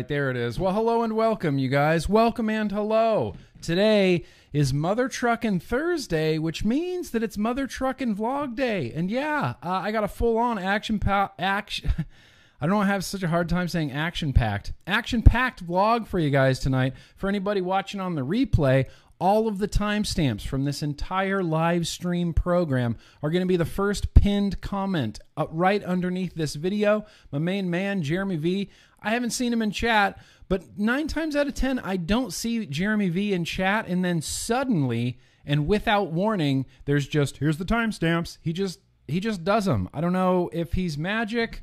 right, there it is. Well, hello and welcome, you guys. Welcome and hello. Today is Mother Truckin' Thursday, which means that it's Mother Truckin' Vlog Day. And yeah, uh, I got a full on action pa- action. I don't have such a hard time saying action packed. Action packed vlog for you guys tonight. For anybody watching on the replay, all of the timestamps from this entire live stream program are going to be the first pinned comment uh, right underneath this video. My main man, Jeremy V. I haven't seen him in chat, but nine times out of 10, I don't see Jeremy V in chat. And then suddenly, and without warning, there's just, here's the timestamps. He just, he just does them. I don't know if he's magic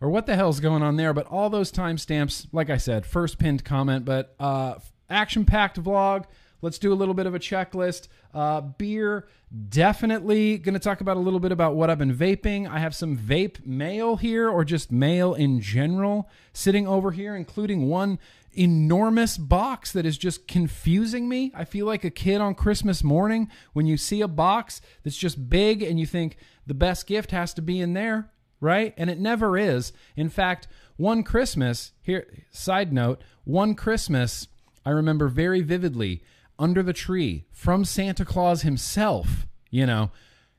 or what the hell's going on there, but all those timestamps, like I said, first pinned comment, but uh, action packed vlog. Let's do a little bit of a checklist. Uh, beer, definitely going to talk about a little bit about what I've been vaping. I have some vape mail here, or just mail in general, sitting over here, including one enormous box that is just confusing me. I feel like a kid on Christmas morning when you see a box that's just big and you think the best gift has to be in there, right? And it never is. In fact, one Christmas, here, side note, one Christmas, I remember very vividly under the tree from Santa Claus himself, you know,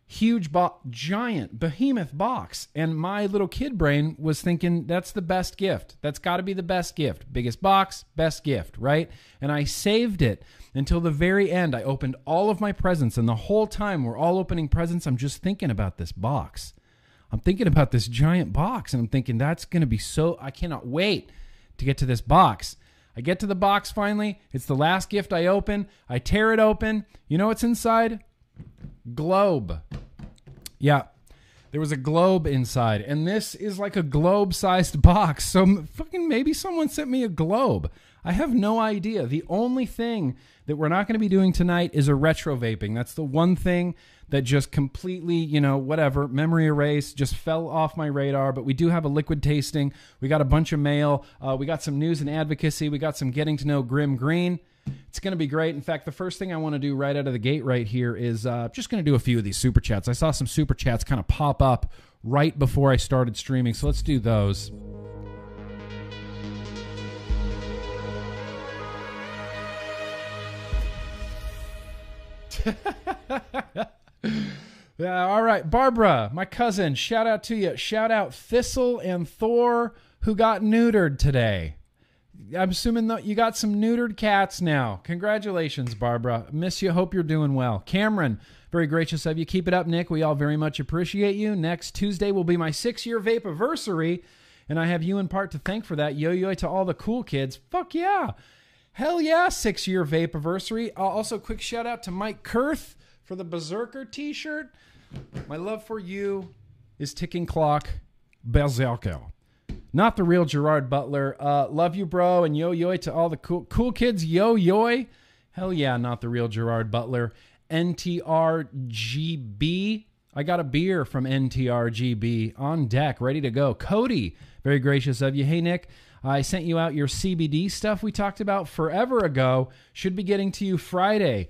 huge, bo- giant, behemoth box. And my little kid brain was thinking, that's the best gift. That's got to be the best gift. Biggest box, best gift, right? And I saved it until the very end. I opened all of my presents, and the whole time we're all opening presents, I'm just thinking about this box. I'm thinking about this giant box, and I'm thinking, that's going to be so, I cannot wait to get to this box. I get to the box finally. It's the last gift I open. I tear it open. You know what's inside? Globe. Yeah. There was a globe inside, and this is like a globe sized box. So fucking maybe someone sent me a globe. I have no idea. The only thing that we're not going to be doing tonight is a retro vaping. That's the one thing that just completely, you know, whatever, memory erase, just fell off my radar. But we do have a liquid tasting. We got a bunch of mail. Uh, we got some news and advocacy. We got some getting to know Grim Green. It's going to be great. In fact, the first thing I want to do right out of the gate right here is uh, just going to do a few of these super chats. I saw some super chats kind of pop up right before I started streaming. So let's do those. Yeah, all right, Barbara, my cousin. Shout out to you. Shout out Thistle and Thor who got neutered today. I'm assuming that you got some neutered cats now. Congratulations, Barbara. Miss you. Hope you're doing well. Cameron, very gracious of you. Keep it up, Nick. We all very much appreciate you. Next Tuesday will be my six year vape anniversary, and I have you in part to thank for that. Yo yo to all the cool kids. Fuck yeah. Hell yeah, six year vape anniversary. Uh, also, quick shout out to Mike Kurth for the Berserker t shirt. My love for you is ticking clock Berserker. Not the real Gerard Butler. Uh, love you, bro, and yo yo to all the cool cool kids. Yo yo. Hell yeah, not the real Gerard Butler. NTRGB. I got a beer from NTRGB on deck, ready to go. Cody, very gracious of you. Hey, Nick, I sent you out your CBD stuff we talked about forever ago. Should be getting to you Friday.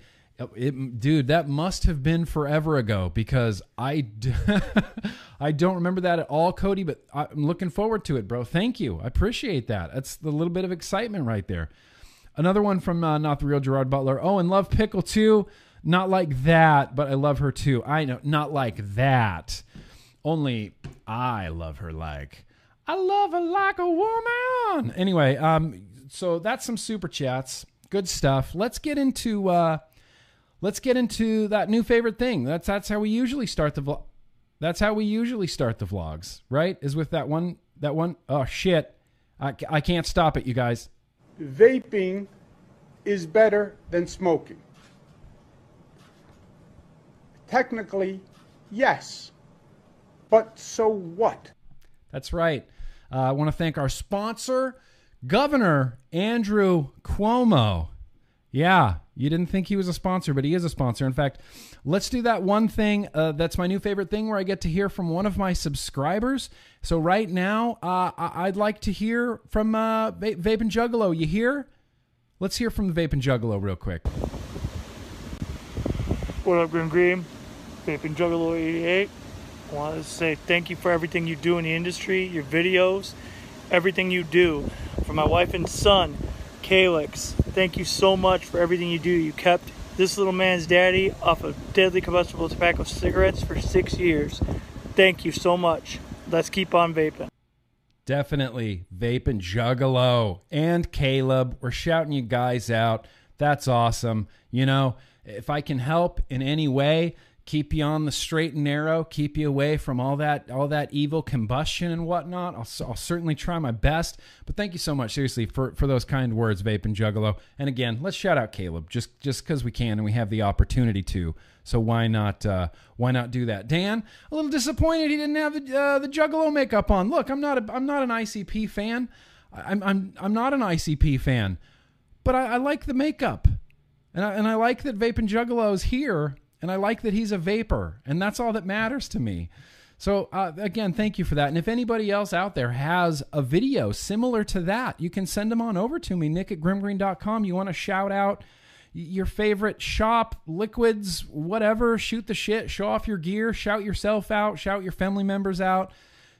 It, dude, that must have been forever ago because I, d- I don't remember that at all, Cody. But I'm looking forward to it, bro. Thank you. I appreciate that. That's the little bit of excitement right there. Another one from uh, not the real Gerard Butler. Oh, and love pickle too. Not like that, but I love her too. I know, not like that. Only I love her like I love her like a woman. Anyway, um, so that's some super chats. Good stuff. Let's get into. Uh, let's get into that new favorite thing. That's that's how we usually start the vlog. That's how we usually start the vlogs, right? Is with that one that one oh shit. I, I can't stop it, you guys. Vaping is better than smoking. Technically, yes. But so what? That's right. Uh, I want to thank our sponsor, Governor Andrew Cuomo. Yeah, you didn't think he was a sponsor, but he is a sponsor. In fact, let's do that one thing. Uh, that's my new favorite thing where I get to hear from one of my subscribers. So, right now, uh, I'd like to hear from uh, Va- Vape and Juggalo. You hear? Let's hear from the Vape and Juggalo real quick. What up, Grim Green? Vape and Juggalo 88. I want to say thank you for everything you do in the industry, your videos, everything you do. For my wife and son, Calix. Thank you so much for everything you do. You kept this little man's daddy off of deadly combustible tobacco cigarettes for six years. Thank you so much. Let's keep on vaping. Definitely vaping Juggalo and Caleb. We're shouting you guys out. That's awesome. You know, if I can help in any way, keep you on the straight and narrow, keep you away from all that all that evil combustion and whatnot. I'll, I'll certainly try my best. But thank you so much, seriously, for, for those kind words, Vape and Juggalo. And again, let's shout out Caleb just just because we can and we have the opportunity to. So why not uh, why not do that? Dan, a little disappointed he didn't have the uh, the Juggalo makeup on. Look, I'm not a, I'm not an ICP fan. I'm I'm I'm not an ICP fan, but I, I like the makeup, and I, and I like that Vape and Juggalo is here, and I like that he's a vapor, and that's all that matters to me. So uh, again, thank you for that. And if anybody else out there has a video similar to that, you can send them on over to me, nick at grimgreen.com. You want to shout out your favorite shop, liquids, whatever, shoot the shit, show off your gear, shout yourself out, shout your family members out.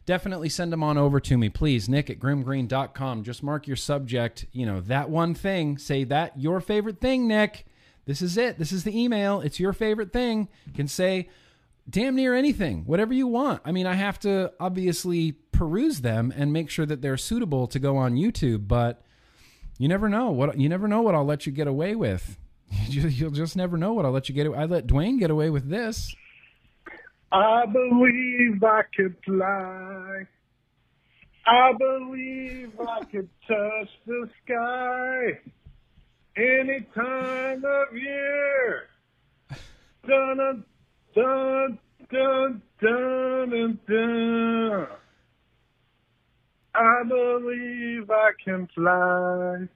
Definitely send them on over to me, please. Nick at grimgreen.com. Just mark your subject, you know, that one thing. Say that your favorite thing, Nick. This is it. This is the email. It's your favorite thing. You can say damn near anything, whatever you want. I mean, I have to obviously peruse them and make sure that they're suitable to go on YouTube, but you never know what you never know what I'll let you get away with. You'll just never know what I'll let you get. Away. I let Dwayne get away with this. I believe I could fly. I believe I could touch the sky any time of year. Dun dun dun dun dun dun. I believe I can fly.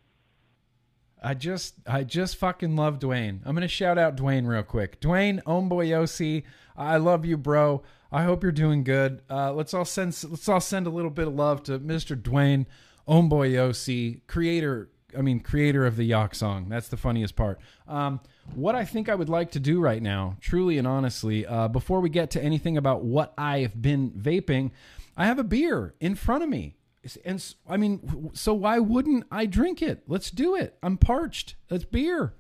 I just I just fucking love Dwayne. I'm gonna shout out Dwayne real quick. Dwayne Omboyosi, I love you, bro. I hope you're doing good. Uh, let's all send let's all send a little bit of love to Mr. Dwayne Omboyosi, creator. I mean, creator of the Yak song. That's the funniest part. Um, what I think I would like to do right now, truly and honestly, uh, before we get to anything about what I have been vaping, I have a beer in front of me. And I mean, so why wouldn't I drink it? Let's do it. I'm parched. It's beer.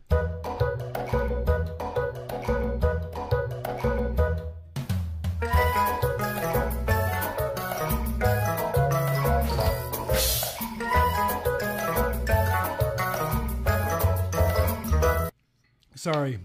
Sorry.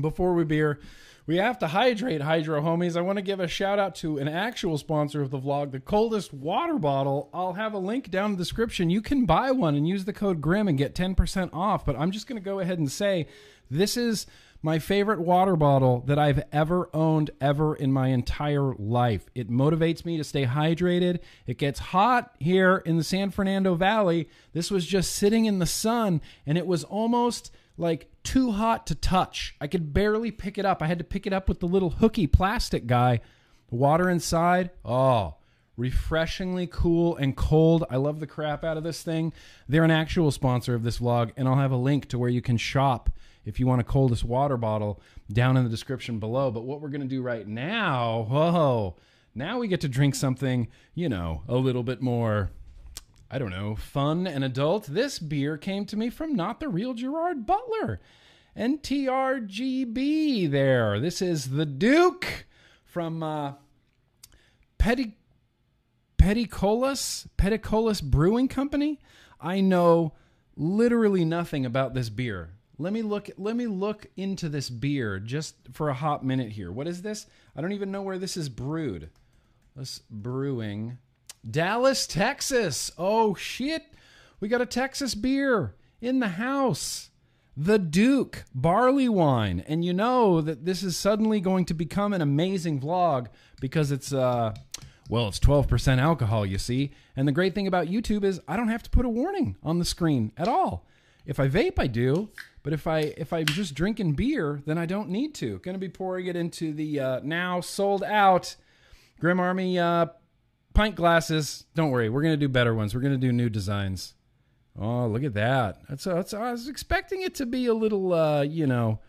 Before we beer, we have to hydrate, Hydro homies. I want to give a shout out to an actual sponsor of the vlog, the coldest water bottle. I'll have a link down in the description. You can buy one and use the code GRIM and get 10% off. But I'm just going to go ahead and say this is my favorite water bottle that I've ever owned ever in my entire life. It motivates me to stay hydrated. It gets hot here in the San Fernando Valley. This was just sitting in the sun and it was almost like too hot to touch. I could barely pick it up. I had to pick it up with the little hooky plastic guy. The water inside, oh, refreshingly cool and cold. I love the crap out of this thing. They're an actual sponsor of this vlog, and I'll have a link to where you can shop if you want a coldest water bottle down in the description below. But what we're going to do right now, whoa, now we get to drink something, you know, a little bit more I don't know, fun and adult. This beer came to me from not the real Gerard Butler. NTRGB there. This is the Duke from uh, Petty Peticolas Peticolas Brewing Company. I know literally nothing about this beer. Let me look let me look into this beer just for a hot minute here. What is this? I don't even know where this is brewed. This brewing Dallas, Texas. Oh shit. We got a Texas beer in the house. The Duke barley wine. And you know that this is suddenly going to become an amazing vlog because it's uh well, it's 12% alcohol, you see. And the great thing about YouTube is I don't have to put a warning on the screen at all. If I vape, I do, but if I if I'm just drinking beer, then I don't need to. Going to be pouring it into the uh, now sold out Grim Army uh, pint glasses. Don't worry, we're gonna do better ones. We're gonna do new designs. Oh, look at that. That's, that's I was expecting it to be a little, uh, you know,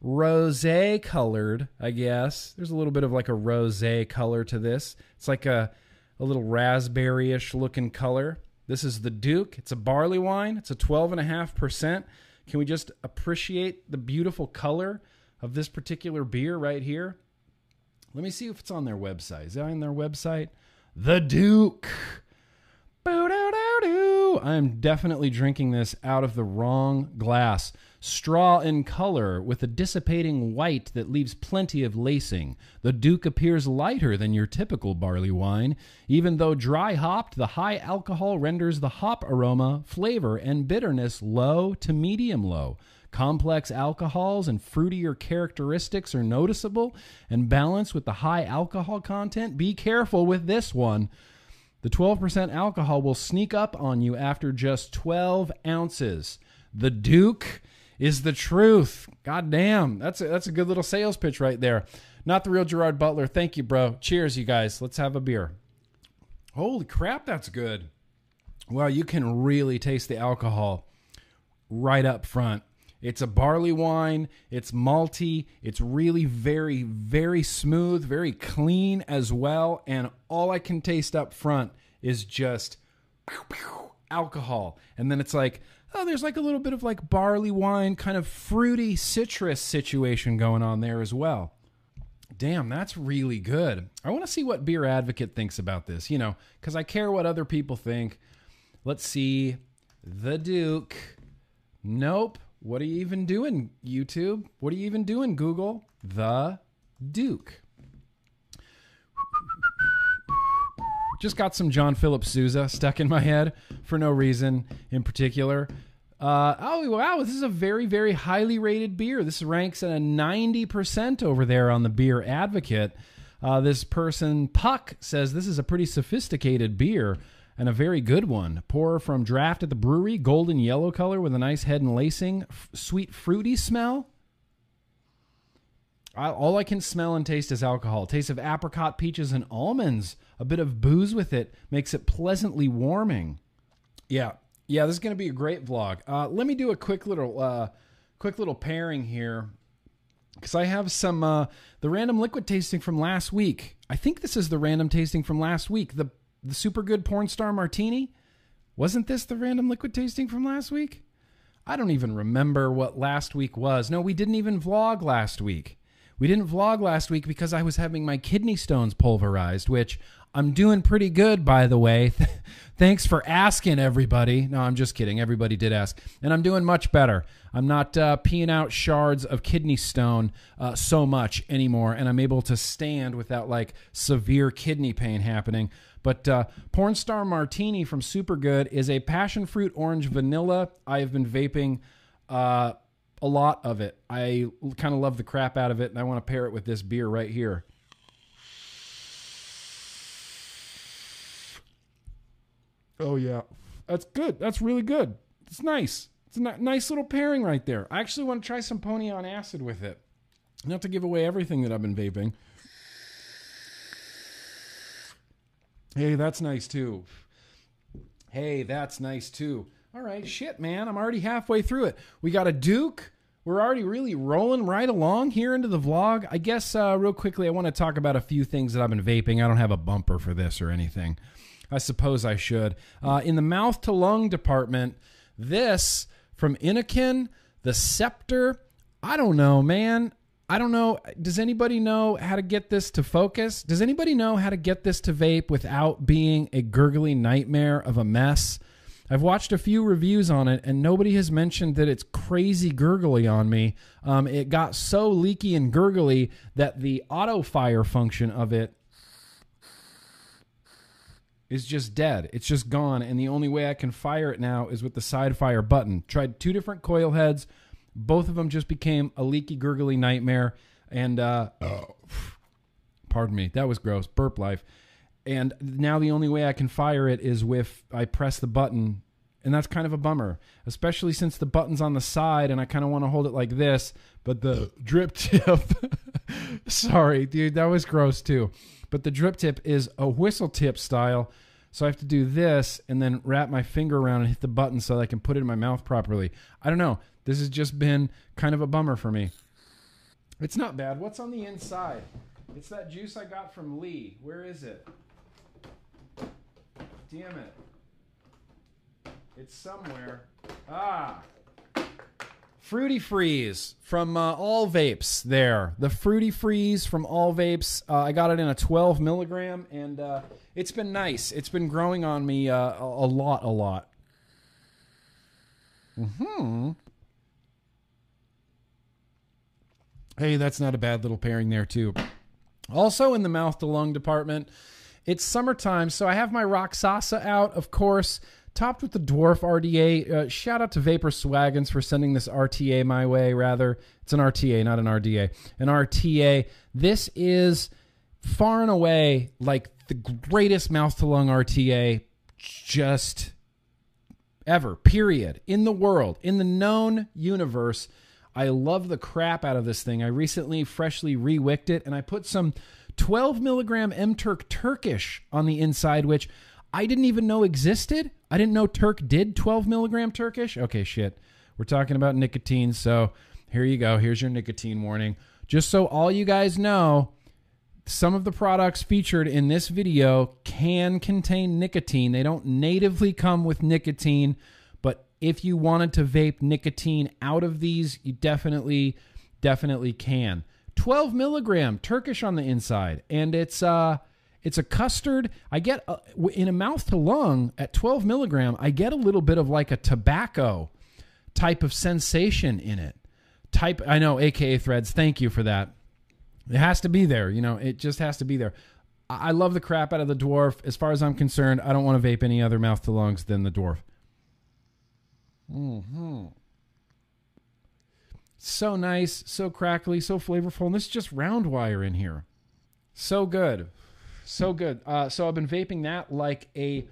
rose colored. I guess there's a little bit of like a rose color to this. It's like a a little raspberry-ish looking color. This is the Duke. It's a barley wine. It's a 12.5%. Can we just appreciate the beautiful color of this particular beer right here? Let me see if it's on their website. Is that on their website? The Duke. I am definitely drinking this out of the wrong glass. Straw in color with a dissipating white that leaves plenty of lacing. The Duke appears lighter than your typical barley wine. Even though dry hopped, the high alcohol renders the hop aroma, flavor, and bitterness low to medium low. Complex alcohols and fruitier characteristics are noticeable and balanced with the high alcohol content. Be careful with this one. The 12% alcohol will sneak up on you after just 12 ounces. The Duke is the truth. God damn. That's a, that's a good little sales pitch right there. Not the real Gerard Butler. Thank you, bro. Cheers, you guys. Let's have a beer. Holy crap, that's good. Well, you can really taste the alcohol right up front. It's a barley wine. It's malty. It's really very, very smooth, very clean as well. And all I can taste up front is just alcohol. And then it's like, oh, there's like a little bit of like barley wine, kind of fruity citrus situation going on there as well. Damn, that's really good. I want to see what Beer Advocate thinks about this, you know, because I care what other people think. Let's see. The Duke. Nope. What are you even doing, YouTube? What are you even doing, Google? The Duke. Just got some John Philip Sousa stuck in my head for no reason in particular. Uh, oh, wow. This is a very, very highly rated beer. This ranks at a 90% over there on the Beer Advocate. Uh, this person, Puck, says this is a pretty sophisticated beer and a very good one. Pour from draft at the brewery, golden yellow color with a nice head and lacing, f- sweet fruity smell. I, all I can smell and taste is alcohol. Taste of apricot, peaches, and almonds. A bit of booze with it makes it pleasantly warming. Yeah, yeah. This is going to be a great vlog. Uh, let me do a quick little, uh, quick little pairing here, because I have some uh, the random liquid tasting from last week. I think this is the random tasting from last week. The the super good porn star martini. Wasn't this the random liquid tasting from last week? I don't even remember what last week was. No, we didn't even vlog last week. We didn't vlog last week because I was having my kidney stones pulverized, which I'm doing pretty good, by the way. Thanks for asking, everybody. No, I'm just kidding. Everybody did ask. And I'm doing much better. I'm not uh, peeing out shards of kidney stone uh, so much anymore, and I'm able to stand without like severe kidney pain happening. But uh, Porn Star Martini from Supergood is a passion fruit orange vanilla. I have been vaping uh, a lot of it. I kind of love the crap out of it, and I want to pair it with this beer right here. Oh yeah, that's good. That's really good. It's nice. It's a nice little pairing right there. I actually want to try some pony on acid with it. Not to give away everything that I've been vaping. Hey, that's nice too. Hey, that's nice too. All right, shit, man. I'm already halfway through it. We got a Duke. We're already really rolling right along here into the vlog. I guess, uh, real quickly, I want to talk about a few things that I've been vaping. I don't have a bumper for this or anything. I suppose I should. Uh, in the mouth to lung department, this from Innokin, the Sceptre. I don't know, man. I don't know. Does anybody know how to get this to focus? Does anybody know how to get this to vape without being a gurgly nightmare of a mess? I've watched a few reviews on it, and nobody has mentioned that it's crazy gurgly on me. Um, it got so leaky and gurgly that the auto fire function of it is just dead. It's just gone, and the only way I can fire it now is with the side fire button. Tried two different coil heads, both of them just became a leaky, gurgly nightmare. And uh, oh, pardon me, that was gross. Burp life. And now the only way I can fire it is with I press the button, and that's kind of a bummer, especially since the button's on the side, and I kind of want to hold it like this, but the drip tip. sorry, dude, that was gross too. But the drip tip is a whistle tip style. So I have to do this and then wrap my finger around and hit the button so that I can put it in my mouth properly. I don't know. This has just been kind of a bummer for me. It's not bad. What's on the inside? It's that juice I got from Lee. Where is it? Damn it. It's somewhere. Ah. Fruity Freeze from uh, All Vapes. There, the Fruity Freeze from All Vapes. Uh, I got it in a 12 milligram, and uh, it's been nice. It's been growing on me uh, a, a lot, a lot. Hmm. Hey, that's not a bad little pairing there too. Also in the mouth to lung department, it's summertime, so I have my Roxasa out, of course, topped with the Dwarf RDA. Uh, shout out to Vapor Swagons for sending this RTA my way, rather. It's an RTA, not an RDA. An RTA. This is far and away like the greatest mouth to lung RTA just ever, period, in the world, in the known universe. I love the crap out of this thing. I recently freshly rewicked it and I put some 12 milligram M Turk Turkish on the inside, which I didn't even know existed. I didn't know Turk did 12 milligram Turkish. Okay, shit. We're talking about nicotine. So here you go. Here's your nicotine warning. Just so all you guys know, some of the products featured in this video can contain nicotine. They don't natively come with nicotine, but if you wanted to vape nicotine out of these, you definitely, definitely can. 12 milligram Turkish on the inside, and it's uh, it's a custard. I get a, in a mouth to lung at 12 milligram. I get a little bit of like a tobacco type of sensation in it. Type I know, AKA threads. Thank you for that. It has to be there. You know, it just has to be there. I love the crap out of the dwarf. As far as I'm concerned, I don't want to vape any other mouth to lungs than the dwarf. Mm-hmm. So nice, so crackly, so flavorful, and this is just round wire in here. So good, so good. Uh, so I've been vaping that like a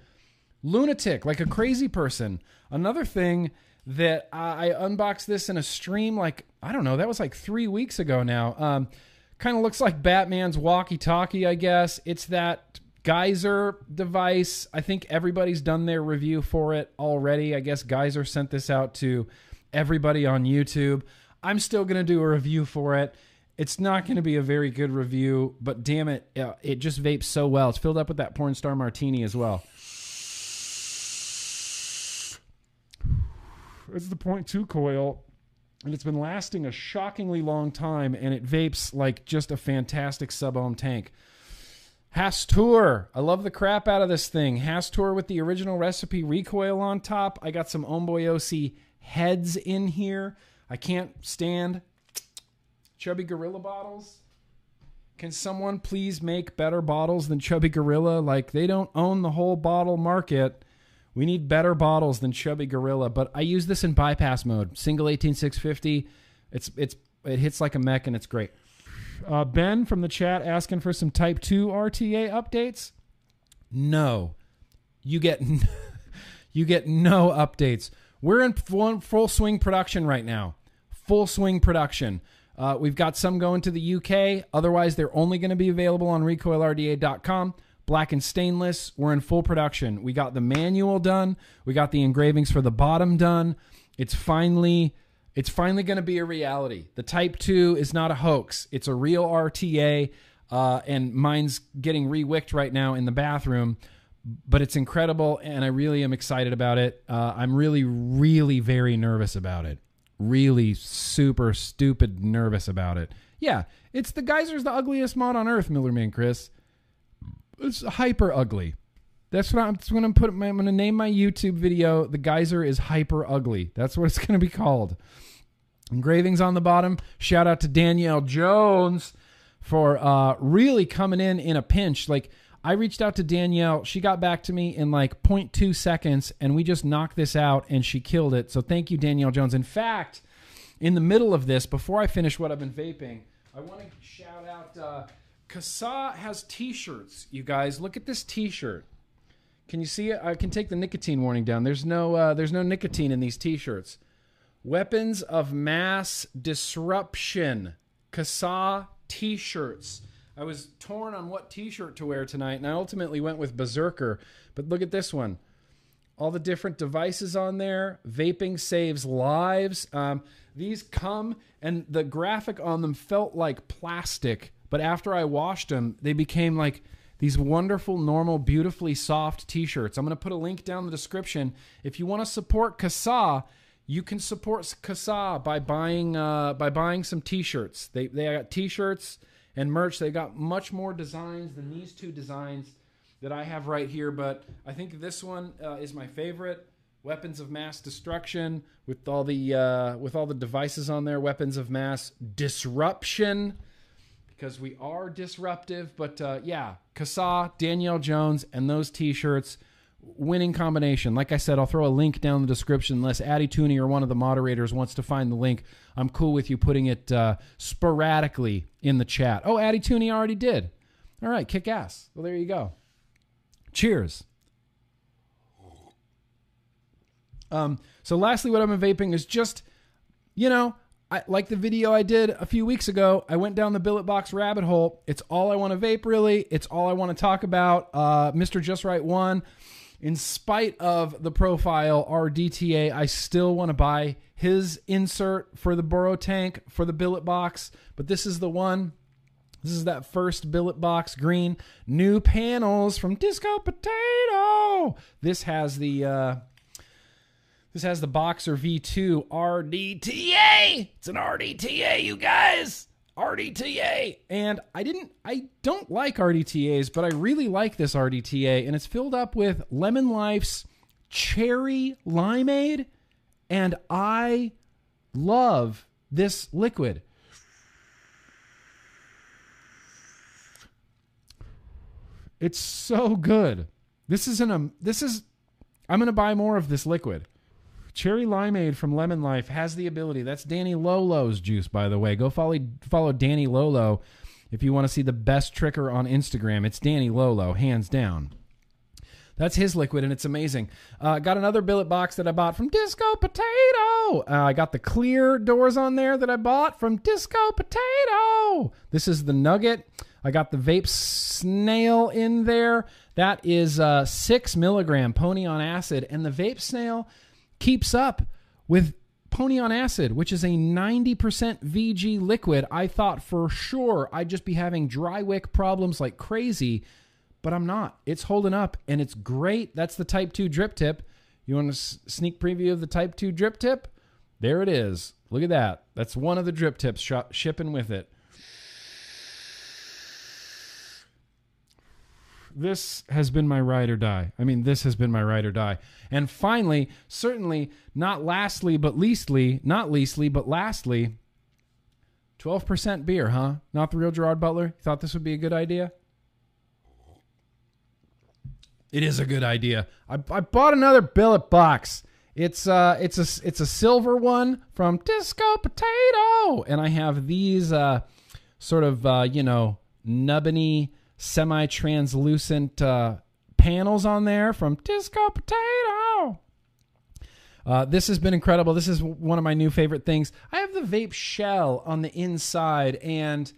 lunatic, like a crazy person. Another thing that I, I unboxed this in a stream, like I don't know, that was like three weeks ago now. Um, kind of looks like Batman's walkie-talkie, I guess. It's that Geyser device. I think everybody's done their review for it already. I guess Geyser sent this out to everybody on YouTube. I'm still going to do a review for it. It's not going to be a very good review, but damn it, it just vapes so well. It's filled up with that porn star martini as well. It's the point two coil, and it's been lasting a shockingly long time, and it vapes like just a fantastic sub ohm tank. Hastur. I love the crap out of this thing. Hastur with the original recipe recoil on top. I got some Omboyosi heads in here. I can't stand Chubby Gorilla bottles. Can someone please make better bottles than Chubby Gorilla? Like they don't own the whole bottle market. We need better bottles than Chubby Gorilla. But I use this in bypass mode. Single 18650. It's it's it hits like a mech and it's great. Uh, ben from the chat asking for some Type 2 RTA updates. No, you get you get no updates. We're in full, full swing production right now. Full swing production. Uh, we've got some going to the UK. Otherwise, they're only going to be available on recoilrda.com. Black and stainless. We're in full production. We got the manual done. We got the engravings for the bottom done. It's finally it's finally going to be a reality. The Type 2 is not a hoax. It's a real RTA, uh, and mine's getting rewicked right now in the bathroom. But it's incredible, and I really am excited about it. Uh, I'm really, really very nervous about it. Really super stupid nervous about it. Yeah, it's the Geyser's the ugliest mod on earth, Millerman Chris. It's hyper ugly. That's what I'm. That's what I'm putting. I'm going to name my YouTube video. The Geyser is hyper ugly. That's what it's going to be called. Engravings on the bottom. Shout out to Danielle Jones for uh, really coming in in a pinch. Like I reached out to Danielle. She got back to me in like 0.2 seconds, and we just knocked this out, and she killed it. So thank you, Danielle Jones. In fact, in the middle of this, before I finish what I've been vaping, I want to shout out. Uh, CASAA has T-shirts. You guys, look at this T-shirt. Can you see it? I can take the nicotine warning down. There's no uh, there's no nicotine in these T-shirts. Weapons of mass disruption. CASAA T-shirts. I was torn on what T-shirt to wear tonight, and I ultimately went with Berserker. But look at this one. All the different devices on there. Vaping saves lives. Um, these come, and the graphic on them felt like plastic. But after I washed them, they became like these wonderful, normal, beautifully soft t-shirts. I'm going to put a link down in the description. If you want to support CASAA, you can support CASAA by buying uh, by buying some t-shirts. They they got t-shirts and merch. They got much more designs than these two designs that I have right here, but I think this one uh, is my favorite. Weapons of mass destruction with all the uh, with all the devices on there. Weapons of mass disruption because we are disruptive. But uh, yeah, CASAA, Danielle Jones, and those T-shirts, winning combination. Like I said, I'll throw a link down the description unless Addy Tooney or one of the moderators wants to find the link. I'm cool with you putting it uh, sporadically in the chat. Oh, Addy Tooney already did. All right, kick ass. Well, there you go. Cheers. Um, so, lastly, what been vaping is just, you know, I, like the video I did a few weeks ago. I went down the billet box rabbit hole. It's all I want to vape, really. It's all I want to talk about. Uh, Mr. Just Right One, in spite of the profile RDTA, I still want to buy his insert for the Boro tank for the billet box. But this is the one. This is that first billet box green. New panels from Disco Potato. This has the. Uh, this has the Boxer V2 RDTA. It's an RDTA, you guys. RDTA. And I didn't I don't like RDTAs, but I really like this RDTA and it's filled up with Lemon Life's cherry limeade and I love this liquid. It's so good. This is an um, this is I'm going to buy more of this liquid. Cherry limeade from Lemon Life has the ability. That's Danny Lolo's juice, by the way. Go follow follow Danny Lolo if you want to see the best tricker on Instagram. It's Danny Lolo, hands down. That's his liquid, and it's amazing. Uh, got another billet box that I bought from Disco Potato. Uh, I got the clear doors on there that I bought from Disco Potato. This is the Nugget. I got the vape snail in there. That is uh, six milligram pony on acid, and the vape snail keeps up with pony on acid, which is a 90% VG liquid. I thought for sure I'd just be having dry wick problems like crazy, but I'm not. It's holding up and it's great. That's the Type 2 drip tip. You want a sneak preview of the Type 2 drip tip? There it is. Look at that. That's one of the drip tips sh- shipping with it. This has been my ride or die. I mean, this has been my ride or die. And finally, certainly not lastly, but leastly, not leastly, but lastly, 12% beer, huh? Not the real Gerard Butler? You thought this would be a good idea? It is a good idea. I, I bought another billet box. It's uh it's a it's a silver one from Disco Potato, and I have these uh sort of uh you know nubbiny semi translucent uh, panels on there from Disco Potato. Uh, this has been incredible. This is one of my new favorite things. I have the vape shell on the inside, and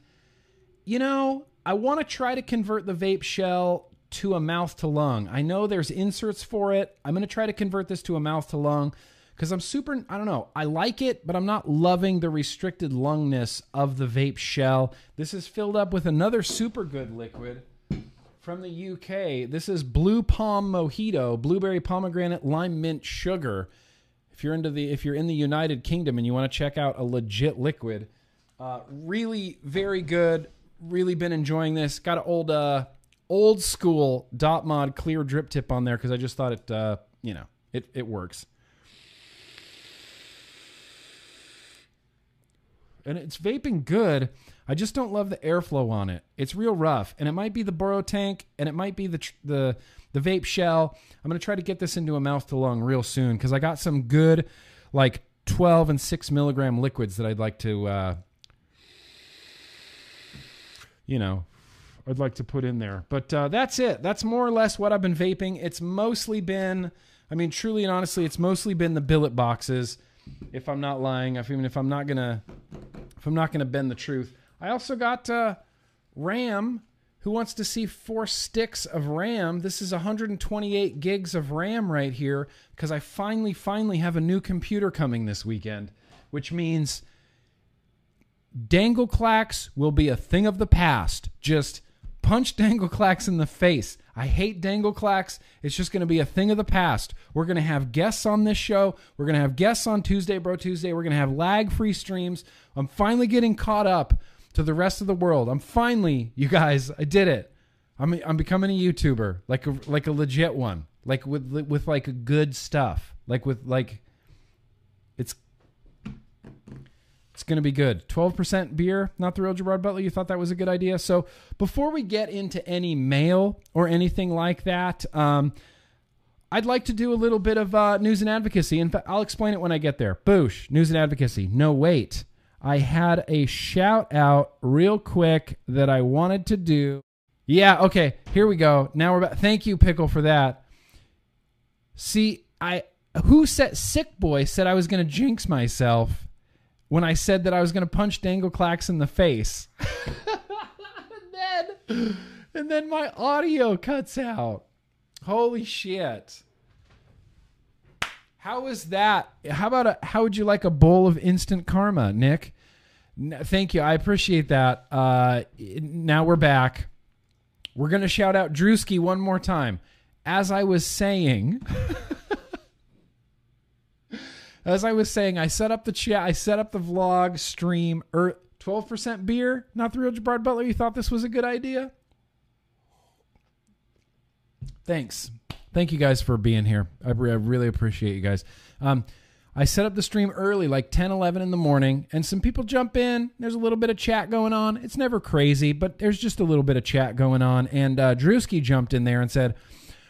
you know, I want to try to convert the vape shell to a mouth to lung. I know there's inserts for it. I'm going to try to convert this to a mouth to lung because I'm super, I don't know, I like it, but I'm not loving the restricted lungness of the vape shell. This is filled up with another super good liquid from the UK. This is Blue Palm Mojito, blueberry pomegranate lime mint sugar. If you're into the if you're in the United Kingdom and you want to check out a legit liquid, uh, really very good. Really been enjoying this. Got an old uh, old school dot mod clear drip tip on there because I just thought it uh, you know it it works. And it's vaping good. I just don't love the airflow on it. It's real rough, and it might be the Boro tank, and it might be the the the vape shell. I'm gonna try to get this into a mouth to lung real soon because I got some good, like 12 and six milligram liquids that I'd like to, uh, you know, I'd like to put in there. But uh, that's it. That's more or less what I've been vaping. It's mostly been, I mean, truly and honestly, it's mostly been the billet boxes. If I'm not lying, if even if I'm not gonna, if I'm not gonna bend the truth, I also got uh, RAM. Who wants to see four sticks of RAM? This is 128 gigs of RAM right here because I finally, finally have a new computer coming this weekend, which means dangle clacks will be a thing of the past. Just punch Dangleclax in the face. I hate Dangleclax. It's just going to be a thing of the past. We're going to have guests on this show. We're going to have guests on Tuesday, Bro Tuesday. We're going to have lag free streams. I'm finally getting caught up to the rest of the world. I'm finally, you guys, I did it. I'm I'm becoming a YouTuber, like a like a legit one, like with with like good stuff, like with like it's it's going to be good. 12% beer, not the real Gerard Butler. You thought that was a good idea. So before we get into any mail or anything like that, um, I'd like to do a little bit of uh, news and advocacy. In fact, I'll explain it when I get there. Boosh, news and advocacy. No, wait. I had a shout out real quick that I wanted to do. Yeah, okay, here we go. Now we're back. Thank you, Pickle, for that. See, I who said Sick Boy said I was to jinx myself when I said that I was going to punch Dangleclax in the face. and then and then my audio cuts out. Holy shit. How is that? How about a how would you like a bowl of instant karma, Nick? Thank you. I appreciate that. Uh now we're back. We're going to shout out Drewski one more time. As I was saying, as I was saying, I set up the chat, I set up the vlog stream. Er, 12% beer, not the real Gerard Butler. You thought this was a good idea? Thanks. Thank you guys for being here. I, re- I really appreciate you guys. Um, I set up the stream early, like 10, 11 in the morning, and some people jump in. There's a little bit of chat going on. It's never crazy, but there's just a little bit of chat going on. And uh, Drewski jumped in there and said,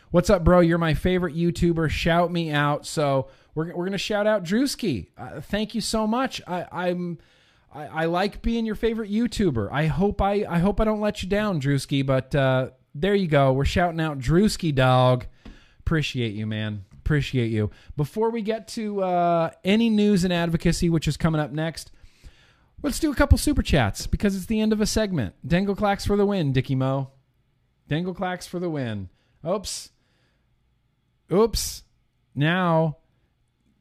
What's up, bro? You're my favorite YouTuber. Shout me out. So we're, we're to shout out Drewski. Uh, thank you so much. I, I'm. I, I like being your favorite YouTuber. I hope I I hope I don't let you down, Drewski. But uh, there you go. We're shouting out Drewski dog. Appreciate you, man. Appreciate you. Before we get to uh, any news and advocacy, which is coming up next, let's do a couple super chats because it's the end of a segment. Dangle clacks for the win, Dicky Mo. Dangle clacks for the win. Oops. Oops. Now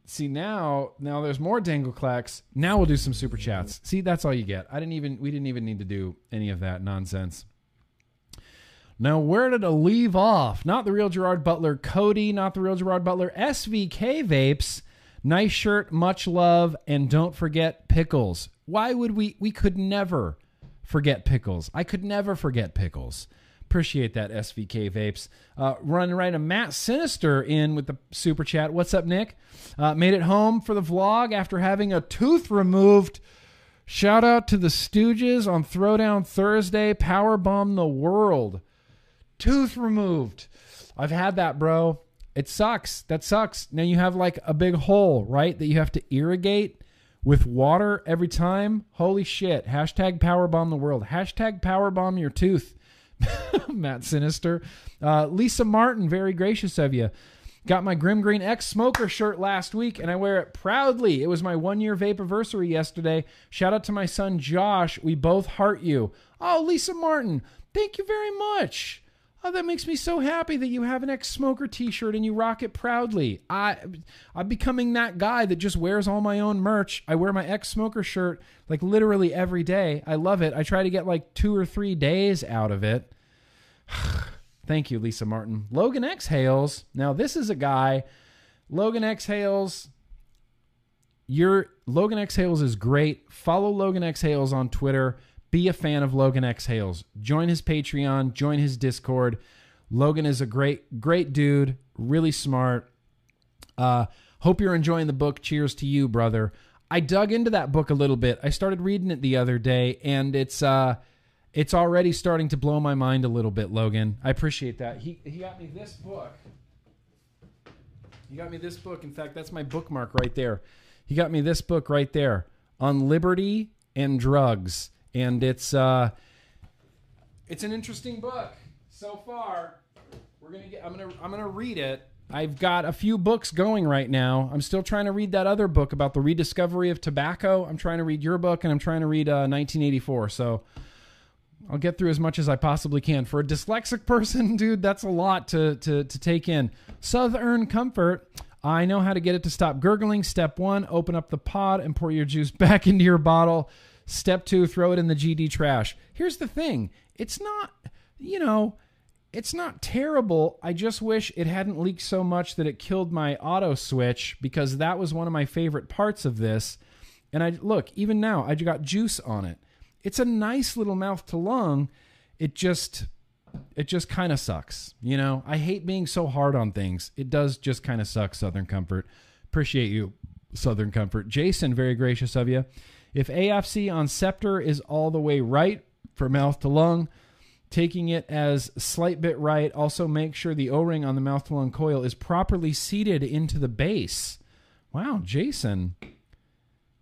See now, now there's more dangle clacks. Now we'll do some super chats. See, that's all you get. I didn't even we didn't even need to do any of that nonsense. Now, where did it leave off? Not the real Gerard Butler, Cody, not the real Gerard Butler, SVK vapes. Nice shirt, much love, and don't forget pickles. Why would we we could never forget pickles. I could never forget pickles. Appreciate that, SVK Vapes. Uh, running right a Matt Sinister in with the super chat. What's up, Nick? Uh, made it home for the vlog after having a tooth removed. Shout out to the Stooges on Throwdown Thursday. Power bomb the world. Tooth removed. I've had that, bro. It sucks. That sucks. Now you have like a big hole, right? That you have to irrigate with water every time. Holy shit. Hashtag powerbomb the world. Hashtag powerbomb your tooth. Matt Sinister. Uh, Lisa Martin, very gracious of you. Got my Grim Green X Smoker shirt last week, and I wear it proudly. It was my one year vape anniversary yesterday. Shout out to my son Josh. We both heart you. Oh, Lisa Martin, thank you very much. Oh, that makes me so happy that you have an ex smoker t shirt and you rock it proudly. I I'm becoming that guy that just wears all my own merch. I wear my ex smoker shirt like literally every day. I love it. I try to get like two or three days out of it. Thank you, Lisa Martin. Logan Exhales. Now, this is a guy. Logan Exhales. Your Logan Exhales is great. Follow Logan Exhales on Twitter. Be a fan of Logan Exhales. Join his Patreon. Join his Discord. Logan is a great, great dude. Really smart. Uh, hope you're enjoying the book. Cheers to you, brother. I dug into that book a little bit. I started reading it the other day, and it's uh, it's already starting to blow my mind a little bit, Logan. I appreciate that. He he got me this book. He got me this book. In fact, that's my bookmark right there. He got me this book right there on liberty and drugs, and it's uh, it's an interesting book so far. We're gonna get. I'm gonna I'm gonna read it. I've got a few books going right now. I'm still trying to read that other book about the rediscovery of tobacco. I'm trying to read your book, and I'm trying to read uh, 1984. So I'll get through as much as I possibly can. For a dyslexic person, dude, that's a lot to, to, to take in. Southern Comfort. I know how to get it to stop gurgling. Step one, open up the pod and pour your juice back into your bottle. Step two, throw it in the GD trash. Here's the thing it's not you know, it's not terrible. I just wish it hadn't leaked so much that it killed my auto switch because that was one of my favorite parts of this. And I look, even now, I got juice on it. It's a nice little mouth to lung. It just it just kind of sucks. You know, I hate being so hard on things. It does just kind of suck, Southern Comfort. Appreciate you, Southern Comfort. Jason, very gracious of you. If AFC on Sceptre is all the way right for mouth to lung, taking it as slight bit right, also make sure the O-ring on the mouth to lung coil is properly seated into the base. Wow, Jason.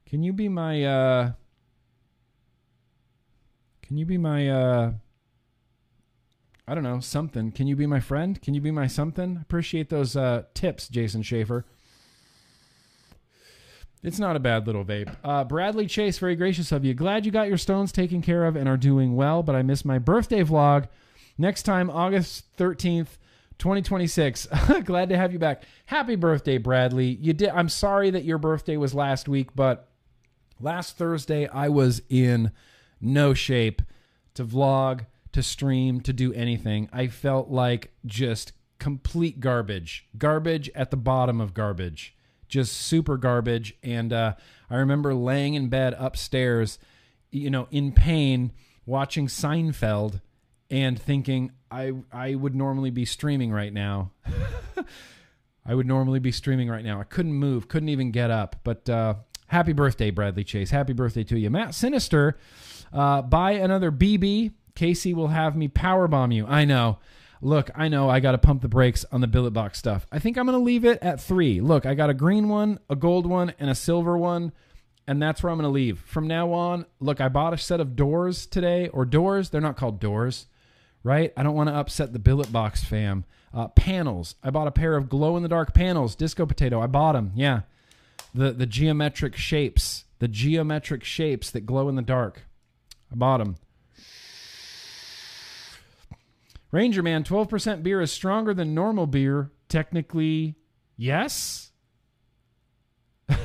Can you be my uh Can you be my uh I don't know, something. Can you be my friend? Can you be my something? Appreciate those uh, tips, Jason Schaefer. It's not a bad little vape. Uh, Bradley Chase, very gracious of you. Glad you got your stones taken care of and are doing well, but I missed my birthday vlog. Next time, August 13th, 2026. Glad to have you back. Happy birthday, Bradley. You did I'm sorry that your birthday was last week, but last Thursday I was in no shape to vlog to stream, to do anything. I felt like just complete garbage. Garbage at the bottom of garbage. Just super garbage. And uh, I remember laying in bed upstairs, you know, in pain, watching Seinfeld and thinking I I would normally be streaming right now. I would normally be streaming right now. I couldn't move, couldn't even get up. But uh, happy birthday, Bradley Chase. Happy birthday to you. Matt Sinister, uh, buy another BB Casey will have me power bomb you. I know. Look, I know I got to pump the brakes on the billet box stuff. I think I'm going to leave it at three. Look, I got a green one, a gold one, and a silver one, and that's where I'm going to leave. From now on, look, I bought a set of doors today, or doors. They're not called doors, right? I don't want to upset the billet box fam. Uh, panels. I bought a pair of glow in the dark panels. Disco potato. I bought them. Yeah. The the geometric shapes. The geometric shapes that glow in the dark. I bought them. Ranger Man, 12% beer is stronger than normal beer. Technically, yes.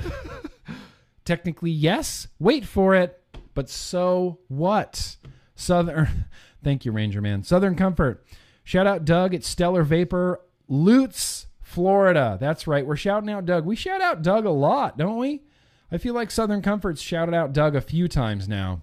Technically, yes. Wait for it. But so what? Southern. Thank you, Ranger Man. Southern Comfort. Shout out Doug at Stellar Vapor, Lutz, Florida. That's right. We're shouting out Doug. We shout out Doug a lot, don't we? I feel like Southern Comfort's shouted out Doug a few times now.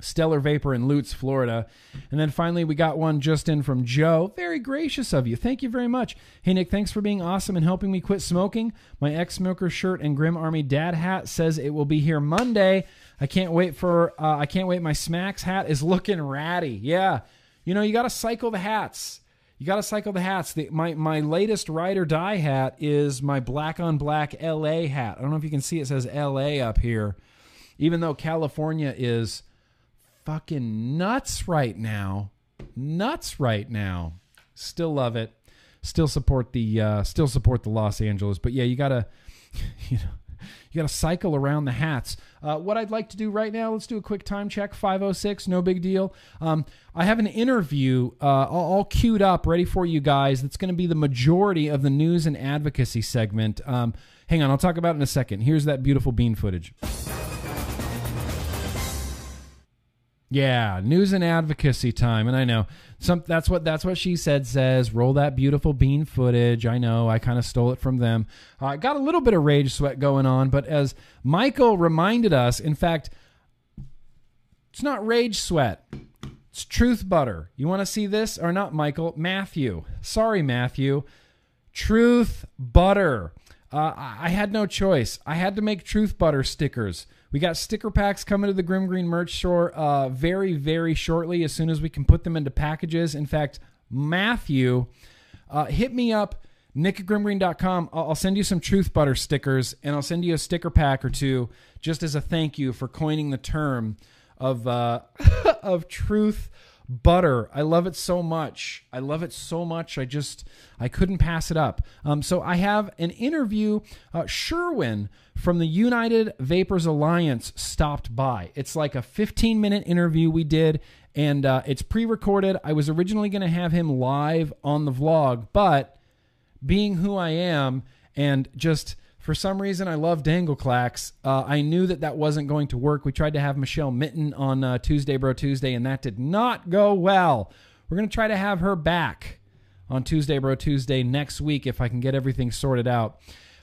Stellar Vapor in Lutz, Florida. And then finally, we got one just in from Joe. Very gracious of you. Thank you very much. Hey, Nick, thanks for being awesome and helping me quit smoking. My ex smoker shirt and Grimm Army dad hat says it will be here Monday. I can't wait for, uh, I can't wait. My Smacks hat is looking ratty. Yeah. You know, you got to cycle the hats. You got to cycle the hats. The, my, my latest ride or die hat is my black on black LA hat. I don't know if you can see it says LA up here. Even though California is fucking nuts right now. Nuts right now. Still love it. Still support the uh, still support the Los Angeles. But yeah, you gotta you know you gotta cycle around the hats. Uh, what I'd like to do right now, let's do a quick time check. 506, no big deal. Um, I have an interview uh, all, all queued up, ready for you guys. That's going to be the majority of the news and advocacy segment. Um, hang on, I'll talk about it in a second. Here's that beautiful bean footage. Yeah, news and advocacy time, and I know some. That's what that's what she said. Says roll that beautiful bean footage. I know I kind of stole it from them. I uh, got a little bit of rage sweat going on, but as Michael reminded us, in fact, it's not rage sweat. It's truth butter. You want to see this or not, Michael? Matthew. Sorry, Matthew. Truth butter. Uh, I had no choice. I had to make truth butter stickers. We got sticker packs coming to the Grimm Green merch store uh, very, very shortly as soon as we can put them into packages. In fact, Matthew, uh, hit me up, nick at grimmgreen.com. I'll, I'll send you some Truth Butter stickers and I'll send you a sticker pack or two just as a thank you for coining the term of, uh, of truth butter. I love it so much. I love it so much. I just I couldn't pass it up. Um, so I have an interview. Uh, Sherwin from the United Vapors Alliance stopped by. It's like a 15 minute interview we did, and uh, it's pre recorded. I was originally going to have him live on the vlog, but being who I am and just for some reason, I love Dangleclax. Uh, I knew that that wasn't going to work. We tried to have Michelle Minton on uh, Tuesday, Bro Tuesday, and that did not go well. we're going to try to have her back on Tuesday Bro Tuesday next week if I can get everything sorted out.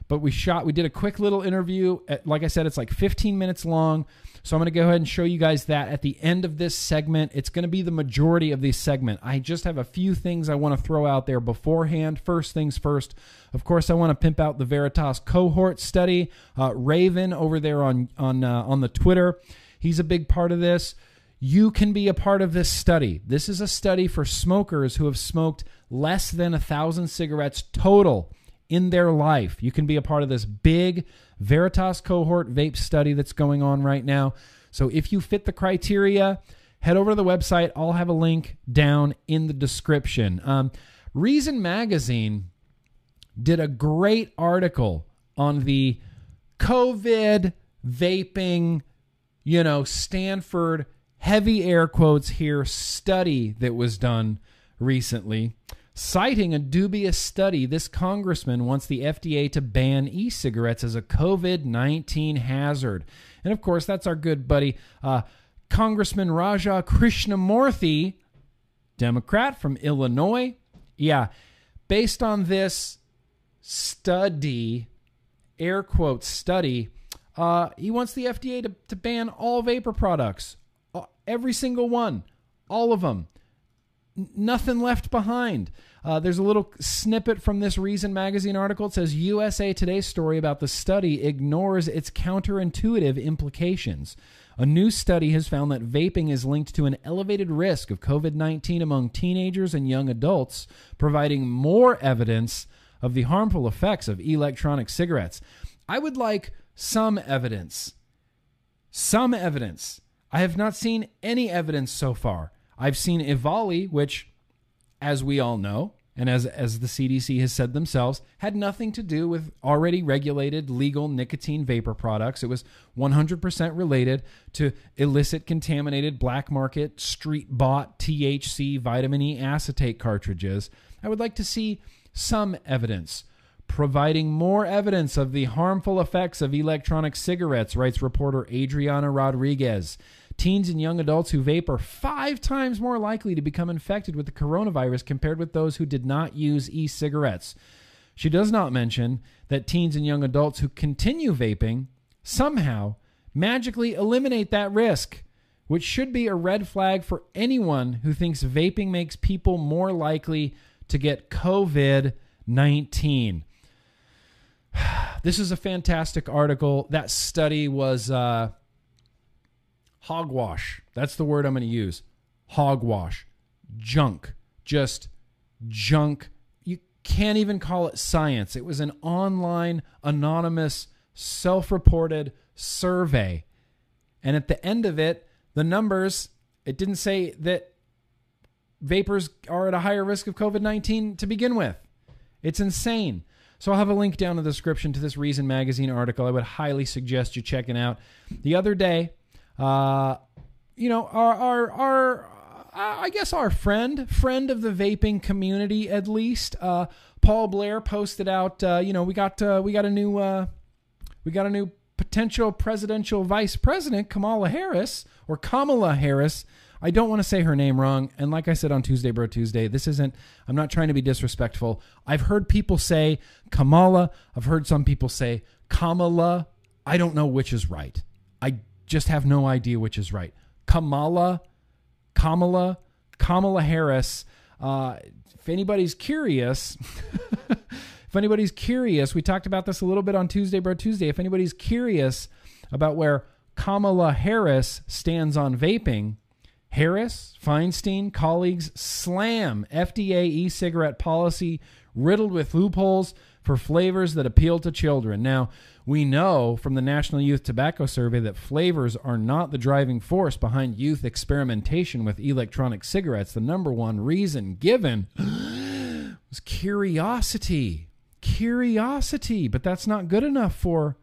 But we shot, we did a quick little interview. At, like I said, it's like 15 minutes long. So I'm going to go ahead and show you guys that at the end of this segment. It's going to be the majority of this segment. I just have a few things I want to throw out there beforehand. First things first, of course, I want to pimp out the Veritas cohort study. Uh, Raven over there on on uh, on the Twitter, he's a big part of this. You can be a part of this study. This is a study for smokers who have smoked less than a thousand cigarettes total in their life. You can be a part of this big Veritas cohort vape study that's going on right now. So if you fit the criteria, head over to the website. I'll have a link down in the description. Um, Reason Magazine did a great article on the COVID vaping, you know, Stanford heavy air quotes here study that was done recently. Citing a dubious study, this congressman wants the FDA to ban e cigarettes as a COVID 19 hazard. And of course, that's our good buddy, uh, Congressman Raja Krishnamoorthi, Democrat from Illinois. Yeah, based on this study, air quote study, uh, he wants the FDA to, to ban all vapor products, uh, every single one, all of them nothing left behind. Uh, there's a little snippet from this Reason magazine article. It says USA Today's story about the study ignores its counterintuitive implications. A new study has found that vaping is linked to an elevated risk of COVID 19 among teenagers and young adults, providing more evidence of the harmful effects of electronic cigarettes. I would like some evidence. Some evidence. I have not seen any evidence so far. I've seen EVALI, which, as we all know, and as, as the CDC has said themselves, had nothing to do with already regulated legal nicotine vapor products. It was 100% related to illicit, contaminated, black market, street bought THC vitamin E acetate cartridges. I would like to see some evidence. Providing more evidence of the harmful effects of electronic cigarettes, writes reporter Adrianna Rodriguez. Teens and young adults who vape are five times more likely to become infected with the coronavirus compared with those who did not use e cigarettes. She does not mention that teens and young adults who continue vaping somehow magically eliminate that risk, which should be a red flag for anyone who thinks vaping makes people more likely to get COVID 19. This is a fantastic article. That study was. Uh, hogwash. That's the word I'm going to use. Hogwash. Junk. Just junk. You can't even call it science. It was an online, anonymous, self reported survey. And at the end of it, the numbers, it didn't say that vapors are at a higher risk of COVID 19 to begin with. It's insane. So I'll have a link down in the description to this Reason Magazine article. I would highly suggest you checking out. The other day, uh, you know, our our our I guess our friend, friend of the vaping community at least, uh, Paul Blair posted out. Uh, you know, we got uh, we got a new uh, we got a new potential presidential vice president, Kamala Harris or Kamala Harris. I don't want to say her name wrong. And like I said on Tuesday, Bro Tuesday, this isn't, I'm not trying to be disrespectful. I've heard people say Kamala. I've heard some people say Kamala. I don't know which is right. I just have no idea which is right. Kamala, Kamala, Kamala Harris. Uh, if anybody's curious, if anybody's curious, we talked about this a little bit on Tuesday, Bro Tuesday. If anybody's curious about where Kamala Harris stands on vaping, Harris, Feinstein, colleagues slam FDA e cigarette policy riddled with loopholes for flavors that appeal to children. Now, we know from the National Youth Tobacco Survey that flavors are not the driving force behind youth experimentation with electronic cigarettes. The number one reason given was curiosity. Curiosity. But that's not good enough for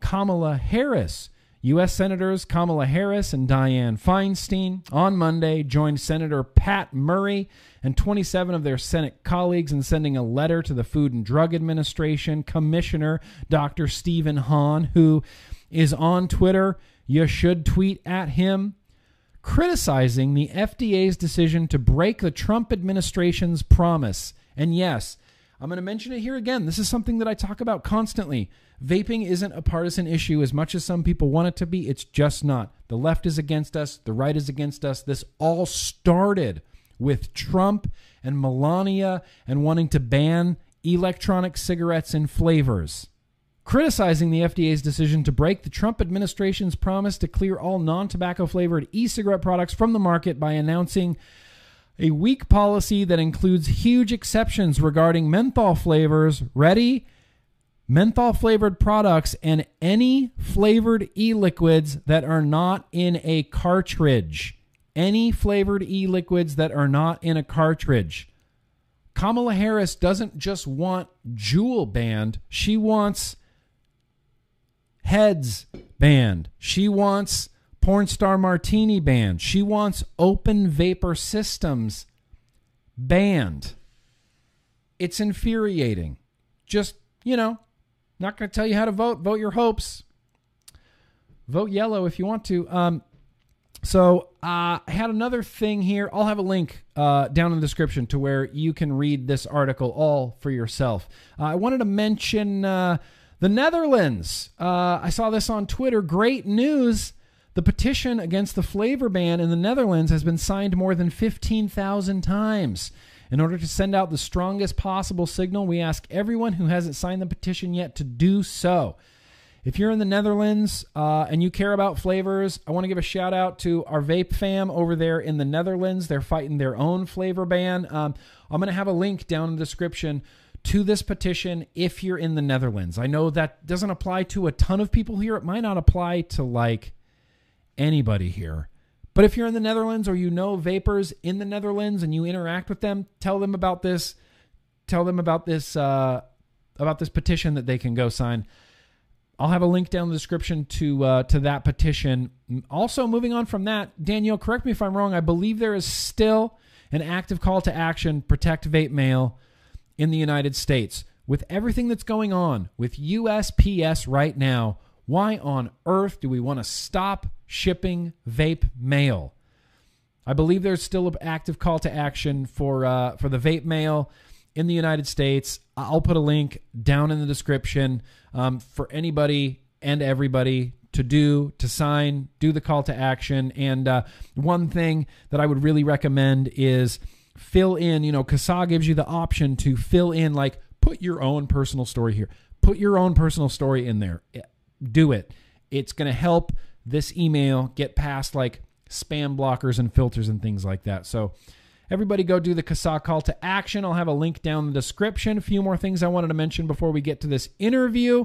Kamala Harris. U.S. Senators Kamala Harris and Dianne Feinstein on Monday joined Senator Pat Murray and 27 of their Senate colleagues in sending a letter to the Food and Drug Administration Commissioner Dr. Stephen Hahn, who is on Twitter. You should tweet at him. criticizing the FDA's decision to break the Trump administration's promise. And yes, I'm going to mention it here again. This is something that I talk about constantly. Vaping isn't a partisan issue as much as some people want it to be. It's just not. The left is against us, the right is against us. This all started with Trump and Melania and wanting to ban electronic cigarettes and flavors. Criticizing the FDA's decision to break the Trump administration's promise to clear all non tobacco flavored e cigarette products from the market by announcing a weak policy that includes huge exceptions regarding menthol flavors, ready, menthol flavored products, and any flavored e liquids that are not in a cartridge. Any flavored e liquids that are not in a cartridge. Kamala Harris doesn't just want Juul banned, she wants Heads banned. She wants Porn Star Martini banned. She wants open vapor systems banned. It's infuriating. Just, you know, not going to tell you how to vote. Vote your hopes. Vote yellow if you want to. Um, so uh, I had another thing here. I'll have a link uh, down in the description to where you can read this article all for yourself. Uh, I wanted to mention uh, the Netherlands. Uh, I saw this on Twitter. Great news. The petition against the flavor ban in the Netherlands has been signed more than 15,000 times. In order to send out the strongest possible signal, we ask everyone who hasn't signed the petition yet to do so. If you're in the Netherlands uh, and you care about flavors, I want to give a shout out to our vape fam over there in the Netherlands. They're fighting their own flavor ban. Um, I'm going to have a link down in the description to this petition if you're in the Netherlands. I know that doesn't apply to a ton of people here. It might not apply to like anybody here. But if you're in the Netherlands or you know vapors in the Netherlands and you interact with them, tell them about this. Tell them about this uh, about this petition that they can go sign. I'll have a link down in the description to uh, to that petition. Also, moving on from that, Danielle, correct me if I'm wrong. I believe there is still an active call to action: protect vape mail in the United States. With everything that's going on with USPS right now, why on earth do we want to stop shipping vape mail? I believe there's still an active call to action for uh, for the vape mail in the United States. I'll put a link down in the description um, for anybody and everybody to do, to sign, do the call to action. And uh, one thing that I would really recommend is fill in, you know, CASAA gives you the option to fill in, like, put your own personal story here. Put your own personal story in there. Do it. It's going to help this email get past like spam blockers and filters and things like that. So, everybody go do the CASAA call to action. I'll have a link down in the description. A few more things I wanted to mention before we get to this interview.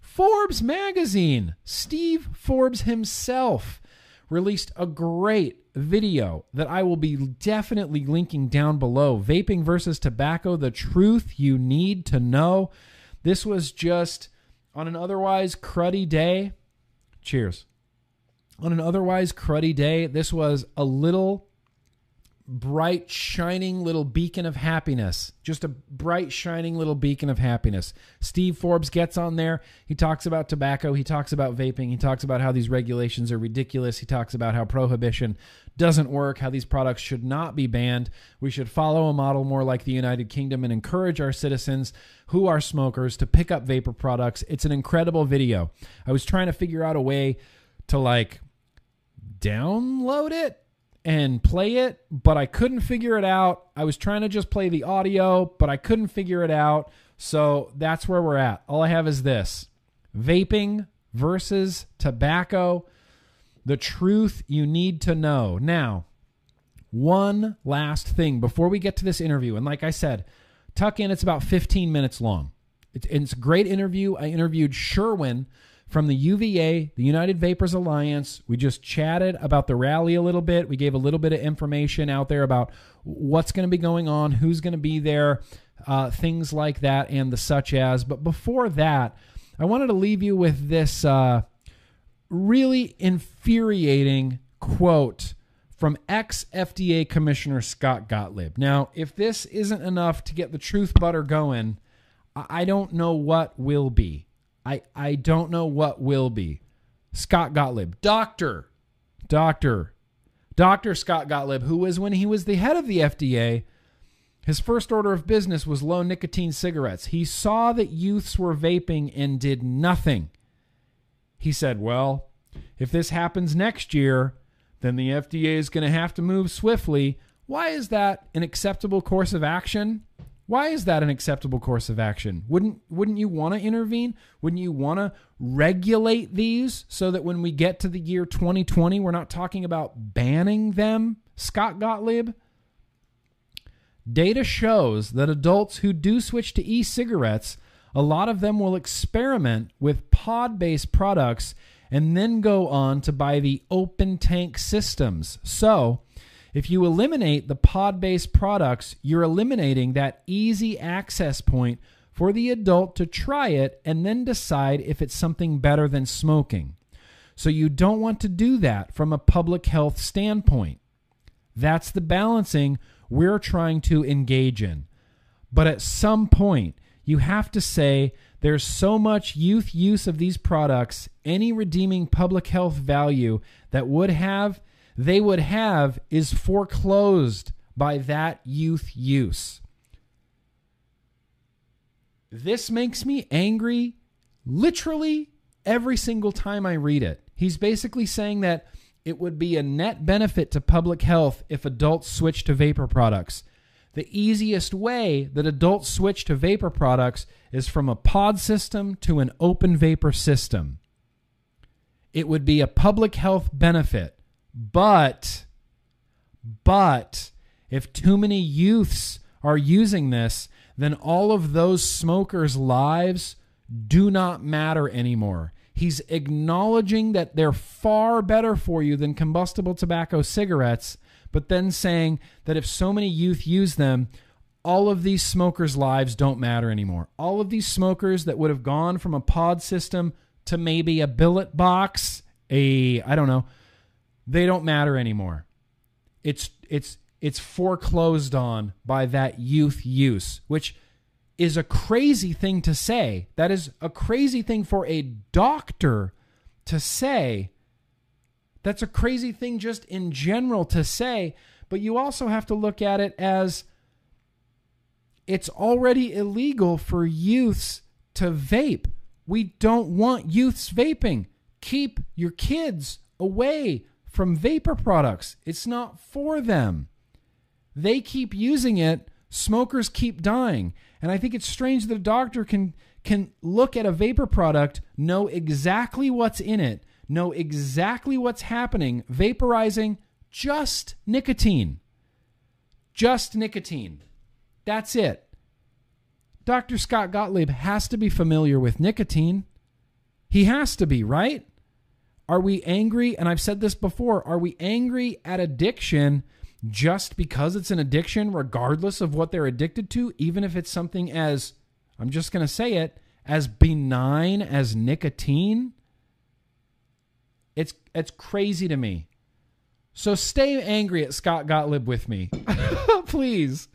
Forbes magazine, Steve Forbes himself released a great video that I will be definitely linking down below. Vaping versus tobacco, the truth you need to know. This was just on an otherwise cruddy day. Cheers. On an otherwise cruddy day, this was a little bright, shining little beacon of happiness. Just a bright, shining little beacon of happiness. Steve Forbes gets on there. He talks about tobacco. He talks about vaping. He talks about how these regulations are ridiculous. He talks about how prohibition doesn't work, how these products should not be banned. We should follow a model more like the United Kingdom and encourage our citizens who are smokers to pick up vapor products. It's an incredible video. I was trying to figure out a way to like download it and play it, but I couldn't figure it out. I was trying to just play the audio, but I couldn't figure it out. So that's where we're at. All I have is this vaping versus tobacco. The truth you need to know. Now, one last thing before we get to this interview. And like I said, tuck in, it's about 15 minutes long. It's, it's a great interview. I interviewed Sherwin from the UVA, the United Vapors Alliance. We just chatted about the rally a little bit. We gave a little bit of information out there about what's going to be going on, who's going to be there, uh, things like that, and the such as. But before that, I wanted to leave you with this uh, really infuriating quote from ex FDA Commissioner Scott Gottlieb. Now, if this isn't enough to get the truth butter going, I don't know what will be. I, I don't know what will be. Scott Gottlieb, doctor, doctor, Dr. Scott Gottlieb, who was when he was the head of the FDA, his first order of business was low nicotine cigarettes. He saw that youths were vaping and did nothing. He said, Well, if this happens next year, then the FDA is going to have to move swiftly. Why is that an acceptable course of action? Why is that an acceptable course of action? Wouldn't wouldn't you want to intervene? Wouldn't you want to regulate these so that when we get to the year 2020, we're not talking about banning them? Scott Gottlieb, Data shows that adults who do switch to e cigarettes, a lot of them will experiment with pod based products and then go on to buy the open tank systems. So, if you eliminate the pod based products, you're eliminating that easy access point for the adult to try it and then decide if it's something better than smoking. So, you don't want to do that from a public health standpoint. That's the balancing we're trying to engage in. But at some point, you have to say there's so much youth use of these products, any redeeming public health value that would have they would have is foreclosed by that youth use. This makes me angry literally every single time I read it. He's basically saying that it would be a net benefit to public health if adults switch to vapor products. The easiest way that adults switch to vapor products is from a pod system to an open vapor system. It would be a public health benefit, but but if too many youths are using this, then all of those smokers' lives do not matter anymore. He's acknowledging that they're far better for you than combustible tobacco cigarettes, but then saying that if so many youth use them, all of these smokers' lives don't matter anymore. All of these smokers that would have gone from a pod system to maybe a billet box, a I don't know, they don't matter anymore. It's it's it's foreclosed on by that youth use, which is a crazy thing to say. That is a crazy thing for a doctor to say. That's a crazy thing just in general to say, but you also have to look at it as it's already illegal for youths to vape. We don't want youths vaping. Keep your kids away from vapor products. It's not for them. They keep using it, smokers keep dying. And I think it's strange that a doctor can can look at a vapor product, know exactly what's in it, know exactly what's happening, vaporizing just nicotine. Just nicotine. That's it. Dr. Scott Gottlieb has to be familiar with nicotine. He has to be, right? Are we angry? And I've said this before are we angry at addiction just because it's an addiction, regardless of what they're addicted to, even if it's something as, I'm just going to say it, as benign as nicotine. It's, it's crazy to me. So stay angry at Scott Gottlieb with me. Please.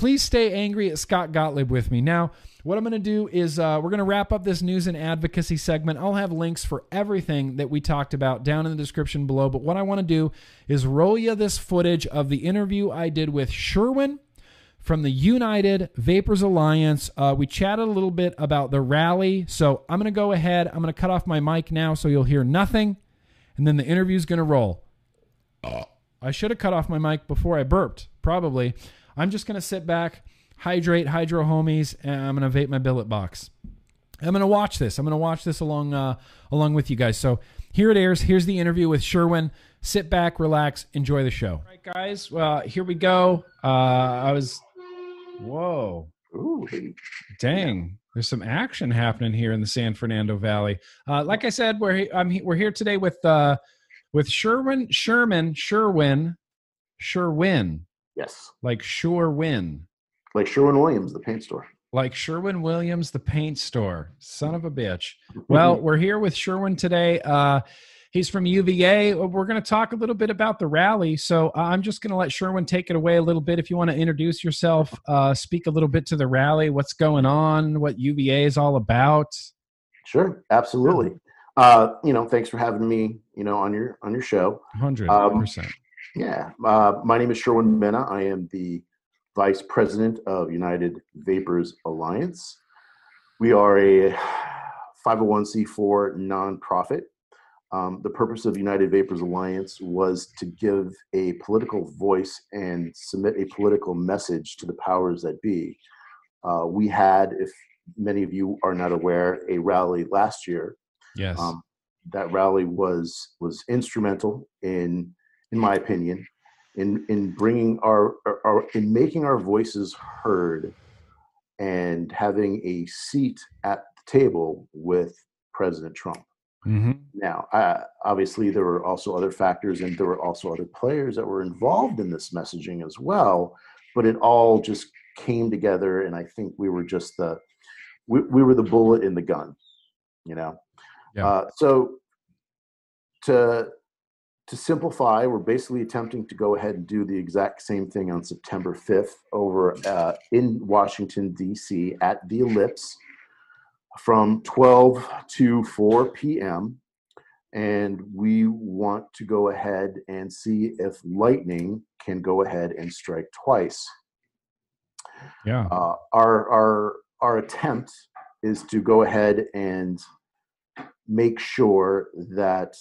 Please stay angry at Scott Gottlieb with me. Now, what I'm going to do is uh, we're going to wrap up this news and advocacy segment. I'll have links for everything that we talked about down in the description below. But what I want to do is roll you this footage of the interview I did with Sherwin from the United Vapors Alliance. Uh, we chatted a little bit about the rally. So I'm going to go ahead. I'm going to cut off my mic now so you'll hear nothing. And then the interview is going to roll. I should have cut off my mic before I burped, probably. I'm just going to sit back hydrate hydro homies and i'm going to vape my billet box. I'm going to watch this. I'm going to watch this along uh, along with you guys. So here it airs. Here's the interview with sherwin. Sit back relax enjoy the show. All right guys. Well here we go. Uh i was whoa. Ooh, hey. dang. There's some action happening here in the san fernando valley. Uh like i said we're he- I'm he- we're here today with uh with sherwin sherman sherwin sherwin yes, like sure win like Sherwin Williams, the paint store. like Sherwin Williams, the paint store. Son of a bitch. Well, we're here with Sherwin today. Uh, he's from UVA. We're going to talk a little bit about the rally. So uh, I'm just going to let Sherwin take it away a little bit. If you want to introduce yourself, uh, speak a little bit to the rally, what's going on, what UVA is all about. Sure, absolutely. Uh, you know, thanks for having me. You know, on your on your show. 100%. Um, Yeah. Uh, my name is Sherwin Mena. I am the Vice President of United Vapors Alliance. We are a 501c4 nonprofit. Um, the purpose of United Vapors Alliance was to give a political voice and submit a political message to the powers that be. Uh, we had, if many of you are not aware, a rally last year. Yes. Um, that rally was was instrumental in, in my opinion, in in bringing our, our, in making our voices heard, and having a seat at the table with President Trump. hmm Now, uh, obviously, there were also other factors, and there were also other players that were involved in this messaging as well. But it all just came together, and I think we were just the we, we were the bullet in the gun, you know. Yeah. Uh, so to to simplify, we're basically attempting to go ahead and do the exact same thing on September 5th over uh, in Washington D.C. at the Ellipse from 12 to 4 p.m. And we want to go ahead and see if lightning can go ahead and strike twice. Yeah. Uh, our our our attempt is to go ahead and make sure that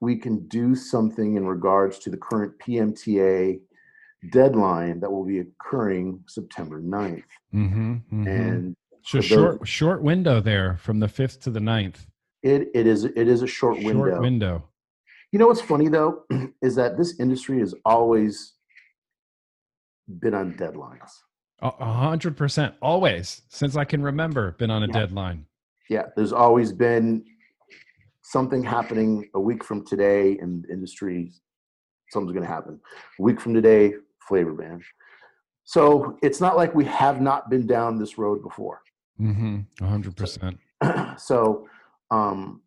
we can do something in regards to the current PMTA deadline that will be occurring September 9th. hmm And so short short window there from the fifth to the 9th. it, it is it is a short window. Short window. You know what's funny though is that this industry has always been on deadlines. A a hundred percent. Always since I can remember, been on a Yeah. deadline. yeah, there's always been something happening a week from today in the industry. Something's going to happen. A week from today, flavor ban. So it's not like we have not been down this road before. Mm-hmm. Hundred percent. so um,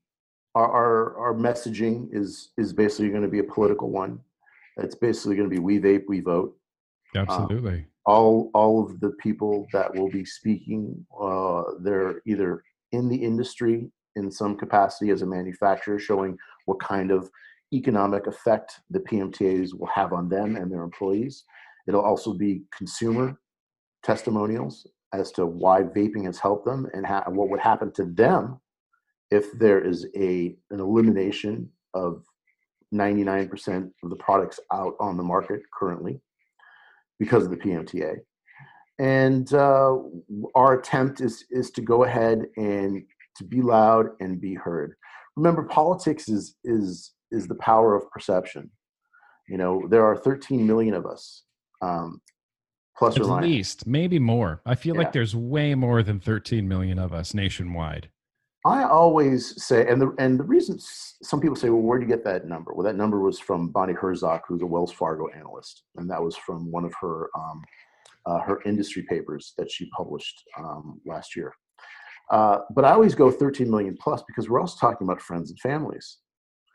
our, our our messaging is is basically going to be a political one. It's basically going to be we vape, we vote. Absolutely. all all of the people that will be speaking uh, they're either in the industry in some capacity as a manufacturer showing what kind of economic effect the pmtas will have on them and their employees it'll also be consumer testimonials as to why vaping has helped them and ha- what would happen to them if there is a an elimination of 99% of the products out on the market currently because of the PMTA. And uh, our attempt is is to go ahead and to be loud and be heard. Remember, politics is is is the power of perception. You know, there are 13 million of us, um, plus or At minus. least, maybe more. I feel Yeah. like there's way more than 13 million of us nationwide. I always say, and the and the reason some people say, well, where do you get that number? Well, that number was from Bonnie Herzog, who's a Wells Fargo analyst, and that was from one of her um, uh, her industry papers that she published um, last year. Uh, but I always go 13 million plus because we're also talking about friends and families.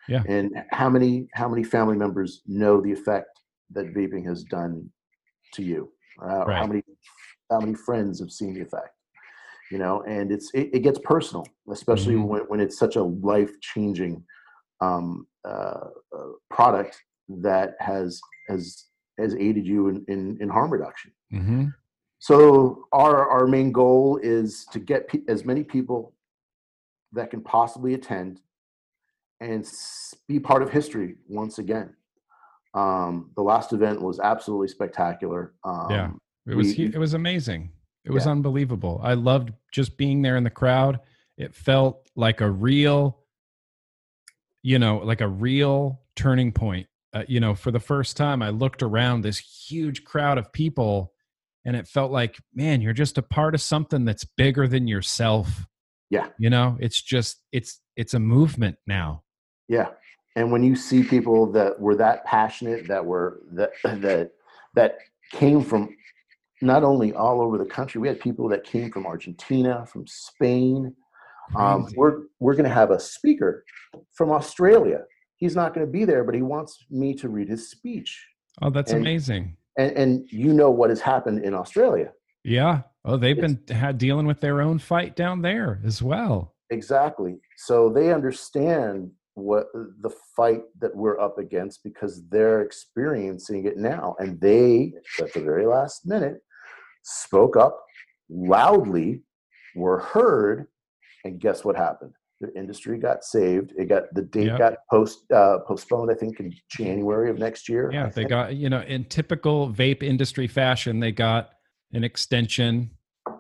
Yeah. And how many how many family members know the effect that vaping has done to you? Uh, or How many how many friends have seen the effect? you know and it's it, it gets personal especially Mhm. when, when it's such a life changing um, uh, uh, product that has has has aided you in, in, in harm reduction Mm-hmm. So our our main goal is to get pe- as many people that can possibly attend and s- be part of history once again um, the last event was absolutely spectacular um, Yeah. It was we- it was amazing. It was Yeah. unbelievable. I loved just being there in the crowd. It felt like a real, you know, like a real turning point. Uh, you know, for the first time, I looked around this huge crowd of people, and it felt like, man, you're just a part of something that's bigger than yourself. Yeah. You know, it's just it's it's a movement now. Yeah. And when you see people that were that passionate, that were that that that came from not only all over the country, we had people that came from Argentina, from Spain. Um, we're we're going to have a speaker from Australia. He's not going to be there, but he wants me to read his speech. Oh, that's and- amazing. And and you know what has happened in Australia. Yeah. Oh, they've It's- been had dealing with their own fight down there as well. Exactly. So they understand what the fight that we're up against because they're experiencing it now and they at the very last minute spoke up loudly were heard and guess what happened the industry got saved it got the date Yep. got post uh, postponed i think in january of next year Yeah, they got you know in typical vape industry fashion, they got an extension.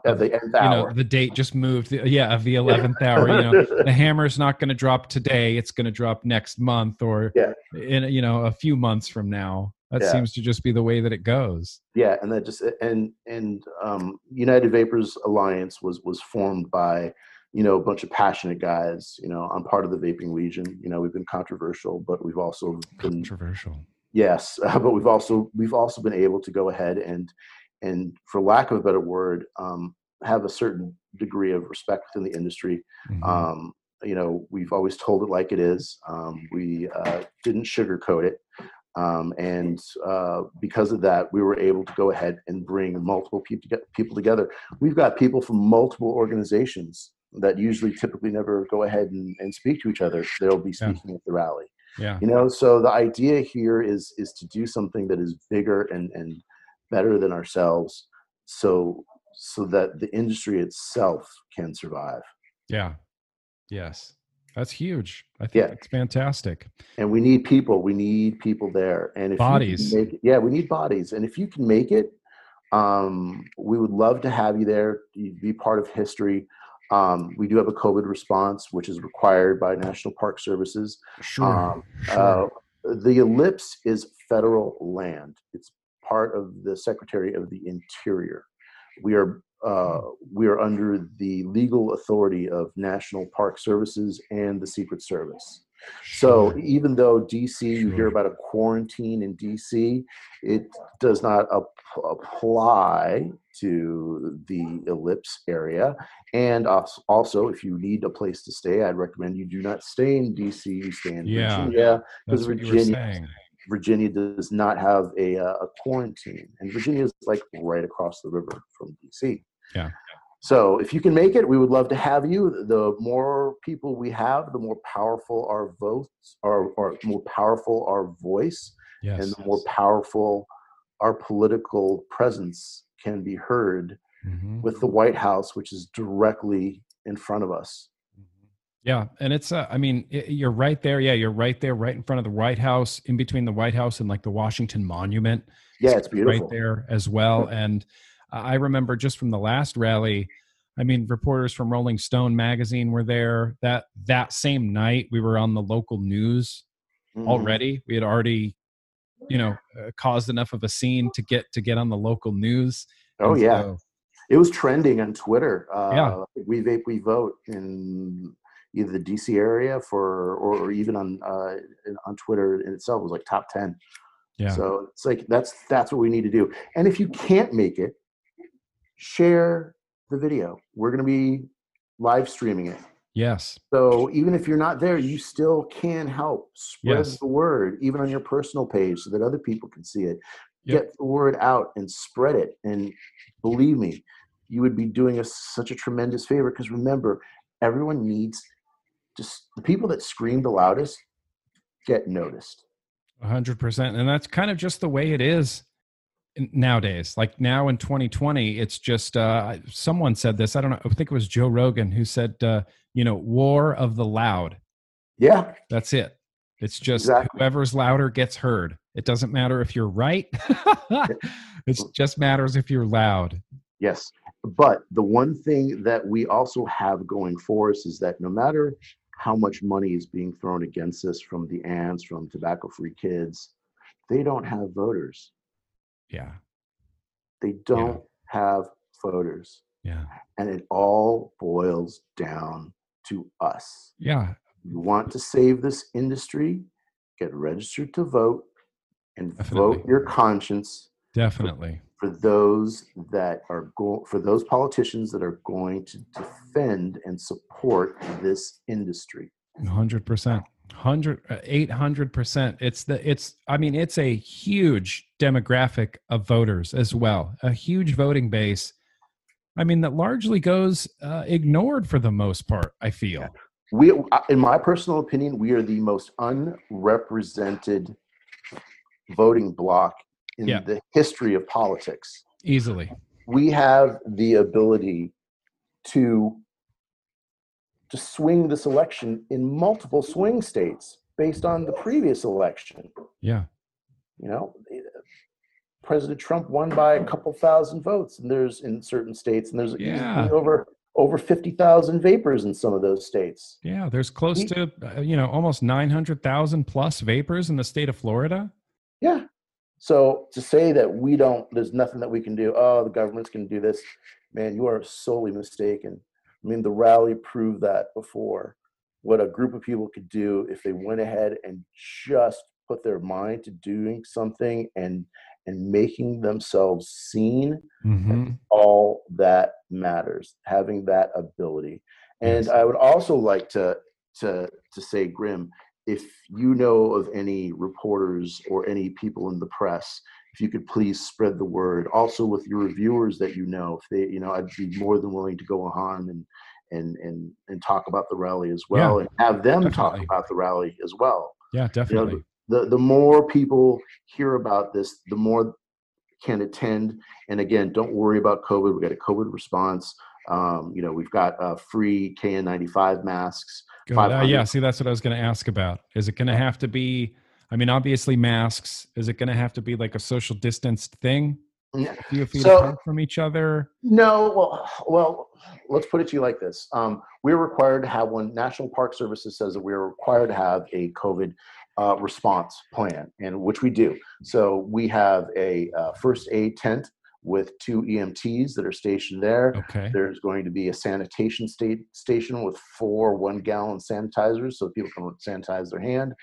at the nth You hour know, the date just moved. Yeah, of the eleventh hour. You know, the hammer's not going to drop today. It's going to drop next month or Yeah. in you know a few months from now. That Yeah. seems to just be the way that it goes. yeah and that just and and um united vapors alliance was was formed by you know a bunch of passionate guys you know i'm part of the vaping legion you know we've been controversial but we've also been Controversial. yes but we've also we've also been able to go ahead and and for lack of a better word um have a certain degree of respect within the industry Mhm. um, you know, we've always told it like it is. Um, we uh, didn't sugarcoat it. Um, and uh, because of that, we were able to go ahead and bring multiple people, people together. We've got people from multiple organizations that usually typically never go ahead and, and speak to each other. They'll be Yeah. speaking at the rally. yeah. You know, so the idea here is is to do something that is bigger and, and better than ourselves so so that the industry itself can survive. Yeah. Yes. That's huge. I think Yeah. it's fantastic. and we need people we need people there and if Bodies. make it, yeah we need bodies and if you can make it um, we would love to have you there You'd be part of history um, we do have a covid response which is required by national park services Sure. Um, sure. uh, the ellipse is federal land it's part of the secretary of the interior we are uh, we are under the legal authority of national park services and the secret service Sure. so even though DC, you hear about a quarantine in DC, it does not ap- apply to the ellipse area. And also, if you need a place to stay, I'd recommend you do not stay in DC. You stay in Yeah. Virginia. because what you were Virginia- Virginia does not have a, uh, a quarantine, and Virginia is like right across the river from DC. Yeah. So if you can make it, we would love to have you. The more people we have, the more powerful our votes, are, or more powerful our voice, Yes. and the more powerful our political presence can be heard Mhm. with the White House, which is directly in front of us. Yeah, and it's uh, I mean, i you're right there. Yeah, you're right there, right in front of the White House, in between the White House and like the Washington Monument. Yeah, it's beautiful. right there as well. And I remember just from the last rally, I mean, reporters from Rolling Stone magazine were there. That that same night, we were on the local news Mhm. already. We had already, you know, uh, caused enough of a scene to get to get on the local news. Oh And yeah. so- It was trending on Twitter. Uh, Yeah. We vape, we vote in either the DC area for, or, or even on uh, on Twitter in itself it was like top ten. yeah. So it's like that's that's what we need to do. And if you can't make it, share the video. We're going to be live streaming it. Yes. So even if you're not there, you still can help spread Yes. the word, even on your personal page, so that other people can see it. Yep. Get the word out and spread it. And believe me, you would be doing us such a tremendous favor. Because remember, everyone needs just the people that scream the loudest get noticed. Hundred percent, and that's kind of just the way it is nowadays. Like now in 2020, it's just uh, someone said this. I don't know. I think it was Joe Rogan who said, uh, you know, war of the loud. Yeah, That's it. It's just Exactly. whoever's louder gets heard. It doesn't matter if you're right. it just matters if you're loud. Yes. But the one thing that we also have going for us is that no matter how much money is being thrown against us from the ants, from tobacco free kids, they don't have voters. Yeah. They don't have voters. Yeah. And it all boils down to us. Yeah. You want to save this industry, get registered to vote and vote your conscience Definitely. for those that are go for those politicians that are going to defend and support this industry. hundred percent. Hundred, uh, eight hundred percent. It's the, it's, I mean, it's a huge demographic of voters as well. A huge voting base. I mean, that largely goes uh, ignored for the most part, I feel. we, in my personal opinion, we are the most unrepresented voting bloc in Yeah. the history of politics. Easily. We have the ability to to swing this election in multiple swing states based on the previous election. Yeah. You know, President Trump won by a couple thousand votes, and there's in certain states, and there's Yeah. over over fifty thousand vapors in some of those states. Yeah. There's close We- to, uh, you know, almost 900,000 plus vapors in the state of Florida. Yeah. So to say that we don't, there's nothing that we can do. Oh, the government's going to do this, man. You are solely mistaken. I mean, the rally proved that before. What a group of people could do if they went ahead and just put their mind to doing something and and making themselves seen Mm-hmm. all that matters having that ability and i would also like to to to say Grimm if you know of any reporters or any people in the press if you could please spread the word also with your reviewers that you know if they you know i'd be more than willing to go on and and and and talk about the rally as well Yeah, and have them talk about the rally as well Yeah, you know, definitely. the the more people hear about this, the more can attend. And again, don't worry about COVID. We got a COVID response. Um, you know, we've got uh, free KN95 masks. Good. Uh, yeah, see, that's what I was going to ask about. Is it going to have to be? I mean, obviously masks. Is it going to have to be like a social distanced thing? Yeah. A few feet So- apart from each other. No, well, well, let's put it to you like this: um, we're required to have one. National Park Services says that we're required to have a COVID uh, response plan, and which we do. So we have a uh, first aid tent with two EMTs that are stationed there. Okay. There's going to be a sanitation state station with four one gallon sanitizers so people can sanitize their hand.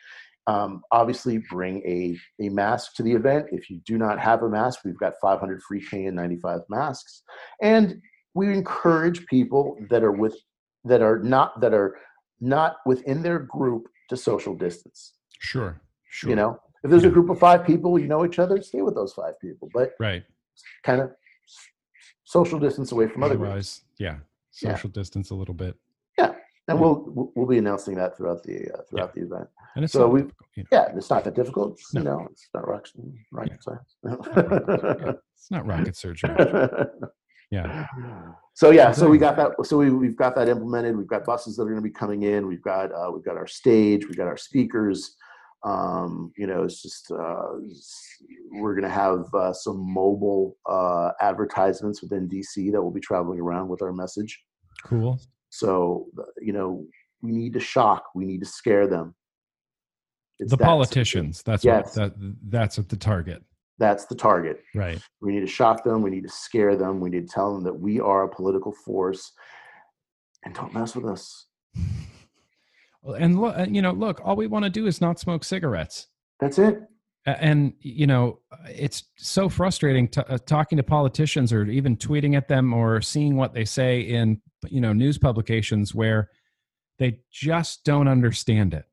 Um, obviously, bring a, a mask to the event. If you do not have a mask, we've got 500 free KN95 masks. And we encourage people that are with that are not that are not within their group to social distance. Sure. Sure. You know, if there's a group of five people, you know each other, stay with those five people, but Right. kind of social distance away from other groups. Otherwise, yeah. Yeah. Social distance a little bit. Yeah. We'll we'll- we'll be announcing that throughout the uh, throughout the event. And it's So we you know. yeah, it's not that difficult. It's, no. You know, it's not rocket, rocket yeah. science. it's not rocket surgery. yeah. So yeah, so we got that. So we we've got that implemented. We've got buses that are going to be coming in. We've got uh, we've got our stage. We've got our speakers. Um, you know, it's just uh, we're going to have uh, some mobile uh, advertisements within DC that will be traveling around with our message. Cool. So uh, you know, we need to shock. We need to scare them. It's the that politicians. That's Yes. what that that's at the target. That's the target. Right. We need to shock them. We need to scare them. We need to tell them that we are a political force, and don't mess with us. And look, you know, look, all we want to do is not smoke cigarettes. That's it. And you know, it's so frustrating to, uh, talking to politicians or even tweeting at them or seeing what they say in you know news publications where they just don't understand it.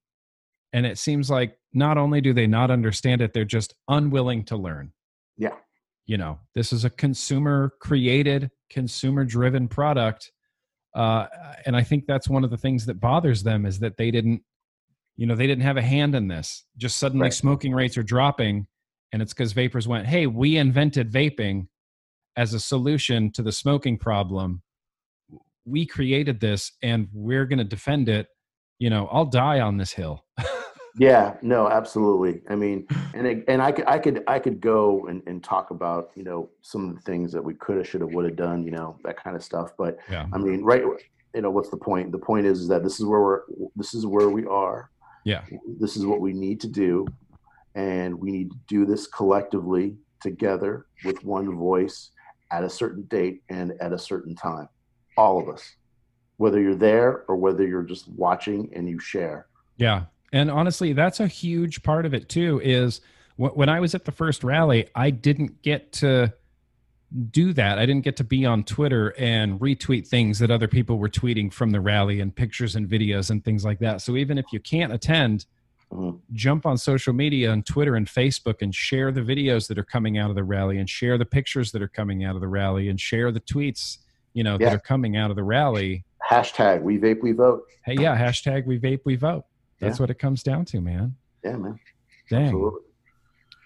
And it seems like not only do they not understand it, they're just unwilling to learn. Yeah. You know, this is a consumer created, consumer driven product. Uh, and I think that's one of the things that bothers them is that they didn't, you know, they didn't have a hand in this. Just suddenly Right. smoking rates are dropping. And it's because vapors went, hey, we invented vaping as a solution to the smoking problem. We created this and we're going to defend it. You know, I'll die on this hill. Yeah. No. Absolutely. I mean, and it, and I could I could I could go and, and talk about you know some of the things that we could have should have would have done you know that kind of stuff. But yeah. I mean, right. You know, what's the point? The point is, is that this is where we're this is where we are. Yeah. This is what we need to do, and we need to do this collectively together with one voice at a certain date and at a certain time. All of us, whether you're there or whether you're just watching and you share. Yeah. And honestly, that's a huge part of it too. Is when I was at the first rally, I didn't get to do that. I didn't get to be on Twitter and retweet things that other people were tweeting from the rally and pictures and videos and things like that. So even if you can't attend, Mhm. jump on social media and Twitter and Facebook and share the videos that are coming out of the rally and share the pictures that are coming out of the rally and share the tweets, you know, Yeah. that are coming out of the rally. hashtag we vape we vote. Hey, yeah, hashtag we vape, we vote. That's Yeah. what it comes down to, man. Yeah, man. Dang. Absolutely.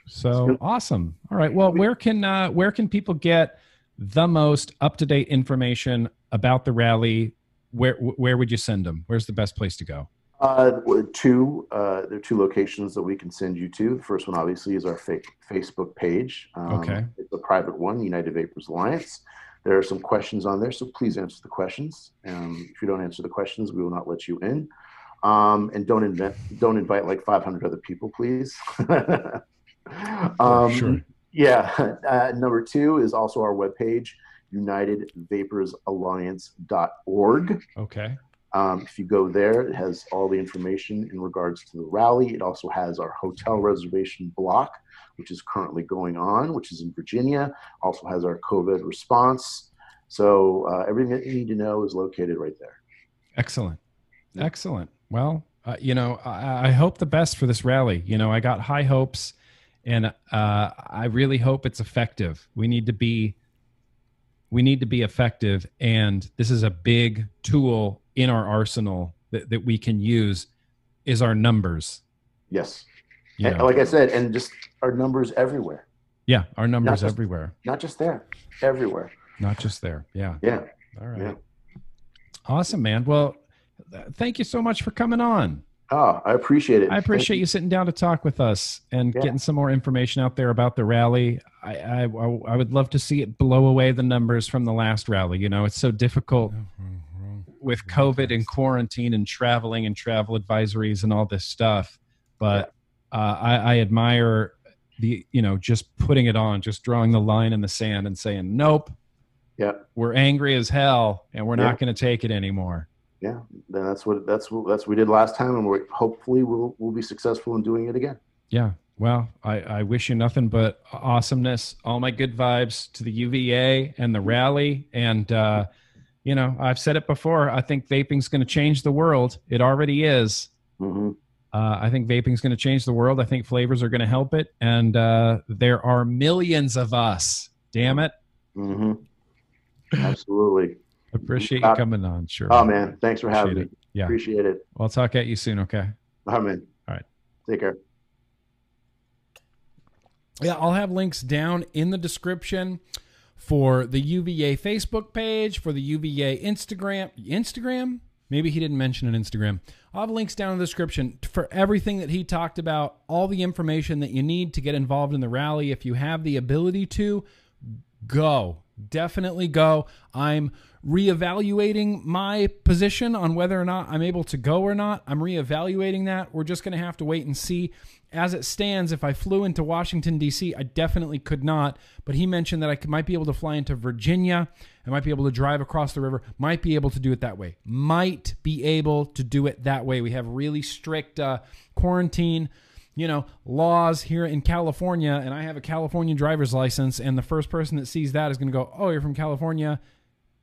So awesome. All right. Well, where can uh, where can people get the most up to date information about the rally? Where where would you send them? Where's the best place to go? Uh, two, uh, there are two locations that we can send you to. The first one, obviously, is our fa- Facebook page. Um, Okay. It's a private one, United Vapers Alliance. There are some questions on there, so please answer the questions. Um, if you don't answer the questions, we will not let you in. Um, and don't invent, don't invite like 500 other people, please. um, sure. Yeah. Uh, number two is also our webpage, UnitedVapersAlliance.org. Okay. Um, if you go there, it has all the information in regards to the rally. It also has our hotel reservation block, which is currently going on, which is in Virginia. Also has our COVID response. So uh, everything that you need to know is located right there. Excellent. Excellent. Well, uh, you know, I, I hope the best for this rally. You know, I got high hopes, and uh, I really hope it's effective. We need to be, we need to be effective, and this is a big tool in our arsenal that, that we can use. Is our numbers? Yes. And know, like I said, and just our numbers everywhere, yeah, our numbers just- everywhere, not just there, everywhere. not just there. Yeah. Yeah. All right. Yeah. Awesome, man. Well, th- thank you so much for coming on. Oh, I appreciate it. I appreciate you sitting down to talk with us and Yeah. getting some more information out there about the rally. I, I I would love to see it blow away the numbers from the last rally. You know, it's so difficult with COVID and quarantine and traveling and travel advisories and all this stuff. But uh, I, I admire the you know just putting it on, just drawing the line in the sand and saying, nope, Yeah. we're angry as hell and we're Yeah. not going to take it anymore. Yeah. Then that's what that's what that's what we did last time, and we hopefully we'll we'll be successful in doing it again. Yeah. Well, I, I wish you nothing but awesomeness, all my good vibes to the UVA and the rally. And, uh, you know, I've said it before. I think vaping's going to change the world. It already is. hmm Uh, I think vaping's going to change the world. I think flavors are going to help it. And uh, there are millions of us. Damn it. hmm Absolutely. Appreciate you coming on. Sure. Oh man, thanks for having Appreciate me. it. Yeah. Appreciate it. Well, I'll talk at you soon. Okay. Oh man. All right. Take care. Yeah, I'll have links down in the description for the UVA Facebook page, for the UVA Instagram. Instagram? Maybe he didn't mention an Instagram. I'll have links down in the description for everything that he talked about, all the information that you need to get involved in the rally. If you have the ability to, go. Definitely go. I'm reevaluating my position on whether or not I'm able to go or not. I'm reevaluating that. We're just going to have to wait and see. As it stands, if I flew into Washington, D.C., I definitely could not. But he mentioned that I might be able to fly into Virginia. I might be able to drive across the river. Might be able to do it that way. Might be able to do it that way. We have really strict uh, quarantine you know, laws here in California, and I have a California driver's license, and the first person that sees that is going to go, "Oh, you're from California.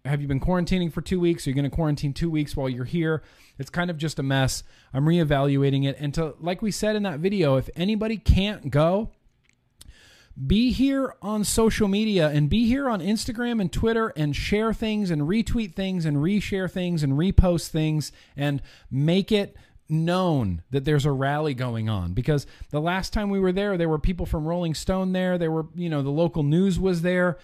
Have you been quarantining for two weeks? Are you going to quarantine two weeks while you're here?" It's kind of just a mess. I'm reevaluating it, and to like we said in that video, if anybody can't go, be here on social media and be here on Instagram and Twitter and share things and retweet things and reshare things and repost things and make it known that there's a rally going on because the last time we were there there were people from Rolling Stone there there were you know the local news was there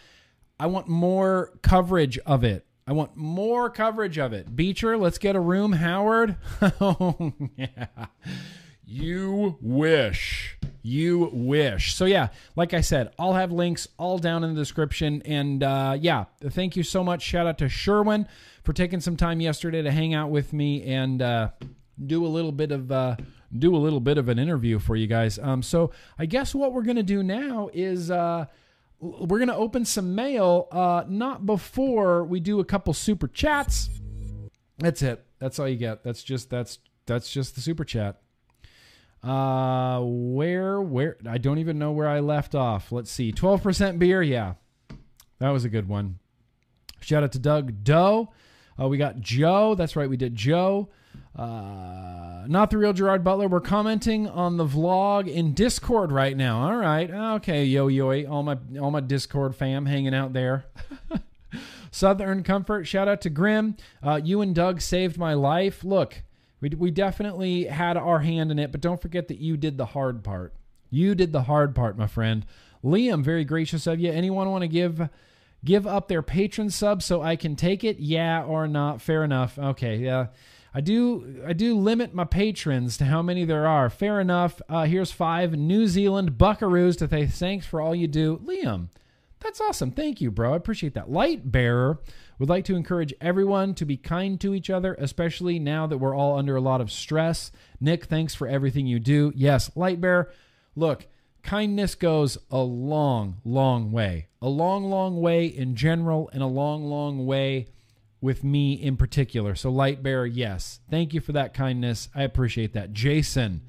I want more coverage of it I want more coverage of it Beecher let's get a room Howard oh yeah you wish. You wish. So, yeah, like I said, I'll have links all down in the description. And uh, yeah, thank you so much. Shout out to Sherwin for taking some time yesterday to hang out with me and uh, do a little bit of. Uh, do a little bit of an interview for you guys. Um, so I guess what we're gonna do now is uh, we're gonna open some mail. Uh, not before we do a couple super chats. That's it. That's all you get. That's just that's that's just the super chat. Uh, where where I don't even know where I left off. Let's see. 12% beer, yeah. That was a good one. Shout out to Doug Doe. Uh, we got Joe. That's right, we did Joe. Uh, not the real Gerard Butler. We're commenting on the vlog in Discord right now. All right. Okay, yo yo, all my all my Discord fam hanging out there. Southern Comfort, shout out to Grimm. Uh, you and Doug saved my life. Look, we, we definitely had our hand in it, but don't forget that you did the hard part. You did the hard part, my friend. Liam, very gracious of you. Anyone want to give give up their patron sub so I can take it? Yeah or not? Fair enough. Okay, yeah. I do I do limit my patrons to how many there are. Fair enough. Uh, here's five New Zealand Buckaroos to say thanks for all you do. Liam, that's awesome. Thank you, bro. I appreciate that. Light Bearer would like to encourage everyone to be kind to each other, especially now that we're all under a lot of stress. Nick, thanks for everything you do. Yes, Light Bearer, look, kindness goes a long, long way. A long, long way in general, and a long, long way with me in particular. So, Light Bearer, yes. Thank you for that kindness. I appreciate that. Jason,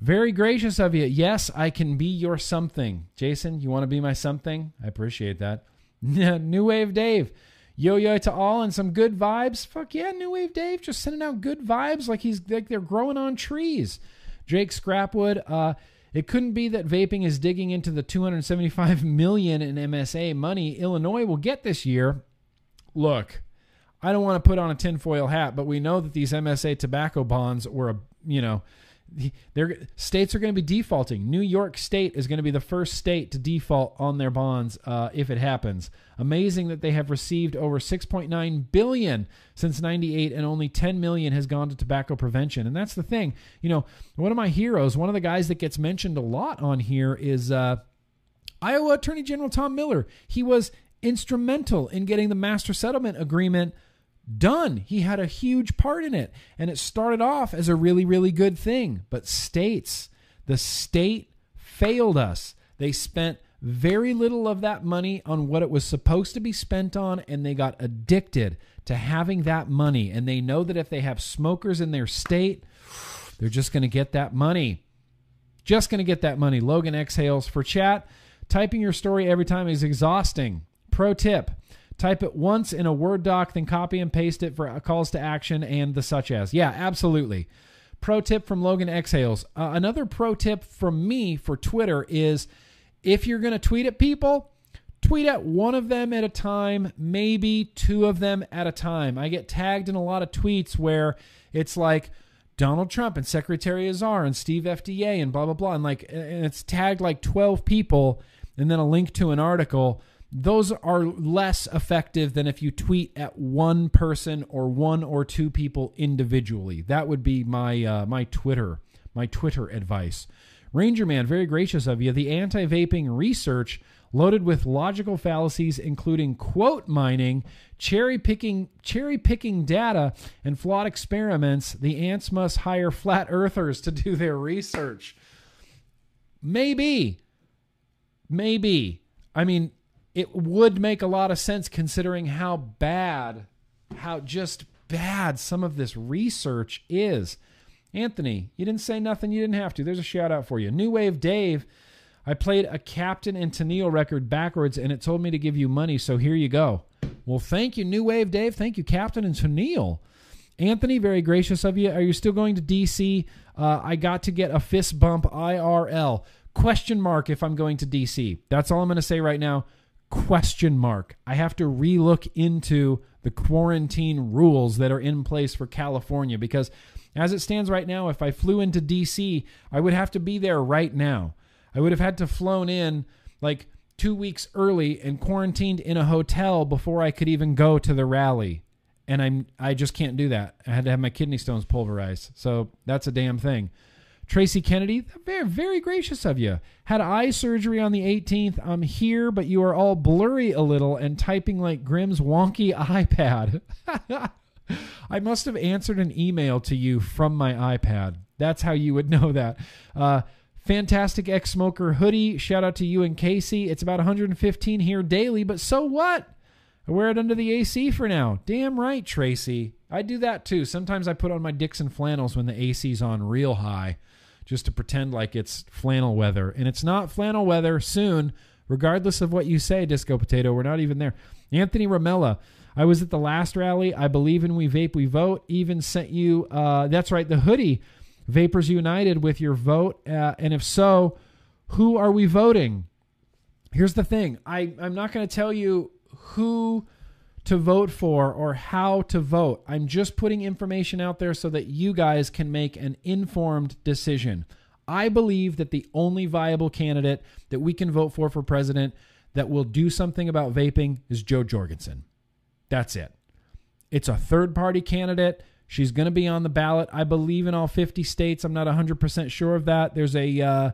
very gracious of you. Yes, I can be your something. Jason, you want to be my something? I appreciate that. New Wave Dave. Yo yo to all and some good vibes. Fuck yeah, New Wave Dave just sending out good vibes like he's like they're growing on trees. Jake Scrapwood, uh, it couldn't be that vaping is digging into the 275 million in MSA money Illinois will get this year. Look, I don't want to put on a tinfoil hat, but we know that these MSA tobacco bonds were a you know their states are going to be defaulting. New York State is going to be the first state to default on their bonds uh, if it happens. Amazing that they have received over 6.9 billion since 98 and only 10 million has gone to tobacco prevention. And that's the thing. You know, one of my heroes, one of the guys that gets mentioned a lot on here is uh, Iowa Attorney General Tom Miller. He was instrumental in getting the master settlement agreement done. He had a huge part in it. And it started off as a really, really good thing. But states, the state failed us. They spent very little of that money on what it was supposed to be spent on, and they got addicted to having that money. And they know that if they have smokers in their state, they're just going to get that money. Just going to get that money. Logan exhales for chat. Typing your story every time is exhausting. Pro tip Type it once in a Word doc, then copy and paste it for calls to action and the such as. Yeah, absolutely. Pro tip from Logan Exhales. Uh, another pro tip from me for Twitter is if you're going to tweet at people, tweet at one of them at a time, maybe two of them at a time. I get tagged in a lot of tweets where it's like Donald Trump and Secretary Azar and Steve FDA and blah blah blah and like and it's tagged like 12 people and then a link to an article those are less effective than if you tweet at one person or one or two people individually. That would be my uh, my Twitter my Twitter advice. Ranger Man, very gracious of you. The anti-vaping research loaded with logical fallacies, including quote mining, cherry picking, cherry picking data, and flawed experiments. The ants must hire flat earthers to do their research. Maybe, maybe. I mean, it would make a lot of sense considering how bad, how just bad some of this research is. Anthony, you didn't say nothing you didn't have to. There's a shout out for you. New Wave Dave, I played a Captain and Tennille record backwards and it told me to give you money, so here you go. Well, thank you, New Wave Dave. Thank you, Captain and Tennille. Anthony, very gracious of you. Are you still going to DC? Uh, I got to get a fist bump IRL. Question mark if I'm going to DC. That's all I'm going to say right now question mark. I have to relook into the quarantine rules that are in place for California because as it stands right now, if I flew into DC, I would have to be there right now. I would have had to flown in like 2 weeks early and quarantined in a hotel before I could even go to the rally. And I'm I just can't do that. I had to have my kidney stones pulverized. So that's a damn thing. Tracy Kennedy, very, very gracious of you. Had eye surgery on the 18th. I'm here, but you are all blurry a little and typing like Grimm's wonky iPad. I must have answered an email to you from my iPad. That's how you would know that. Uh, fantastic ex smoker hoodie. Shout out to you and Casey. It's about 115 here daily, but so what? I wear it under the AC for now. Damn right, Tracy. I do that too. Sometimes I put on my Dixxon flannels when the AC's on real high just to pretend like it's flannel weather. And it's not flannel weather soon, regardless of what you say, Disco Potato. We're not even there. Anthony Ramella. I was at the last rally. I believe in We Vape, We Vote. Even sent you, uh, that's right, the hoodie, Vapors United, with your vote. Uh, and if so, who are we voting? Here's the thing I, I'm not going to tell you who to vote for or how to vote. I'm just putting information out there so that you guys can make an informed decision. I believe that the only viable candidate that we can vote for for president that will do something about vaping is Jo Jorgensen. That's it. It's a third party candidate. She's going to be on the ballot, I believe, in all 50 states. I'm not 100% sure of that. There's a uh,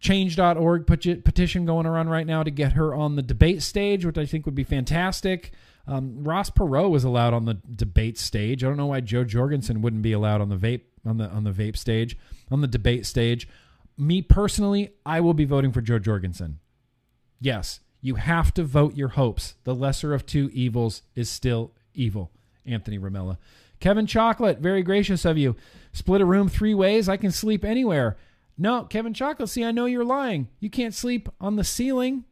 change.org petition going around right now to get her on the debate stage, which I think would be fantastic. Um, Ross Perot was allowed on the debate stage. I don't know why Jo Jorgensen wouldn't be allowed on the vape on the on the vape stage, on the debate stage. Me personally, I will be voting for Jo Jorgensen. Yes, you have to vote your hopes. The lesser of two evils is still evil. Anthony Ramella. Kevin Chocolate, very gracious of you. Split a room three ways. I can sleep anywhere. No, Kevin Chocolate, see, I know you're lying. You can't sleep on the ceiling.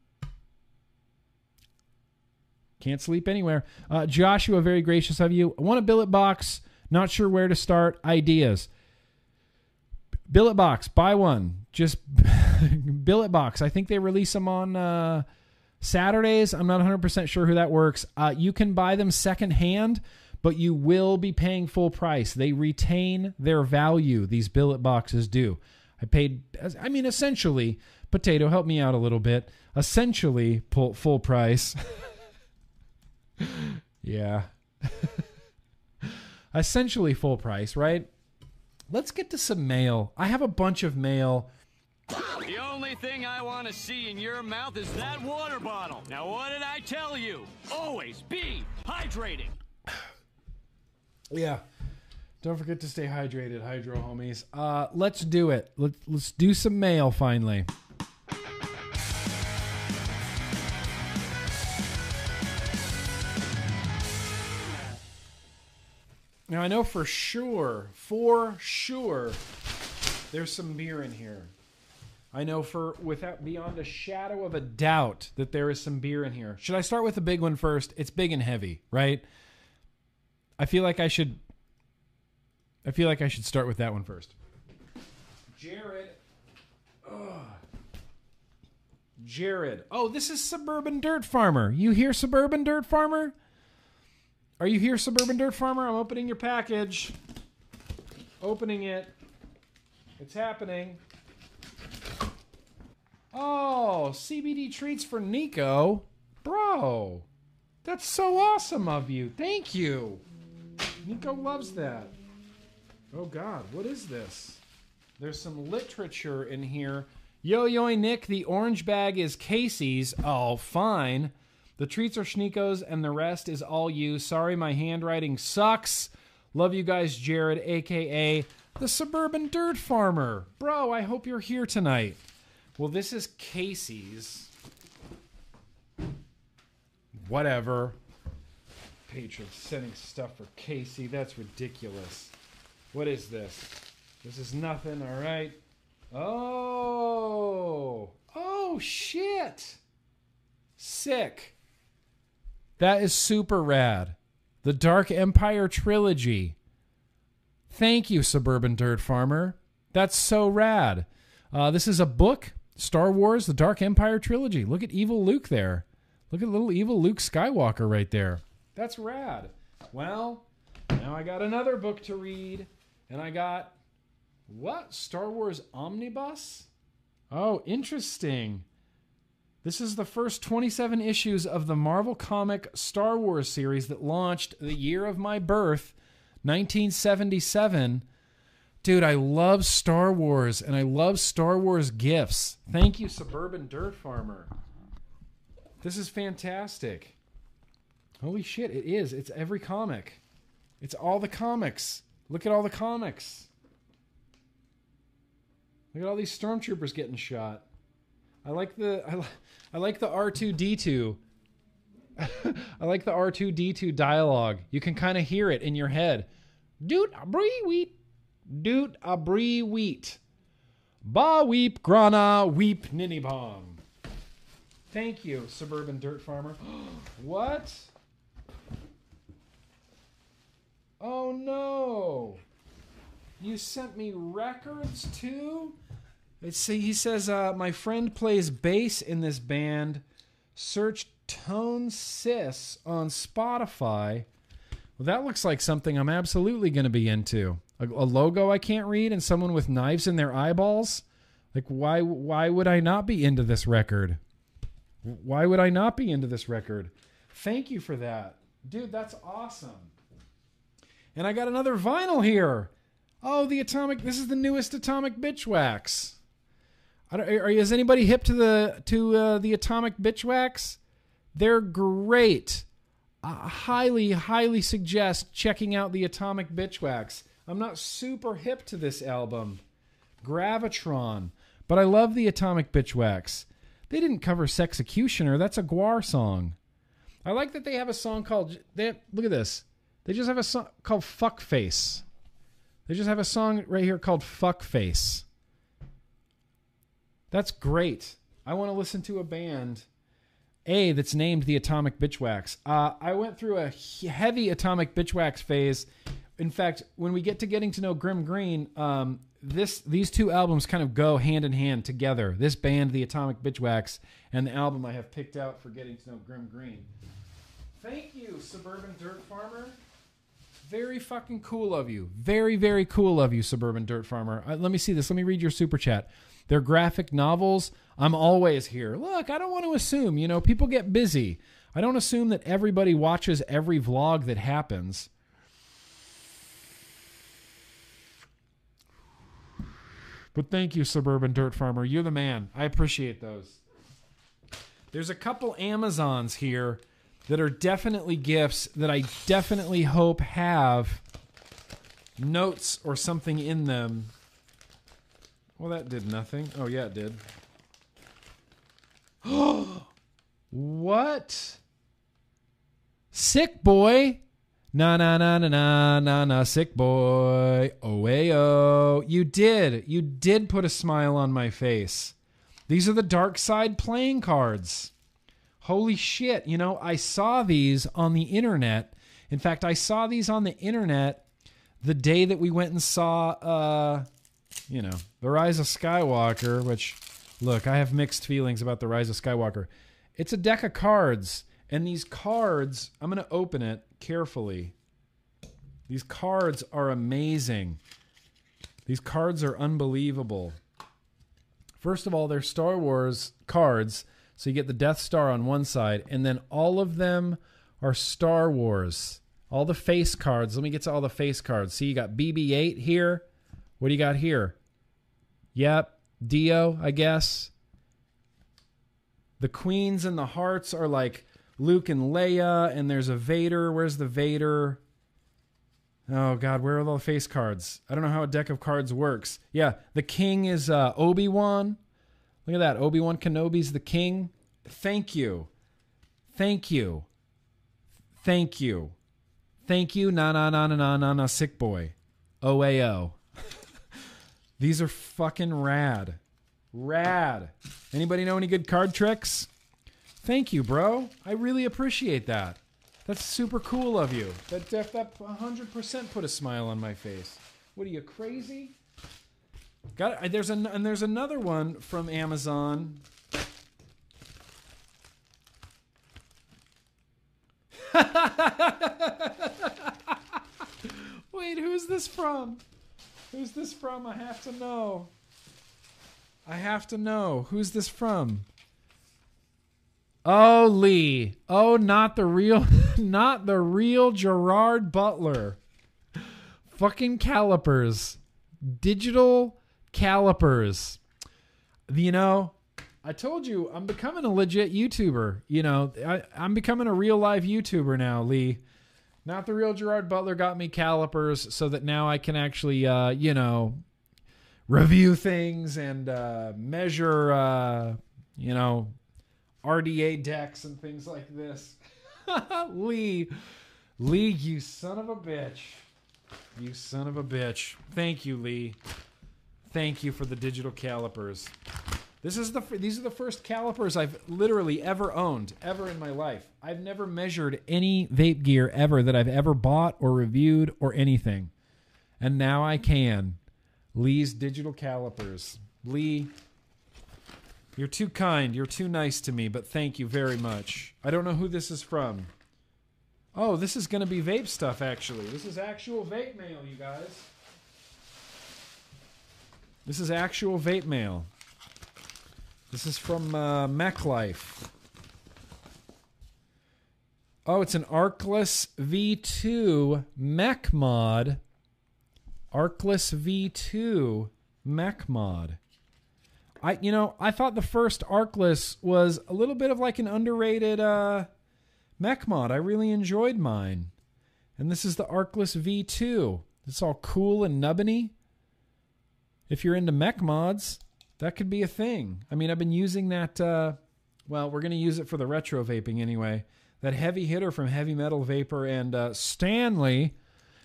Can't sleep anywhere. Uh, Joshua, very gracious of you. I want a billet box. Not sure where to start. Ideas. Billet box. Buy one. Just billet box. I think they release them on uh, Saturdays. I'm not 100% sure who that works. Uh, you can buy them secondhand, but you will be paying full price. They retain their value. These billet boxes do. I paid, I mean, essentially, potato, help me out a little bit. Essentially, full, full price. yeah. essentially full price, right? Let's get to some mail. I have a bunch of mail. The only thing I want to see in your mouth is that water bottle. Now, what did I tell you? Always be hydrating. Yeah. Don't forget to stay hydrated, hydro homies. Uh, let's do it. Let's, let's do some mail finally. Now I know for sure, for sure, there's some beer in here. I know for without beyond a shadow of a doubt that there is some beer in here. Should I start with the big one first? It's big and heavy, right? I feel like I should I feel like I should start with that one first. Jared. Ugh. Jared. Oh, this is Suburban Dirt Farmer. You hear Suburban Dirt Farmer? Are you here, Suburban Dirt Farmer? I'm opening your package. Opening it. It's happening. Oh, CBD treats for Nico. Bro, that's so awesome of you. Thank you. Nico loves that. Oh God, what is this? There's some literature in here. Yo yo Nick, the orange bag is Casey's. Oh, fine. The treats are Schneeko's and the rest is all you. Sorry, my handwriting sucks. Love you guys, Jared, aka the suburban dirt farmer. Bro, I hope you're here tonight. Well, this is Casey's. Whatever. Patron sending stuff for Casey. That's ridiculous. What is this? This is nothing, all right? Oh. Oh, shit. Sick. That is super rad. The Dark Empire trilogy. Thank you, Suburban Dirt Farmer. That's so rad. Uh, this is a book, Star Wars: The Dark Empire trilogy. Look at evil Luke there. Look at little evil Luke Skywalker right there. That's rad. Well, now I got another book to read, and I got what? Star Wars Omnibus? Oh, interesting. This is the first 27 issues of the Marvel comic Star Wars series that launched the year of my birth, 1977. Dude, I love Star Wars and I love Star Wars gifts. Thank you, Suburban Dirt Farmer. This is fantastic. Holy shit, it is. It's every comic. It's all the comics. Look at all the comics. Look at all these stormtroopers getting shot. I like the I, li- I like the R2D2. I like the R2D2 dialogue. You can kind of hear it in your head. Doot a bree wheat. Doot a bree wheat. Ba weep grana weep ninny bong. Thank you, suburban dirt farmer. what? Oh no. You sent me records too? It's, he says, uh, my friend plays bass in this band. Search Tone Sis on Spotify. Well, that looks like something I'm absolutely going to be into. A, a logo I can't read and someone with knives in their eyeballs. Like why why would I not be into this record? Why would I not be into this record? Thank you for that. Dude, that's awesome. And I got another vinyl here. Oh, the Atomic this is the newest Atomic Bitchwax. I don't, are, is anybody hip to the to uh, the Atomic Bitchwax? They're great. I highly, highly suggest checking out the Atomic Bitchwax. I'm not super hip to this album, Gravitron, but I love the Atomic Bitchwax. They didn't cover Sexecutioner. That's a GWAR song. I like that they have a song called. They have, look at this. They just have a song called Fuck Face. They just have a song right here called Fuck Face. That's great. I want to listen to a band a that's named the Atomic Bitchwax. Uh, I went through a heavy Atomic Bitchwax phase. In fact, when we get to getting to know Grimm Green, um, this these two albums kind of go hand in hand together. This band, the Atomic Bitchwax, and the album I have picked out for getting to know Grimm Green. Thank you, Suburban Dirt Farmer. Very fucking cool of you. Very, very cool of you, Suburban Dirt Farmer. Uh, let me see this. Let me read your super chat. They're graphic novels. I'm always here. Look, I don't want to assume, you know, people get busy. I don't assume that everybody watches every vlog that happens. But thank you, Suburban Dirt Farmer. You're the man. I appreciate those. There's a couple Amazons here that are definitely gifts that I definitely hope have notes or something in them. Well, that did nothing. Oh, yeah, it did. what? Sick boy. Na na na na na na na sick boy. Oh. You did. You did put a smile on my face. These are the dark side playing cards. Holy shit. You know, I saw these on the internet. In fact, I saw these on the internet the day that we went and saw uh you know, The Rise of Skywalker, which look, I have mixed feelings about The Rise of Skywalker. It's a deck of cards, and these cards, I'm going to open it carefully. These cards are amazing. These cards are unbelievable. First of all, they're Star Wars cards, so you get the Death Star on one side, and then all of them are Star Wars. All the face cards. Let me get to all the face cards. See, you got BB 8 here. What do you got here? Yep, Dio, I guess. The queens and the hearts are like Luke and Leia, and there's a Vader. Where's the Vader? Oh God, where are all the face cards? I don't know how a deck of cards works. Yeah, the king is uh, Obi Wan. Look at that, Obi Wan Kenobi's the king. Thank you, thank you, thank you, thank you. Na na na na na na na. Sick boy. O A O. These are fucking rad. Rad. Anybody know any good card tricks? Thank you, bro. I really appreciate that. That's super cool of you. That that, that 100% put a smile on my face. What are you crazy? Got it. there's an and there's another one from Amazon. Wait, who's this from? Who's this from? I have to know. I have to know. Who's this from? Oh, Lee. Oh, not the real not the real Gerard Butler. Fucking calipers. Digital calipers. You know, I told you I'm becoming a legit YouTuber. You know, I, I'm becoming a real live YouTuber now, Lee. Not the real Gerard Butler got me calipers so that now I can actually, uh, you know, review things and uh, measure, uh, you know, RDA decks and things like this. Lee, Lee, you son of a bitch. You son of a bitch. Thank you, Lee. Thank you for the digital calipers. This is the these are the first calipers I've literally ever owned ever in my life. I've never measured any vape gear ever that I've ever bought or reviewed or anything. And now I can. Lee's digital calipers. Lee You're too kind. You're too nice to me, but thank you very much. I don't know who this is from. Oh, this is going to be vape stuff, actually. This is actual vape mail, you guys. This is actual vape mail. This is from uh, Mech Life. Oh, it's an Arcless V2 mech mod. Arcless V2 mech mod. I you know, I thought the first Arcless was a little bit of like an underrated uh mech mod. I really enjoyed mine. And this is the Arcless V2. It's all cool and nubbiny. If you're into mech mods, that could be a thing. I mean, I've been using that uh well, we're going to use it for the retro vaping anyway. That heavy hitter from Heavy Metal Vapor and uh, Stanley.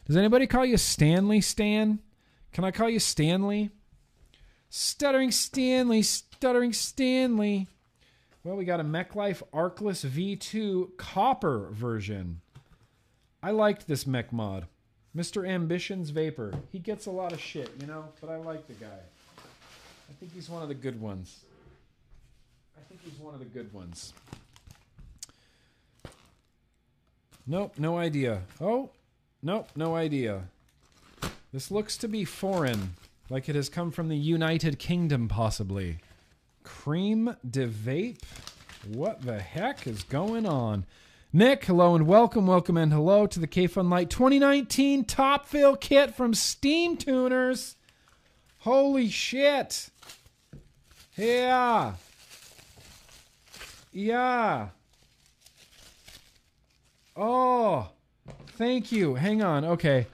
Does anybody call you Stanley Stan? Can I call you Stanley? Stuttering Stanley, Stuttering Stanley. Well, we got a MechLife Arcless V2 copper version. I liked this mech mod. Mr. Ambition's Vapor. He gets a lot of shit, you know, but I like the guy. I think he's one of the good ones. I think he's one of the good ones. Nope, no idea. Oh, nope, no idea. This looks to be foreign, like it has come from the United Kingdom, possibly. Cream de Vape? What the heck is going on? Nick, hello and welcome, welcome and hello to the Kayfun Lite 2019 Top Fill Kit from Steam Tuners. Holy shit! Yeah! Yeah! Oh, thank you. Hang on. Okay.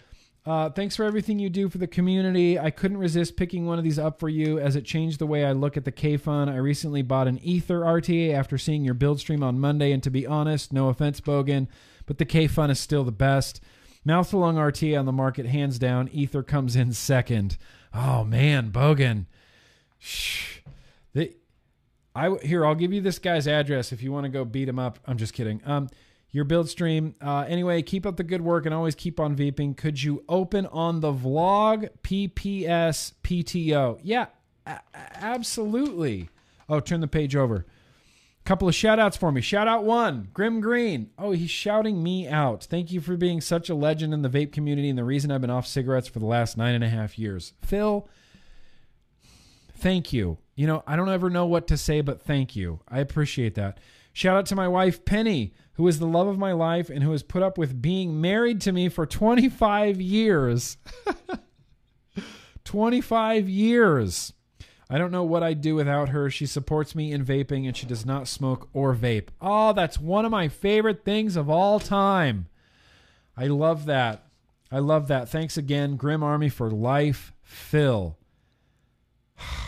Uh, thanks for everything you do for the community. I couldn't resist picking one of these up for you as it changed the way I look at the Kayfun. I recently bought an Ether RTA after seeing your build stream on Monday, and to be honest, no offense, Bogan, but the Kayfun is still the best. Mouth to lung RTA on the market, hands down. Ether comes in second. Oh man, Bogan. Shh. I here. I'll give you this guy's address if you want to go beat him up. I'm just kidding. Um, your build stream. Uh, anyway, keep up the good work and always keep on vaping. Could you open on the vlog PPS PTO? Yeah, a- absolutely. Oh, turn the page over. Couple of shout outs for me. Shout out one, Grimm Green. Oh, he's shouting me out. Thank you for being such a legend in the vape community and the reason I've been off cigarettes for the last nine and a half years. Phil, thank you. You know, I don't ever know what to say, but thank you. I appreciate that. Shout out to my wife, Penny, who is the love of my life and who has put up with being married to me for 25 years. 25 years. I don't know what I'd do without her. She supports me in vaping and she does not smoke or vape. Oh, that's one of my favorite things of all time. I love that. I love that. Thanks again, Grimm Army for life, Phil.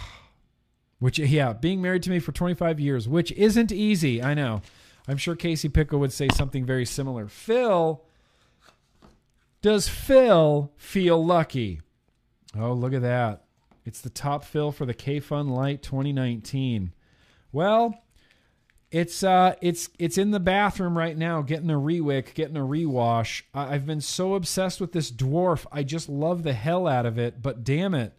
Which, yeah, being married to me for 25 years, which isn't easy. I know. I'm sure Casey Pickle would say something very similar. Phil, does Phil feel lucky? Oh, look at that. It's the top fill for the Kayfun Lite 2019. Well, it's uh it's it's in the bathroom right now getting a rewick, getting a rewash. I- I've been so obsessed with this dwarf. I just love the hell out of it, but damn it.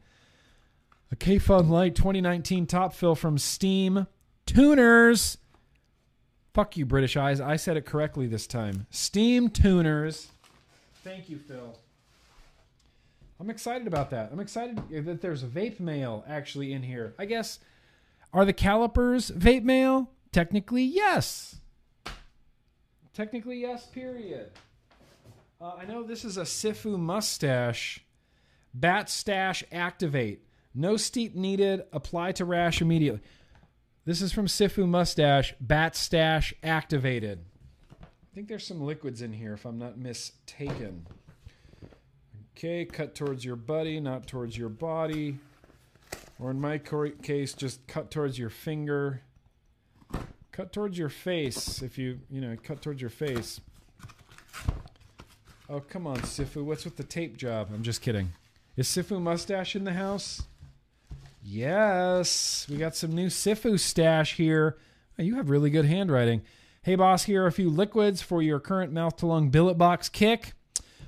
A Kayfun Lite 2019 top fill from Steam Tuners. Fuck you, British Eyes. I said it correctly this time. Steam Tuners. Thank you, Phil. I'm excited about that. I'm excited that there's vape mail actually in here. I guess are the calipers vape mail? Technically, yes. Technically, yes. Period. Uh, I know this is a Sifu mustache. Bat stash activate. No steep needed. Apply to rash immediately. This is from Sifu mustache. Bat stash activated. I think there's some liquids in here if I'm not mistaken. Okay, cut towards your buddy, not towards your body. Or in my case, just cut towards your finger. Cut towards your face if you, you know, cut towards your face. Oh, come on, Sifu. What's with the tape job? I'm just kidding. Is Sifu Mustache in the house? Yes. We got some new Sifu stash here. Oh, you have really good handwriting. Hey, boss, here are a few liquids for your current mouth to lung billet box kick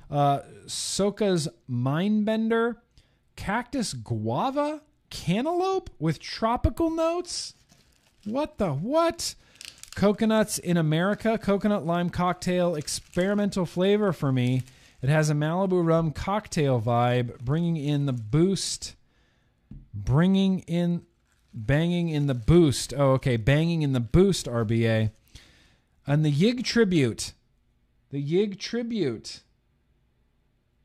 uh, Soka's Mindbender, Cactus Guava, Cantaloupe with tropical notes. What the what? Coconuts in America, coconut lime cocktail, experimental flavor for me. It has a Malibu rum cocktail vibe, bringing in the boost, bringing in, banging in the boost. Oh, okay, banging in the boost, RBA. And the Yig tribute, the Yig tribute.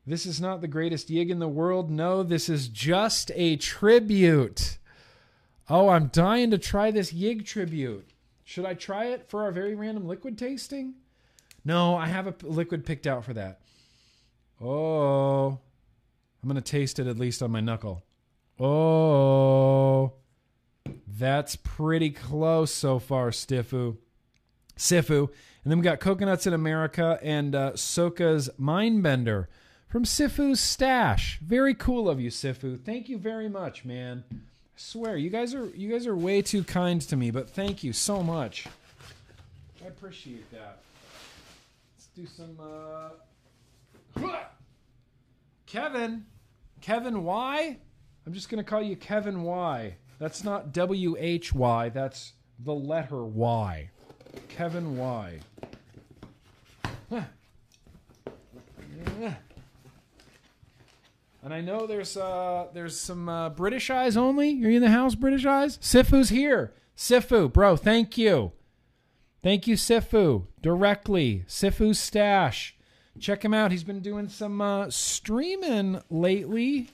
This is not the greatest Yig in the world. No, this is just a tribute. Oh, I'm dying to try this Yig tribute. Should I try it for our very random liquid tasting? No, I have a liquid picked out for that. Oh, I'm going to taste it at least on my knuckle. Oh, that's pretty close so far, Stifu. Sifu. And then we got Coconuts in America and uh, Soka's Mindbender from Sifu's Stash. Very cool of you, Sifu. Thank you very much, man. I swear, you guys are you guys are way too kind to me, but thank you so much. I appreciate that. Let's do some uh Kevin. Kevin Y? I'm just gonna call you Kevin Y. That's not W H Y, that's the letter Y. Kevin Y. And I know there's uh there's some uh, British eyes only. You're in the house, British eyes. Sifu's here. Sifu, bro, thank you. Thank you, Sifu. Directly. Sifu's stash. Check him out. He's been doing some uh, streaming lately.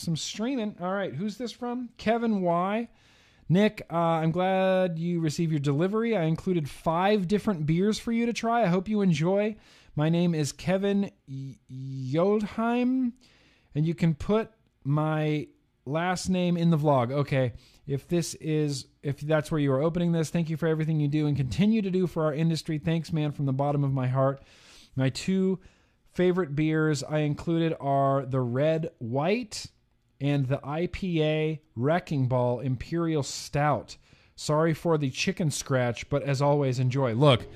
Some streaming. All right, who's this from? Kevin Y. Nick, uh, I'm glad you received your delivery. I included five different beers for you to try. I hope you enjoy. My name is Kevin Yoldheim, and you can put my last name in the vlog. Okay, if this is if that's where you are opening this, thank you for everything you do and continue to do for our industry. Thanks, man, from the bottom of my heart. My two favorite beers I included are the Red White and the IPA Wrecking Ball Imperial Stout. Sorry for the chicken scratch, but as always, enjoy. Look,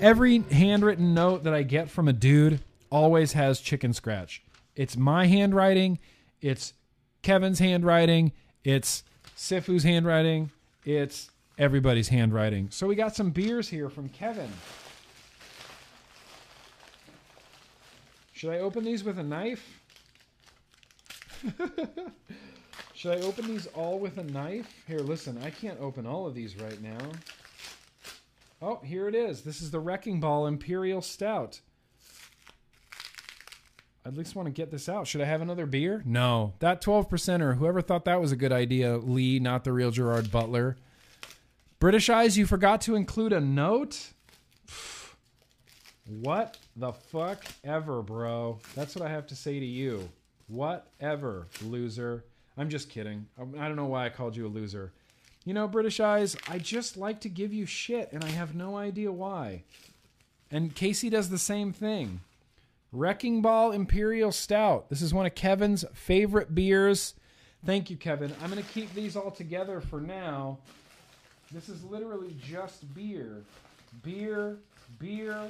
every handwritten note that I get from a dude always has chicken scratch. It's my handwriting, it's Kevin's handwriting, it's Sifu's handwriting, it's everybody's handwriting. So we got some beers here from Kevin. Should I open these with a knife? Should I open these all with a knife? Here, listen, I can't open all of these right now. Oh, here it is. This is the Wrecking Ball Imperial Stout. I at least want to get this out. Should I have another beer? No. That 12%er, whoever thought that was a good idea, Lee, not the real Gerard Butler. British Eyes, you forgot to include a note? What the fuck ever, bro? That's what I have to say to you. Whatever, loser. I'm just kidding. Um, I don't know why I called you a loser. You know, British Eyes, I just like to give you shit, and I have no idea why. And Casey does the same thing. Wrecking Ball Imperial Stout. This is one of Kevin's favorite beers. Thank you, Kevin. I'm going to keep these all together for now. This is literally just beer. Beer, beer,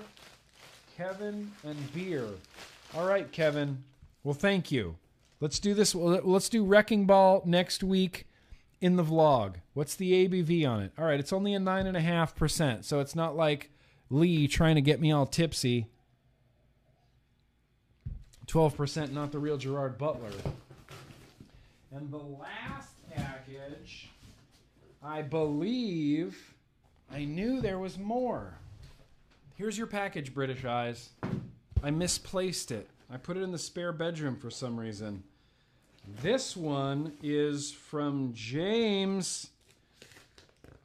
Kevin, and beer. All right, Kevin. Well, thank you. Let's do this. Let's do Wrecking Ball next week in the vlog. What's the ABV on it? All right, it's only a nine and a half percent, so it's not like Lee trying to get me all tipsy. Twelve percent, not the real Gerard Butler. And the last package, I believe, I knew there was more. Here's your package, British Eyes. I misplaced it. I put it in the spare bedroom for some reason. This one is from James.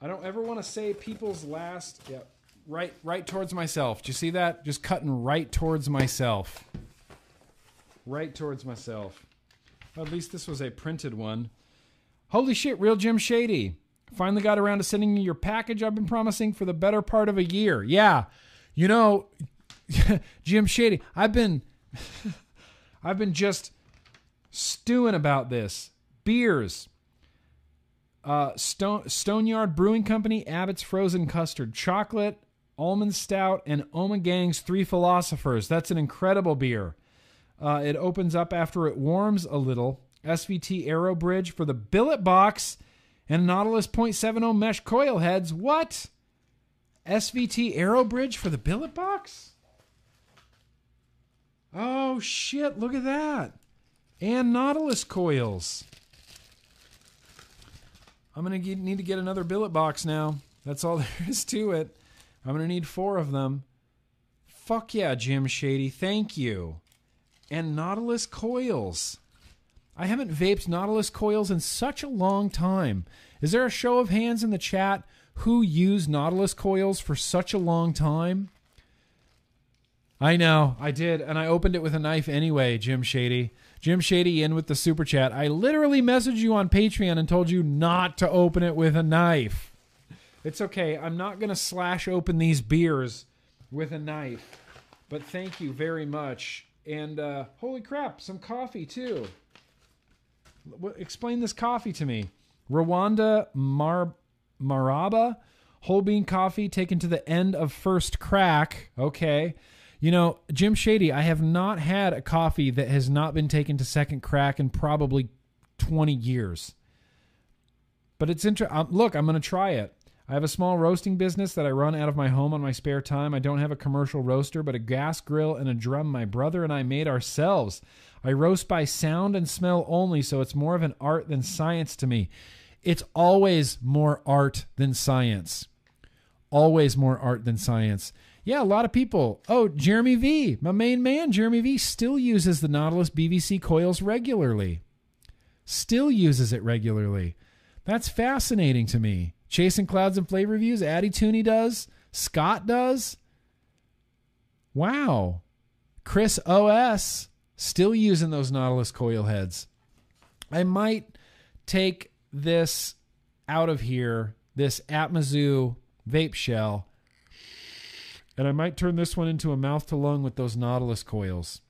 I don't ever want to say people's last. Yeah, right, right towards myself. Do you see that? Just cutting right towards myself. Right towards myself. At least this was a printed one. Holy shit, real Jim Shady. Finally got around to sending you your package I've been promising for the better part of a year. Yeah. You know, Jim Shady, I've been I've been just stewing about this. Beers. Uh, Stone Stoneyard Brewing Company, Abbott's Frozen Custard Chocolate, Almond Stout, and Omegang's Three Philosophers. That's an incredible beer. Uh, it opens up after it warms a little. SVT Aero Bridge for the billet box And Nautilus 0.70 mesh coil heads. What? SVT Aero Bridge for the billet box? Oh shit, look at that. And Nautilus coils. I'm going to need to get another billet box now. That's all there is to it. I'm going to need four of them. Fuck yeah, Jim Shady. Thank you. And Nautilus coils. I haven't vaped Nautilus coils in such a long time. Is there a show of hands in the chat who used Nautilus coils for such a long time? I know, I did, and I opened it with a knife anyway, Jim Shady. Jim Shady in with the super chat. I literally messaged you on Patreon and told you not to open it with a knife. It's okay. I'm not going to slash open these beers with a knife. But thank you very much. And uh, holy crap, some coffee too. What, explain this coffee to me. Rwanda Mar- Maraba whole bean coffee taken to the end of first crack. Okay. You know, Jim Shady, I have not had a coffee that has not been taken to second crack in probably 20 years. But it's interesting. Uh, look, I'm going to try it. I have a small roasting business that I run out of my home on my spare time. I don't have a commercial roaster, but a gas grill and a drum my brother and I made ourselves. I roast by sound and smell only, so it's more of an art than science to me. It's always more art than science. Always more art than science. Yeah, a lot of people. Oh, Jeremy V, my main man, Jeremy V, still uses the Nautilus BVC coils regularly. Still uses it regularly. That's fascinating to me. Chasing Clouds and Flavor Reviews, Addy Tooney does. Scott does. Wow. Chris OS still using those Nautilus coil heads. I might take this out of here, this Atmazu vape shell, and I might turn this one into a mouth to lung with those Nautilus coils.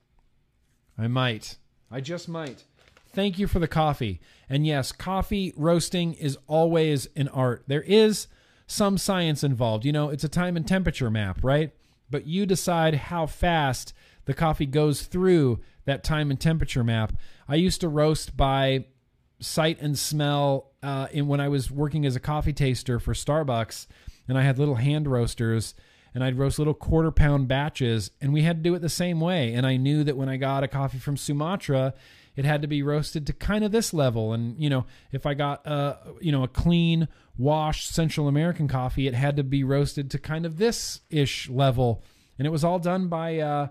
I might. I just might. Thank you for the coffee. And yes, coffee roasting is always an art. There is some science involved. You know, it's a time and temperature map, right? But you decide how fast the coffee goes through that time and temperature map. I used to roast by sight and smell uh, in when I was working as a coffee taster for Starbucks, and I had little hand roasters and I'd roast little quarter pound batches, and we had to do it the same way. And I knew that when I got a coffee from Sumatra, it had to be roasted to kind of this level. And you know, if I got a you know a clean washed Central American coffee, it had to be roasted to kind of this ish level. And it was all done by uh,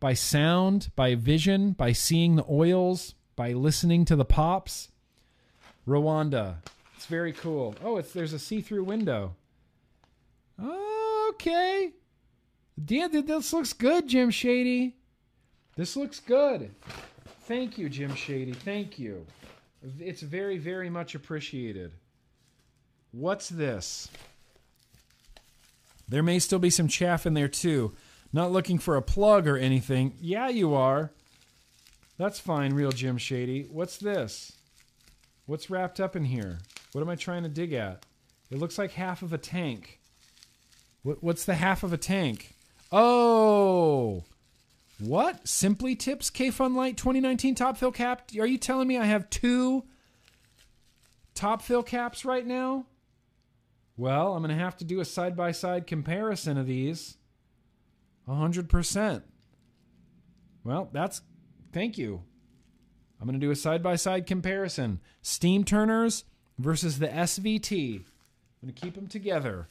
by sound, by vision, by seeing the oils, by listening to the pops. Rwanda, it's very cool. Oh, it's there's a see through window. Okay. Yeah, this looks good, Jim Shady. This looks good. Thank you, Jim Shady. Thank you. It's very, very much appreciated. What's this? There may still be some chaff in there, too. Not looking for a plug or anything. Yeah, you are. That's fine, real Jim Shady. What's this? What's wrapped up in here? What am I trying to dig at? It looks like half of a tank. What, what's the half of a tank? Oh, what? Simply Tips Kayfun Lite 2019 Top Fill Cap? Are you telling me I have two Top Fill Caps right now? Well, I'm going to have to do a side by side comparison of these. 100%. Well, that's. Thank you. I'm going to do a side by side comparison. Steam Tuners versus the SVT. I'm going to keep them together.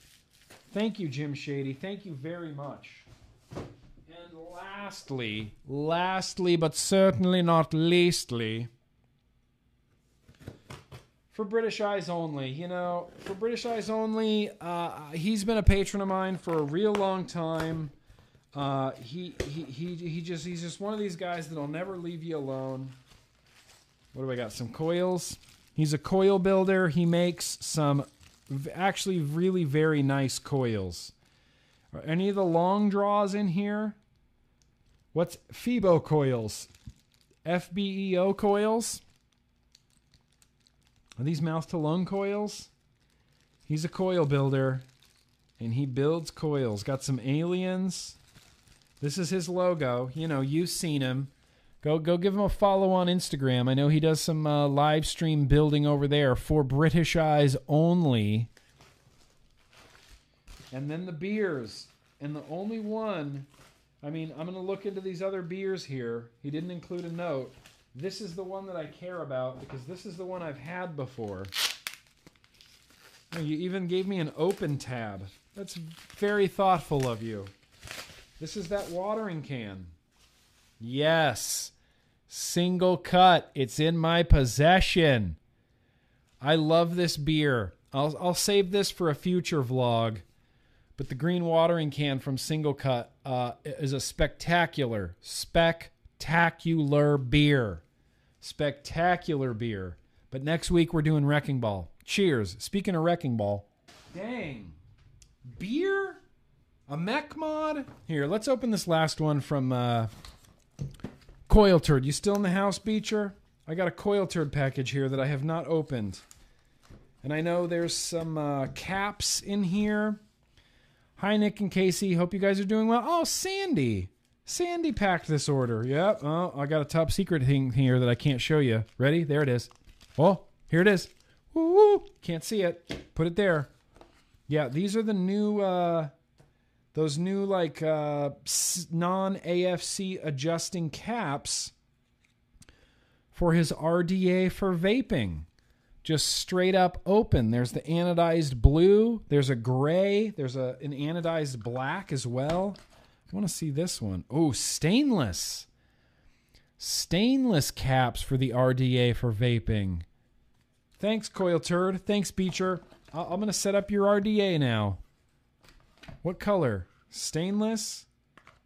Thank you, Jim Shady. Thank you very much. And lastly, lastly, but certainly not leastly, for British Eyes Only, you know, for British Eyes Only, uh, he's been a patron of mine for a real long time. Uh, he, he, he, he just, he's just one of these guys that'll never leave you alone. What do I got? Some coils. He's a coil builder. He makes some actually really very nice coils. Are any of the long draws in here? What's FIBO coils? FBEO coils? Are these mouth to lung coils? He's a coil builder and he builds coils. Got some aliens. This is his logo. You know, you've seen him. Go go give him a follow on Instagram. I know he does some uh, live stream building over there for British eyes only. And then the beers. And the only one, I mean, I'm to look into these other beers here. He didn't include a note. This is the one that I care about because this is the one I've had before. You even gave me an open tab. That's very thoughtful of you. This is that watering can. Yes. Single cut. It's in my possession. I love this beer. I'll I'll save this for a future vlog. But the green watering can from Single Cut uh, is a spectacular, spectacular beer. Spectacular beer. But next week we're doing Wrecking Ball. Cheers. Speaking of Wrecking Ball. Dang. Beer? A mech mod? Here, let's open this last one from uh, Coil Turd. You still in the house, Beecher? I got a Coil Turd package here that I have not opened. And I know there's some uh, caps in here. Hi, Nick and Casey. Hope you guys are doing well. Oh, Sandy. Sandy packed this order. Yep. Oh, I got a top secret thing here that I can't show you. Ready? There it is. Oh, here it is. Woo! Can't see it. Put it there. Yeah, these are the new, uh, those new like uh, non AFC adjusting caps for his RDA for vaping just straight up open. There's the anodized blue. There's a gray. There's a an anodized black as well. I want to see this one. Oh, stainless. Stainless caps for the RDA for vaping. Thanks, Coil Turd. Thanks, Beecher. I- I'm going to set up your RDA now. What color? Stainless?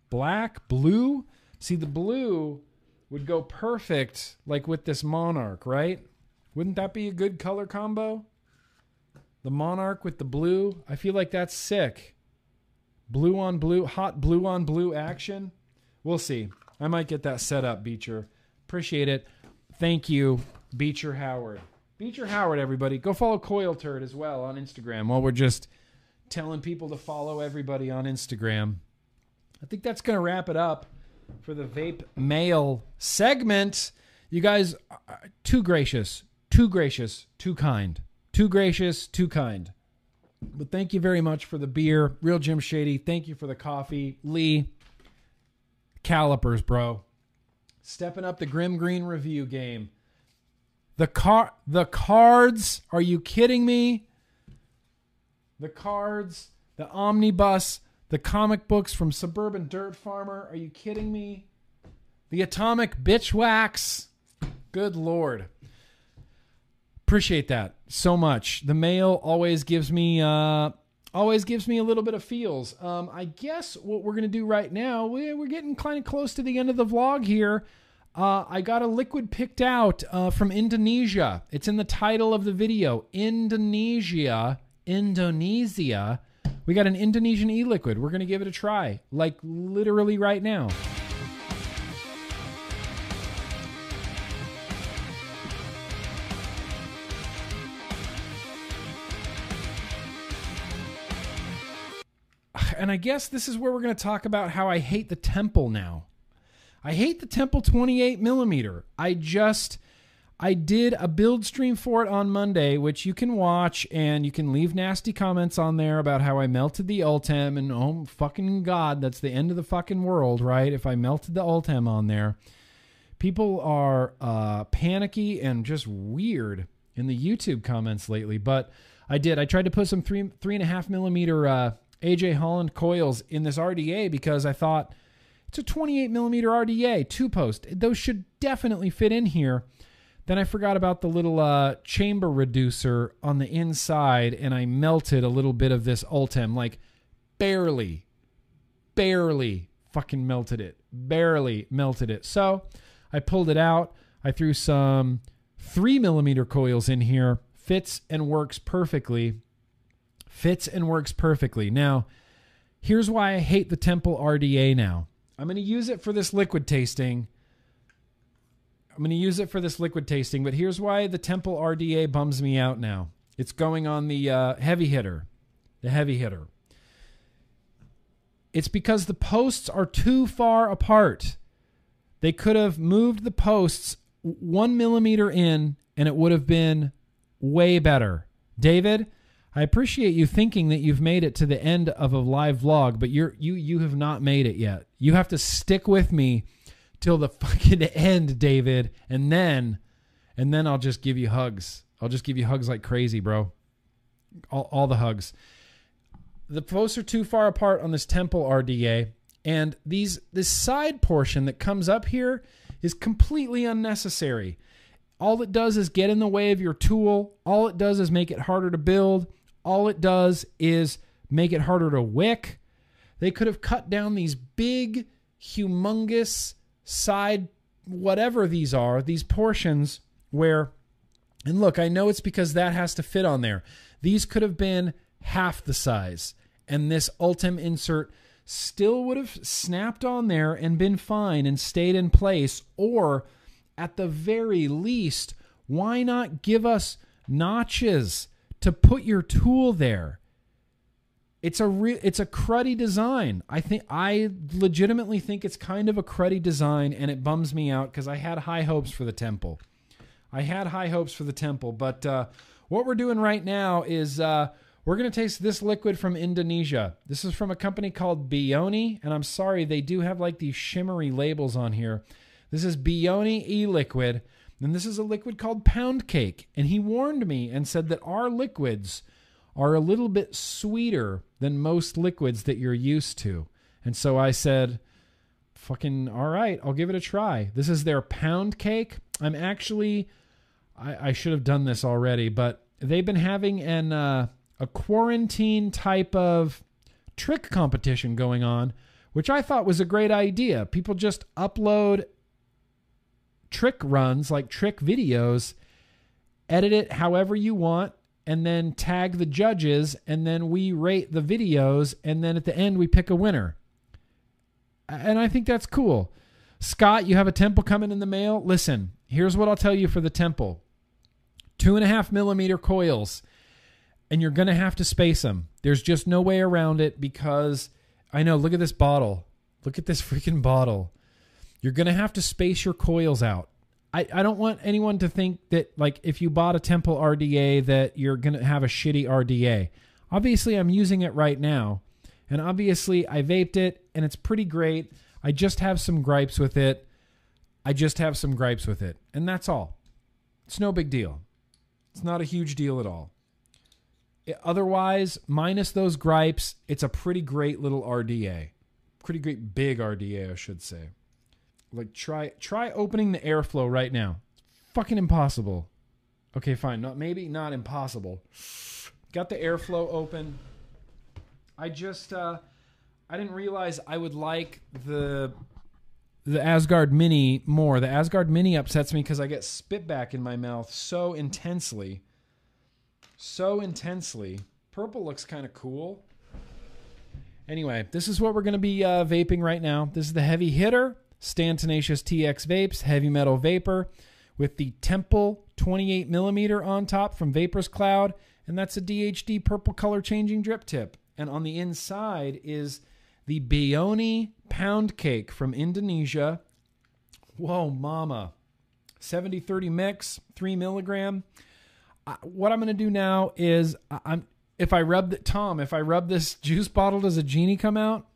Black? Blue? See, the blue would go perfect like with this Monarch, right? Wouldn't that be a good color combo? The Monarch with the blue. I feel like that's sick. Blue on blue, hot blue on blue action. We'll see. I might get that set up, Beecher. Appreciate it. Thank you, Beecher Howard. Beecher Howard, everybody. Go follow Coil Turd as well on Instagram while we're just telling people to follow everybody on Instagram. I think that's going to wrap it up for the vape mail segment. You guys are too gracious, too gracious, too kind. Too gracious, too kind. But thank you very much for the beer. Real Jim Shady. Thank you for the coffee. Lee, calipers, bro. Stepping up the Grimm Green review game. The car the cards, are you kidding me? The cards, the omnibus, the comic books from Suburban Dirt Farmer, are you kidding me? The Atomic Bitchwax. Good lord. Appreciate that so much. The mail always gives me uh always gives me a little bit of feels. Um I guess what we're to do right now, we, we're getting kind of close to the end of the vlog here. Uh, I got a liquid picked out uh, from Indonesia. It's in the title of the video. Indonesia, Indonesia. We got an Indonesian e-liquid. We're gonna give it a try, like literally right now. And I guess this is where we're gonna talk about how I hate the Temple now. I hate the Temple 28 millimeter. I just I did a build stream for it on Monday, which you can watch and you can leave nasty comments on there about how I melted the Ultem and oh fucking god, that's the end of the fucking world, right? If I melted the Ultem on there. People are uh, panicky and just weird in the YouTube comments lately, but I did. I tried to put some three three and a half millimeter uh, AJ Holland coils in this RDA because I thought it's a 28 millimeter RDA two post. Those should definitely fit in here. Then I forgot about the little uh, chamber reducer on the inside, and I melted a little bit of this Ultem, like barely, barely fucking melted it, barely melted it. So I pulled it out. I threw some three millimeter coils in here. Fits and works perfectly. Fits and works perfectly. Now, here's why I hate the Temple RDA now. I'm going to use it for this liquid tasting. I'm going to use it for this liquid tasting, but here's why the Temple RDA bums me out now. It's going on the uh, heavy hitter. The heavy hitter. It's because the posts are too far apart. They could have moved the posts one millimeter in, and it would have been way better. David, I appreciate you thinking that you've made it to the end of a live vlog, but you're you you have not made it yet. You have to stick with me till the fucking end, David, and then and then I'll just give you hugs. I'll just give you hugs like crazy, bro. All, all the hugs. The posts are too far apart on this temple RDA, and these this side portion that comes up here is completely unnecessary. All it does is get in the way of your tool. All it does is make it harder to build. All it does is make it harder to wick. They could have cut down these big, humongous side, whatever these are, these portions where, and look, I know it's because that has to fit on there. These could have been half the size, and this Ultem insert still would have snapped on there and been fine and stayed in place. Or at the very least, why not give us notches to put your tool there? It's a re- it's a cruddy design. I think I legitimately think it's kind of a cruddy design, and it bums me out because I had high hopes for the temple. I had high hopes for the temple, but uh, what we're doing right now is uh, we're going to taste this liquid from Indonesia. This is from a company called Bioni, and I'm sorry, they do have like these shimmery labels on here. This is Bioni e liquid, and this is a liquid called Pound Cake. And he warned me and said that our liquids are a little bit sweeter than most liquids that you're used to. And so I said, fucking all right, I'll give it a try. This is their pound cake. I'm actually, I, I should have done this already, but they've been having an uh, a quarantine type of trick competition going on, which I thought was a great idea. People just upload trick runs, like trick videos, edit it however you want, and then tag the judges, and then we rate the videos, and then at the end we pick a winner. And I think that's cool. Scott, you have a temple coming in the mail. Listen, here's what I'll tell you for the temple two and a half millimeter coils, and you're to have to space them. There's just no way around it because I know, look at this bottle. Look at this freaking bottle. You're to have to space your coils out. I, I don't want anyone to think that like if you bought a Temple RDA that you're gonna have a shitty RDA. Obviously, I'm using it right now, and obviously I vaped it and it's pretty great. I just have some gripes with it. I just have some gripes with it, and that's all. It's no big deal. It's not a huge deal at all. It- otherwise, minus those gripes, it's a pretty great little RDA. Pretty great big RDA, I should say. Like try try opening the airflow right now. Fucking impossible. Okay, fine. Not maybe not impossible. Got the airflow open. I just uh I didn't realize I would like the the Asgard Mini more. The Asgard Mini upsets me because I get spit back in my mouth so intensely. So intensely. Purple looks kind of cool. Anyway, this is what we're going to be uh, vaping right now. This is the heavy hitter. Stand Tenacious TX Vapes, heavy metal vapor, with the Temple 28 millimeter on top from Vapors Cloud, and that's a DHD purple color changing drip tip. And on the inside is the Bioni Pound Cake from Indonesia. Whoa, mama. 70 30 mix, 3 milligram. What I'm going to do now is I- I'm if I rub the Tom, if I rub this juice bottle, does a genie come out?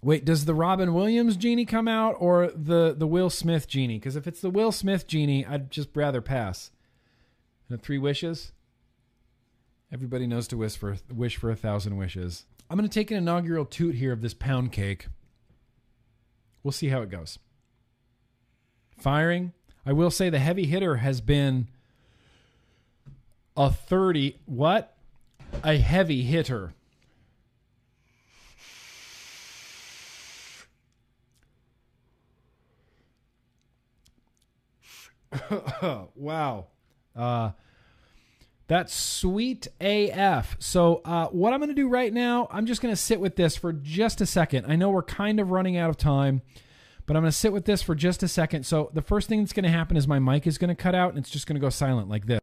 Wait, does the Robin Williams genie come out or the the Will Smith genie? Because if it's the Will Smith genie, I'd just rather pass. And three wishes. Everybody knows to for wish for a thousand wishes. I'm going to take an inaugural toot here of this pound cake. We'll see how it goes. Firing. I will say the heavy hitter has been a 30. What? A heavy hitter. wow. Uh, that's sweet AF. So, uh, what I'm going to do right now, I'm just going to sit with this for just a second. I know we're kind of running out of time, but I'm going to sit with this for just a second. So, the first thing that's going to happen is my mic is going to cut out and it's just going to go silent like this.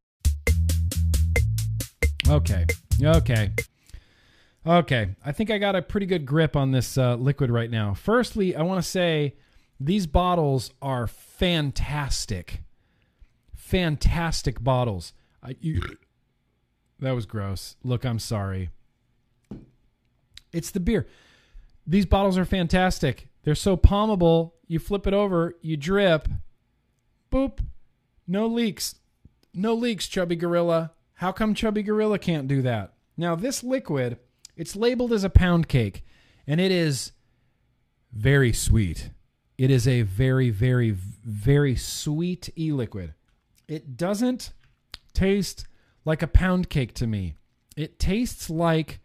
Okay. Okay. Okay. I think I got a pretty good grip on this uh, liquid right now. Firstly, I want to say These bottles are fantastic. Fantastic bottles. I, you, that was gross. Look, I'm sorry. It's the beer. These bottles are fantastic. They're so palmable. You flip it over, you drip. Boop. No leaks. No leaks, Chubby Gorilla. How come Chubby Gorilla can't do that? Now, this liquid, it's labeled as a pound cake, and it is very sweet. It is a very, very, very sweet e liquid. It doesn't taste like a pound cake to me. It tastes like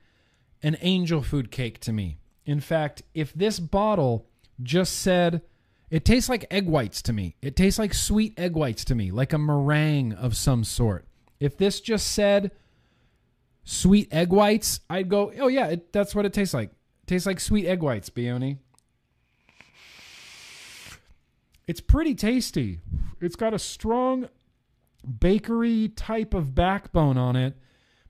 an angel food cake to me. In fact, if this bottle just said, it tastes like egg whites to me. It tastes like sweet egg whites to me, like a meringue of some sort. If this just said sweet egg whites, I'd go, oh yeah, it, that's what it tastes like. It tastes like sweet egg whites, Bioni. It's pretty tasty. It's got a strong bakery type of backbone on it,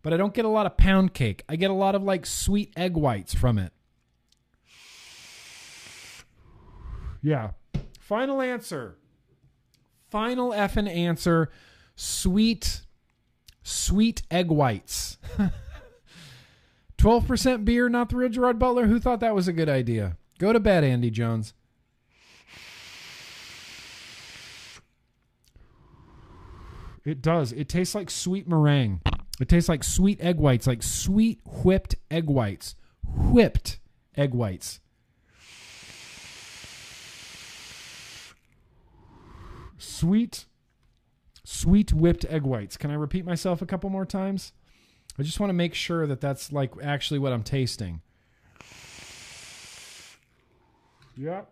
but I don't get a lot of pound cake. I get a lot of like sweet egg whites from it. Yeah. Final answer. Final effing answer. Sweet, sweet egg whites. 12% beer, not the Real Gerard Butler. Who thought that was a good idea? Go to bed, Andy Jones. It does. It tastes like sweet meringue. It tastes like sweet egg whites, like sweet whipped egg whites. Whipped egg whites. Sweet, sweet whipped egg whites. Can I repeat myself a couple more times? I just want to make sure that that's like actually what I'm tasting. Yep.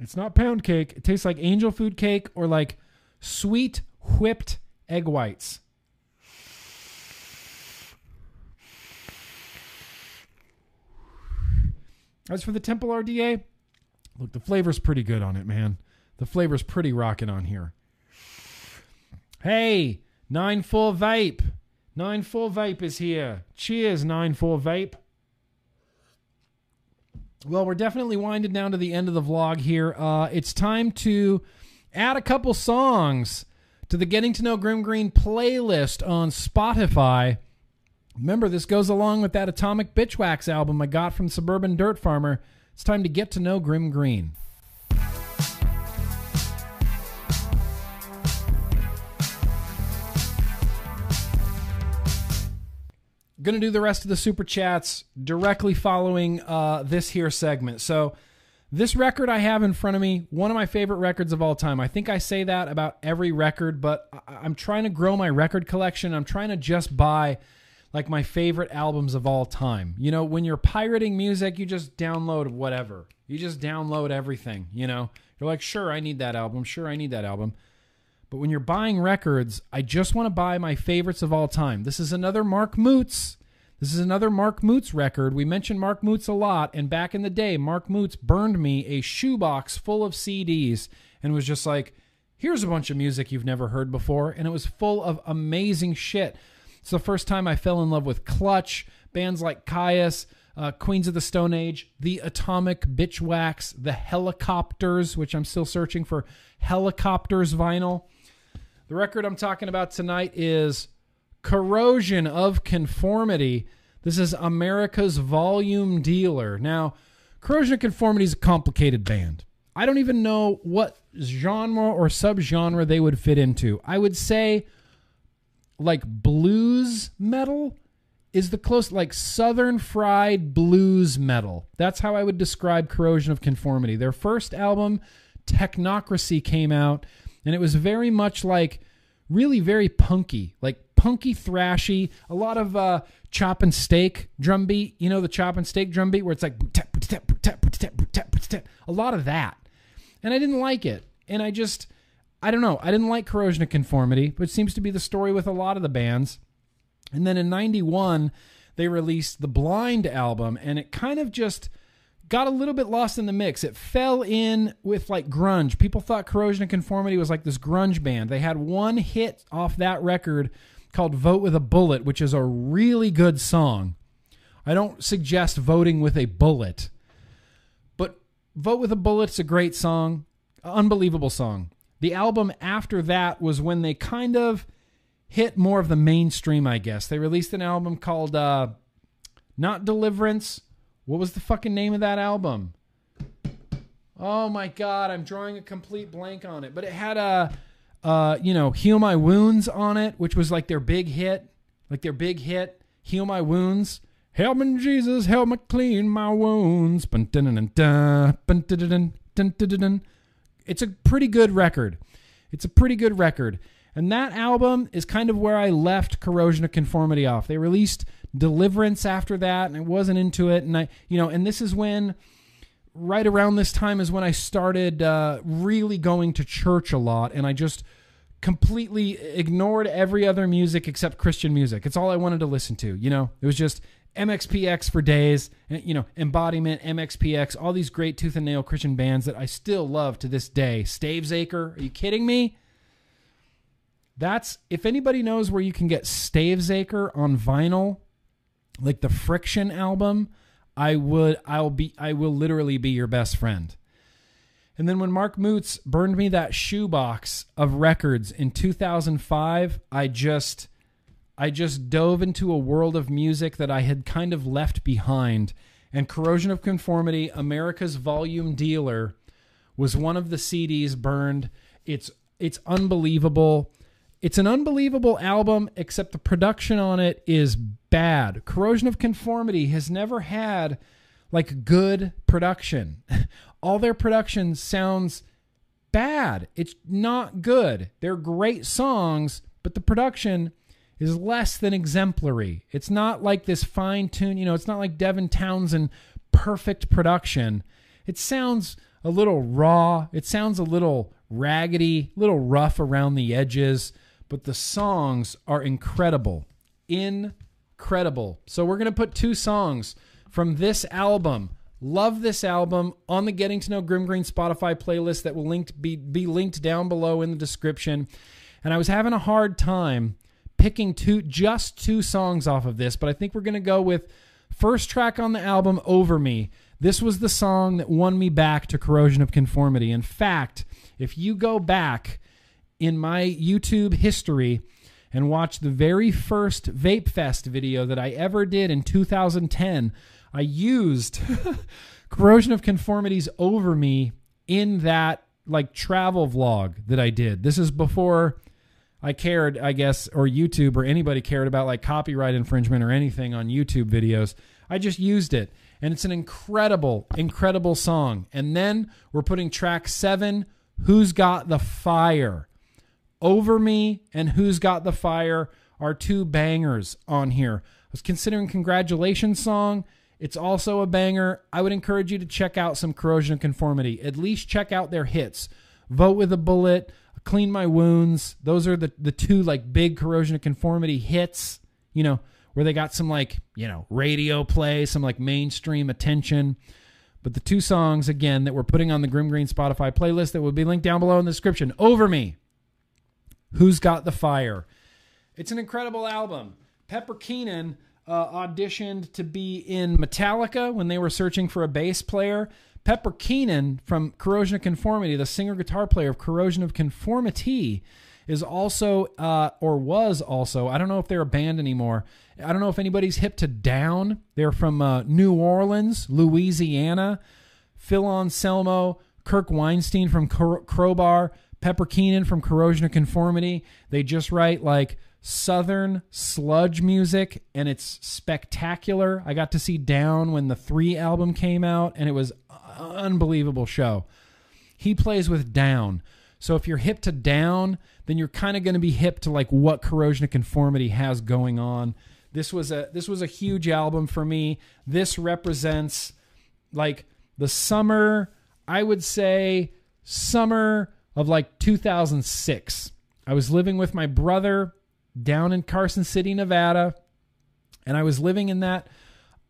It's not pound cake. It tastes like angel food cake or like sweet whipped egg whites. As for the Temple RDA, look, the flavor's pretty good on it, man. The flavor's pretty rocking on here. Hey, Nine Four Vape. Nine Four Vape is here. Cheers, Nine Four Vape. Well, we're definitely winding down to the end of the vlog here. Uh, it's time to add a couple songs to the Getting to Know Grimm Green playlist on Spotify. Remember, this goes along with that Atomic Bitchwax album I got from Suburban Dirt Farmer. It's time to get to know Grimm Green. Gonna do the rest of the super chats directly following uh, this here segment. So, this record I have in front of me, one of my favorite records of all time. I think I say that about every record, but I- I'm trying to grow my record collection. I'm trying to just buy like my favorite albums of all time. You know, when you're pirating music, you just download whatever. You just download everything, you know. You're like, "Sure, I need that album. Sure, I need that album." But when you're buying records, I just want to buy my favorites of all time. This is another Mark Moots. This is another Mark Moots record. We mentioned Mark Moots a lot, and back in the day, Mark Moots burned me a shoebox full of CDs and was just like, here's a bunch of music you've never heard before. And it was full of amazing shit. It's the first time I fell in love with Clutch, bands like Kyuss, uh, Queens of the Stone Age, the Atomic Bitchwax, the Hellacopters, which I'm still searching for Hellacopters vinyl. The record I'm talking about tonight is Corrosion of Conformity. This is America's volume dealer. Now, Corrosion of Conformity is a complicated band. I don't even know what genre or subgenre they would fit into. I would say like blues metal is the close like southern fried blues metal. That's how I would describe Corrosion of Conformity. Their first album, Technocracy, came out, and it was very much like really very punky, like punky thrashy, a lot of uh chop and steak drum beat, you know the chop and steak drum beat where it's like a lot of that. And I didn't like it. And I just I don't know, I didn't like Corrosion of Conformity, which seems to be the story with a lot of the bands. And then in 91 they released the Blind album and it kind of just got a little bit lost in the mix. It fell in with like grunge. People thought Corrosion of Conformity was like this grunge band. They had one hit off that record called Vote with a Bullet, which is a really good song. I don't suggest voting with a bullet. But Vote with a Bullet's a great song, unbelievable song. The album after that was when they kind of hit more of the mainstream, I guess. They released an album called uh not Deliverance. What was the fucking name of that album? Oh my god, I'm drawing a complete blank on it. But it had a uh, you know, Heal My Wounds on it, which was like their big hit. Like their big hit, Heal My Wounds. Help me, Jesus, help me clean my wounds. It's a pretty good record. It's a pretty good record. And that album is kind of where I left Corrosion of Conformity off. They released Deliverance after that, and I wasn't into it. And I, you know, and this is when, right around this time, is when I started uh, really going to church a lot, and I just completely ignored every other music except Christian music. It's all I wanted to listen to. You know, it was just MXPX for days, and, you know, Embodiment, MXPX, all these great tooth and nail Christian bands that I still love to this day. Stavesacre, are you kidding me? That's if anybody knows where you can get Stavesacre on vinyl, like the Friction album, I would I'll be I will literally be your best friend. And then when Mark Moots burned me that shoebox of records in 2005, I just I just dove into a world of music that I had kind of left behind. And Corrosion of Conformity, America's Volume Dealer, was one of the CDs burned. It's it's unbelievable. It's an unbelievable album, except the production on it is bad. Corrosion of Conformity has never had like good production. All their production sounds bad. It's not good. They're great songs, but the production is less than exemplary. It's not like this fine tune, you know, it's not like Devin Townsend perfect production. It sounds a little raw. It sounds a little raggedy, a little rough around the edges, but the songs are incredible. Incredible. So we're going to put two songs from this album. Love this album on the Getting to Know Grimm Green Spotify playlist that will linked be be linked down below in the description. And I was having a hard time picking two just two songs off of this, but I think we're going to go with first track on the album Over Me. This was the song that won me back to Corrosion of Conformity. In fact, if you go back in my YouTube history and watch the very first Vape Fest video that I ever did in 2010, I used Corrosion of Conformity's Over Me in that like travel vlog that I did. This is before I cared, I guess, or YouTube or anybody cared about like copyright infringement or anything on YouTube videos. I just used it. And it's an incredible, incredible song. And then we're putting track seven, Who's Got the Fire? Over Me and Who's Got the Fire are two bangers on here. I was considering Congratulations song. It's also a banger. I would encourage you to check out some Corrosion of Conformity. At least check out their hits. Vote with a Bullet, Clean My Wounds. Those are the, the two like big Corrosion of Conformity hits, you know, where they got some like, you know, radio play, some like mainstream attention. But the two songs, again, that we're putting on the Grimm Green Spotify playlist that will be linked down below in the description Over Me, Who's Got the Fire. It's an incredible album. Pepper Keenan uh, auditioned to be in Metallica when they were searching for a bass player. Pepper Keenan from Corrosion of Conformity, the singer guitar player of Corrosion of Conformity, is also, uh, or was also, I don't know if they're a band anymore. I don't know if anybody's hip to Down. They're from uh, New Orleans, Louisiana. Phil Anselmo, Kirk Windstein from Cro- Crowbar, Pepper Keenan from Corrosion of Conformity. They just write like southern sludge music and it's spectacular. I got to see Down when the 3 album came out and it was unbelievable show. He plays with Down. So if you're hip to Down, then you're kind of going to be hip to like what Corrosion of Conformity has going on. This was a this was a huge album for me. This represents like the summer, I would say summer of like 2006. I was living with my brother down in Carson City, Nevada, and I was living in that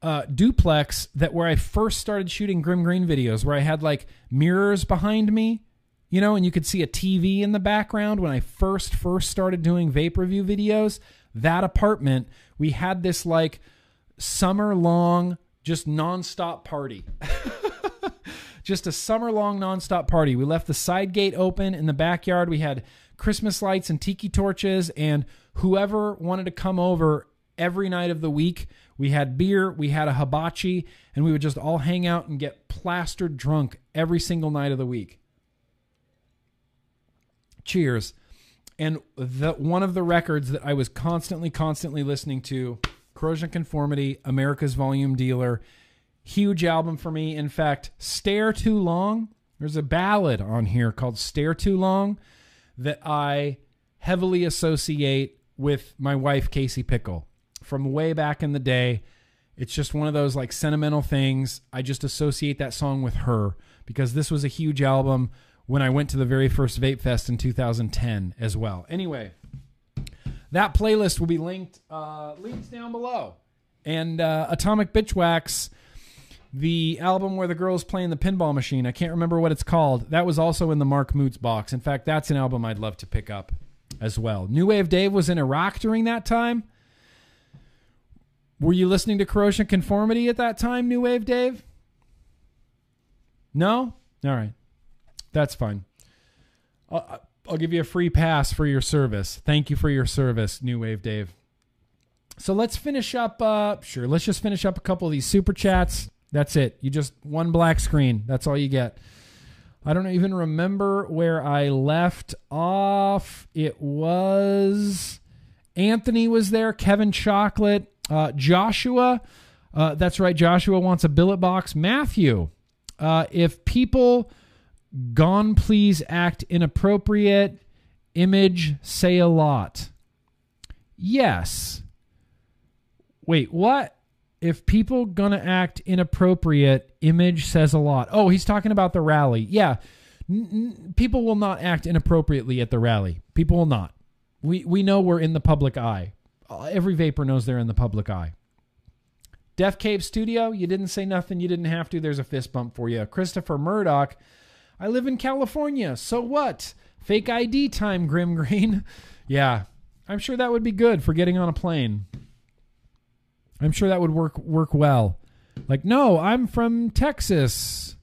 uh, duplex that where I first started shooting Grimm Green videos, where I had like mirrors behind me, you know, and you could see a TV in the background. When I first first started doing vape review videos, that apartment we had this like summer long, just nonstop party. just a summer long nonstop party. We left the side gate open in the backyard. We had Christmas lights and tiki torches, and whoever wanted to come over every night of the week, we had beer, we had a hibachi, and we would just all hang out and get plastered drunk every single night of the week. Cheers. And the one of the records that I was constantly, constantly listening to, Corrosion Conformity, America's Volume Dealer, huge album for me. In fact, Stare Too Long. There's a ballad on here called Stare Too Long that I heavily associate with my wife Casey Pickle from way back in the day. It's just one of those like sentimental things. I just associate that song with her because this was a huge album when I went to the very first Vape Fest in 2010 as well. Anyway, that playlist will be linked uh, links down below. And uh, Atomic Bitchwax, the album where the girl's playing the pinball machine. I can't remember what it's called. That was also in the Mark Moots box. In fact, that's an album I'd love to pick up as well. New Wave Dave was in Iraq during that time. Were you listening to Corrosion Conformity at that time, New Wave Dave? No? All right. That's fine. I'll, I'll give you a free pass for your service. Thank you for your service, New Wave Dave. So let's finish up. Uh, sure, let's just finish up a couple of these super chats. That's it. You just one black screen. That's all you get. I don't even remember where I left off. It was Anthony was there, Kevin Chocolate, uh, Joshua. Uh, that's right. Joshua wants a billet box. Matthew, uh, if people gone please act inappropriate, image say a lot. Yes. Wait, what? If people gonna act inappropriate, image says a lot. Oh, he's talking about the rally. Yeah. N- people will not act inappropriately at the rally. People will not. We we know we're in the public eye. Uh, Every vapor knows they're in the public eye. Death Cave Studio, you didn't say nothing. You didn't have to. There's a fist bump for you. Christopher Murdoch, I live in California. So what? Fake ID time, Grimm Green. yeah, I'm sure that would be good for getting on a plane. I'm sure that would work work well. Like, no, I'm from Texas.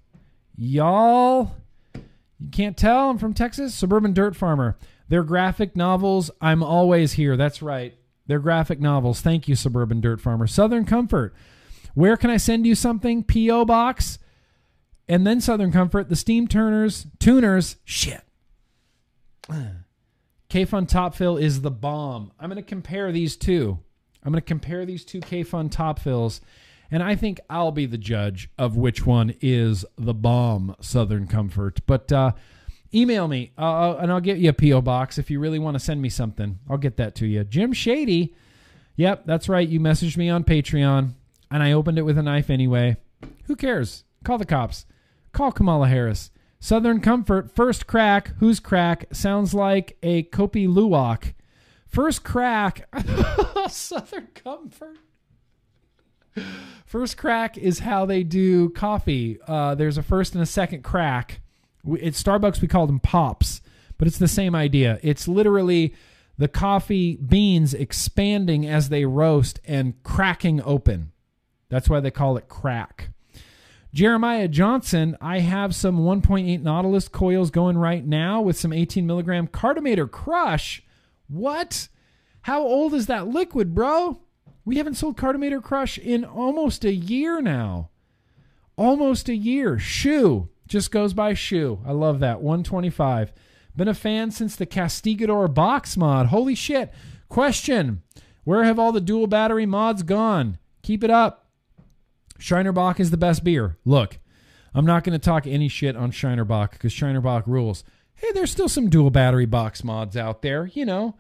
Y'all, you can't tell I'm from Texas. Suburban Dirt Farmer. Their graphic novels, I'm always here. That's right. Their graphic novels. Thank you, Suburban Dirt Farmer. Southern Comfort. Where can I send you something? P.O. Box. And then Southern Comfort. The Steam Turners. Tuners. Shit. Kayfun Top Fill is the bomb. I'm going to compare these two. I'm going to compare these two Kayfun Top Fills, and I think I'll be the judge of which one is the bomb Southern Comfort. But uh, email me, uh, and I'll get you a P.O. box if you really want to send me something. I'll get that to you. Jim Shady. Yep, that's right. You messaged me on Patreon, and I opened it with a knife anyway. Who cares? Call the cops. Call Kamala Harris. Southern Comfort, first crack. Who's crack? Sounds like a Kopi Luwak. First crack. Southern Comfort. First crack is how they do coffee. Uh, there's a first and a second crack. We- At Starbucks, we call them pops, but it's the same idea. It's literally the coffee beans expanding as they roast and cracking open. That's why they call it crack. Jeremiah Johnson, I have some 1.8 Nautilus coils going right now with some 18 milligram Cartomator Crush. What? How old is that liquid, bro? We haven't sold Cartomator Crush in almost a year now. Almost a year. Shoe. Just goes by shoe. I love that. 125. Been a fan since the Castigador box mod. Holy shit. Question Where have all the dual battery mods gone? Keep it up. Shiner Bock is the best beer. Look, I'm not going to talk any shit on Shiner Bock because Shiner Bock rules. Hey, there's still some dual battery box mods out there, you know.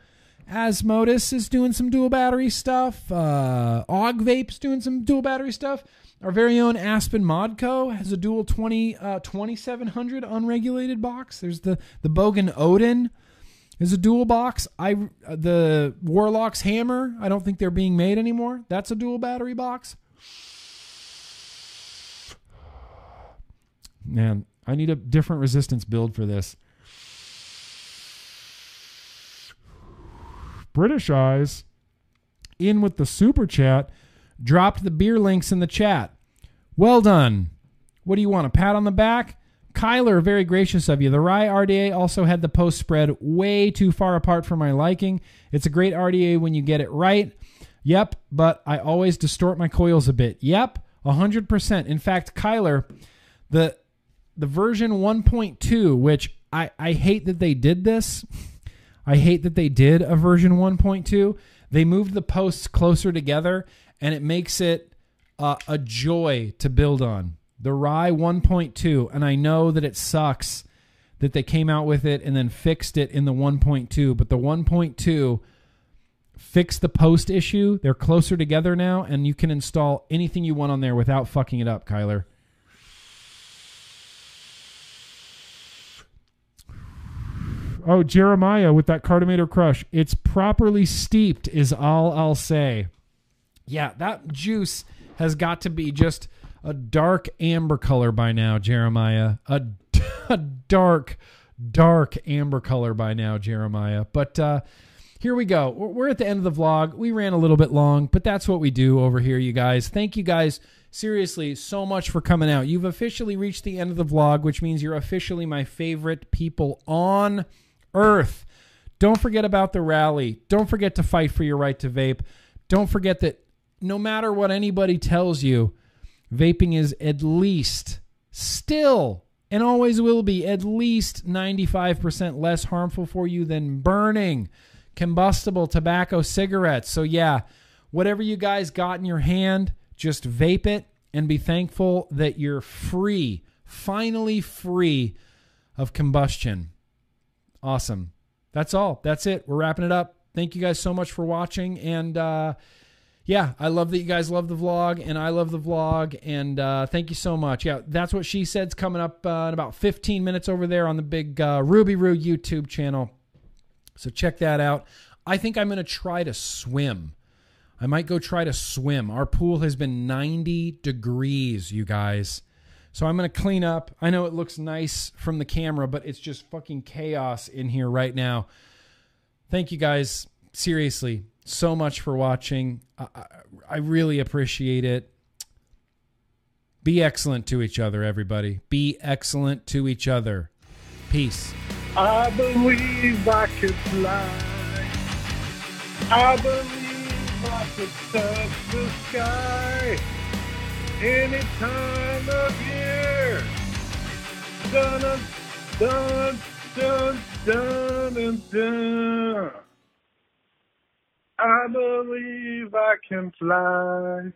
Asmodus is doing some dual battery stuff. Uh, Og Vape's doing some dual battery stuff. Our very own Aspen Modco has a dual 20, uh, 2700 unregulated box. There's the, the Bogan Odin is a dual box. I uh, the Warlock's Hammer. I don't think they're being made anymore. That's a dual battery box. Man, I need a different resistance build for this. British Eyes, in with the super chat, dropped the beer links in the chat. Well done. What do you want? A pat on the back? Kyler, very gracious of you. The Rye RDA also had the post spread way too far apart for my liking. It's a great RDA when you get it right. Yep, but I always distort my coils a bit. Yep, 100%. In fact, Kyler, the the version 1.2, which I, I hate that they did this. I hate that they did a version 1.2. They moved the posts closer together and it makes it uh, a joy to build on. The Rye 1.2, and I know that it sucks that they came out with it and then fixed it in the 1.2, but the 1.2 fixed the post issue. They're closer together now, and you can install anything you want on there without fucking it up, Kyler. Oh, Jeremiah with that Cartomator Crush. It's properly steeped, is all I'll say. Yeah, that juice has got to be just a dark amber color by now, Jeremiah. A, a dark, dark amber color by now, Jeremiah. But uh, here we go. We're at the end of the vlog. We ran a little bit long, but that's what we do over here, you guys. Thank you guys seriously so much for coming out. You've officially reached the end of the vlog, which means you're officially my favorite people on earth. Don't forget about the rally. Don't forget to fight for your right to vape. Don't forget that no matter what anybody tells you, vaping is at least, still, and always will be, at least 95% less harmful for you than burning combustible tobacco cigarettes. So, yeah, whatever you guys got in your hand, just vape it and be thankful that you're free, finally free of combustion. Awesome. That's all. That's it. We're wrapping it up. Thank you guys so much for watching. And uh, yeah, I love that you guys love the vlog, and I love the vlog. And uh, thank you so much. Yeah, that's what she said's coming up uh, in about 15 minutes over there on the big uh, Ruby Roo YouTube channel. So check that out. I think I'm going to try to swim. I might go try to swim. Our pool has been 90 degrees, you guys. So I'm going to clean up. I know it looks nice from the camera, but it's just fucking chaos in here right now. Thank you guys, seriously, so much for watching. I, I, really appreciate it. Be excellent to each other, everybody. Be excellent to each other. Peace. I believe I could fly. I believe I could touch the sky any time of year. Dun dun dun dun dun dun. I believe I can fly.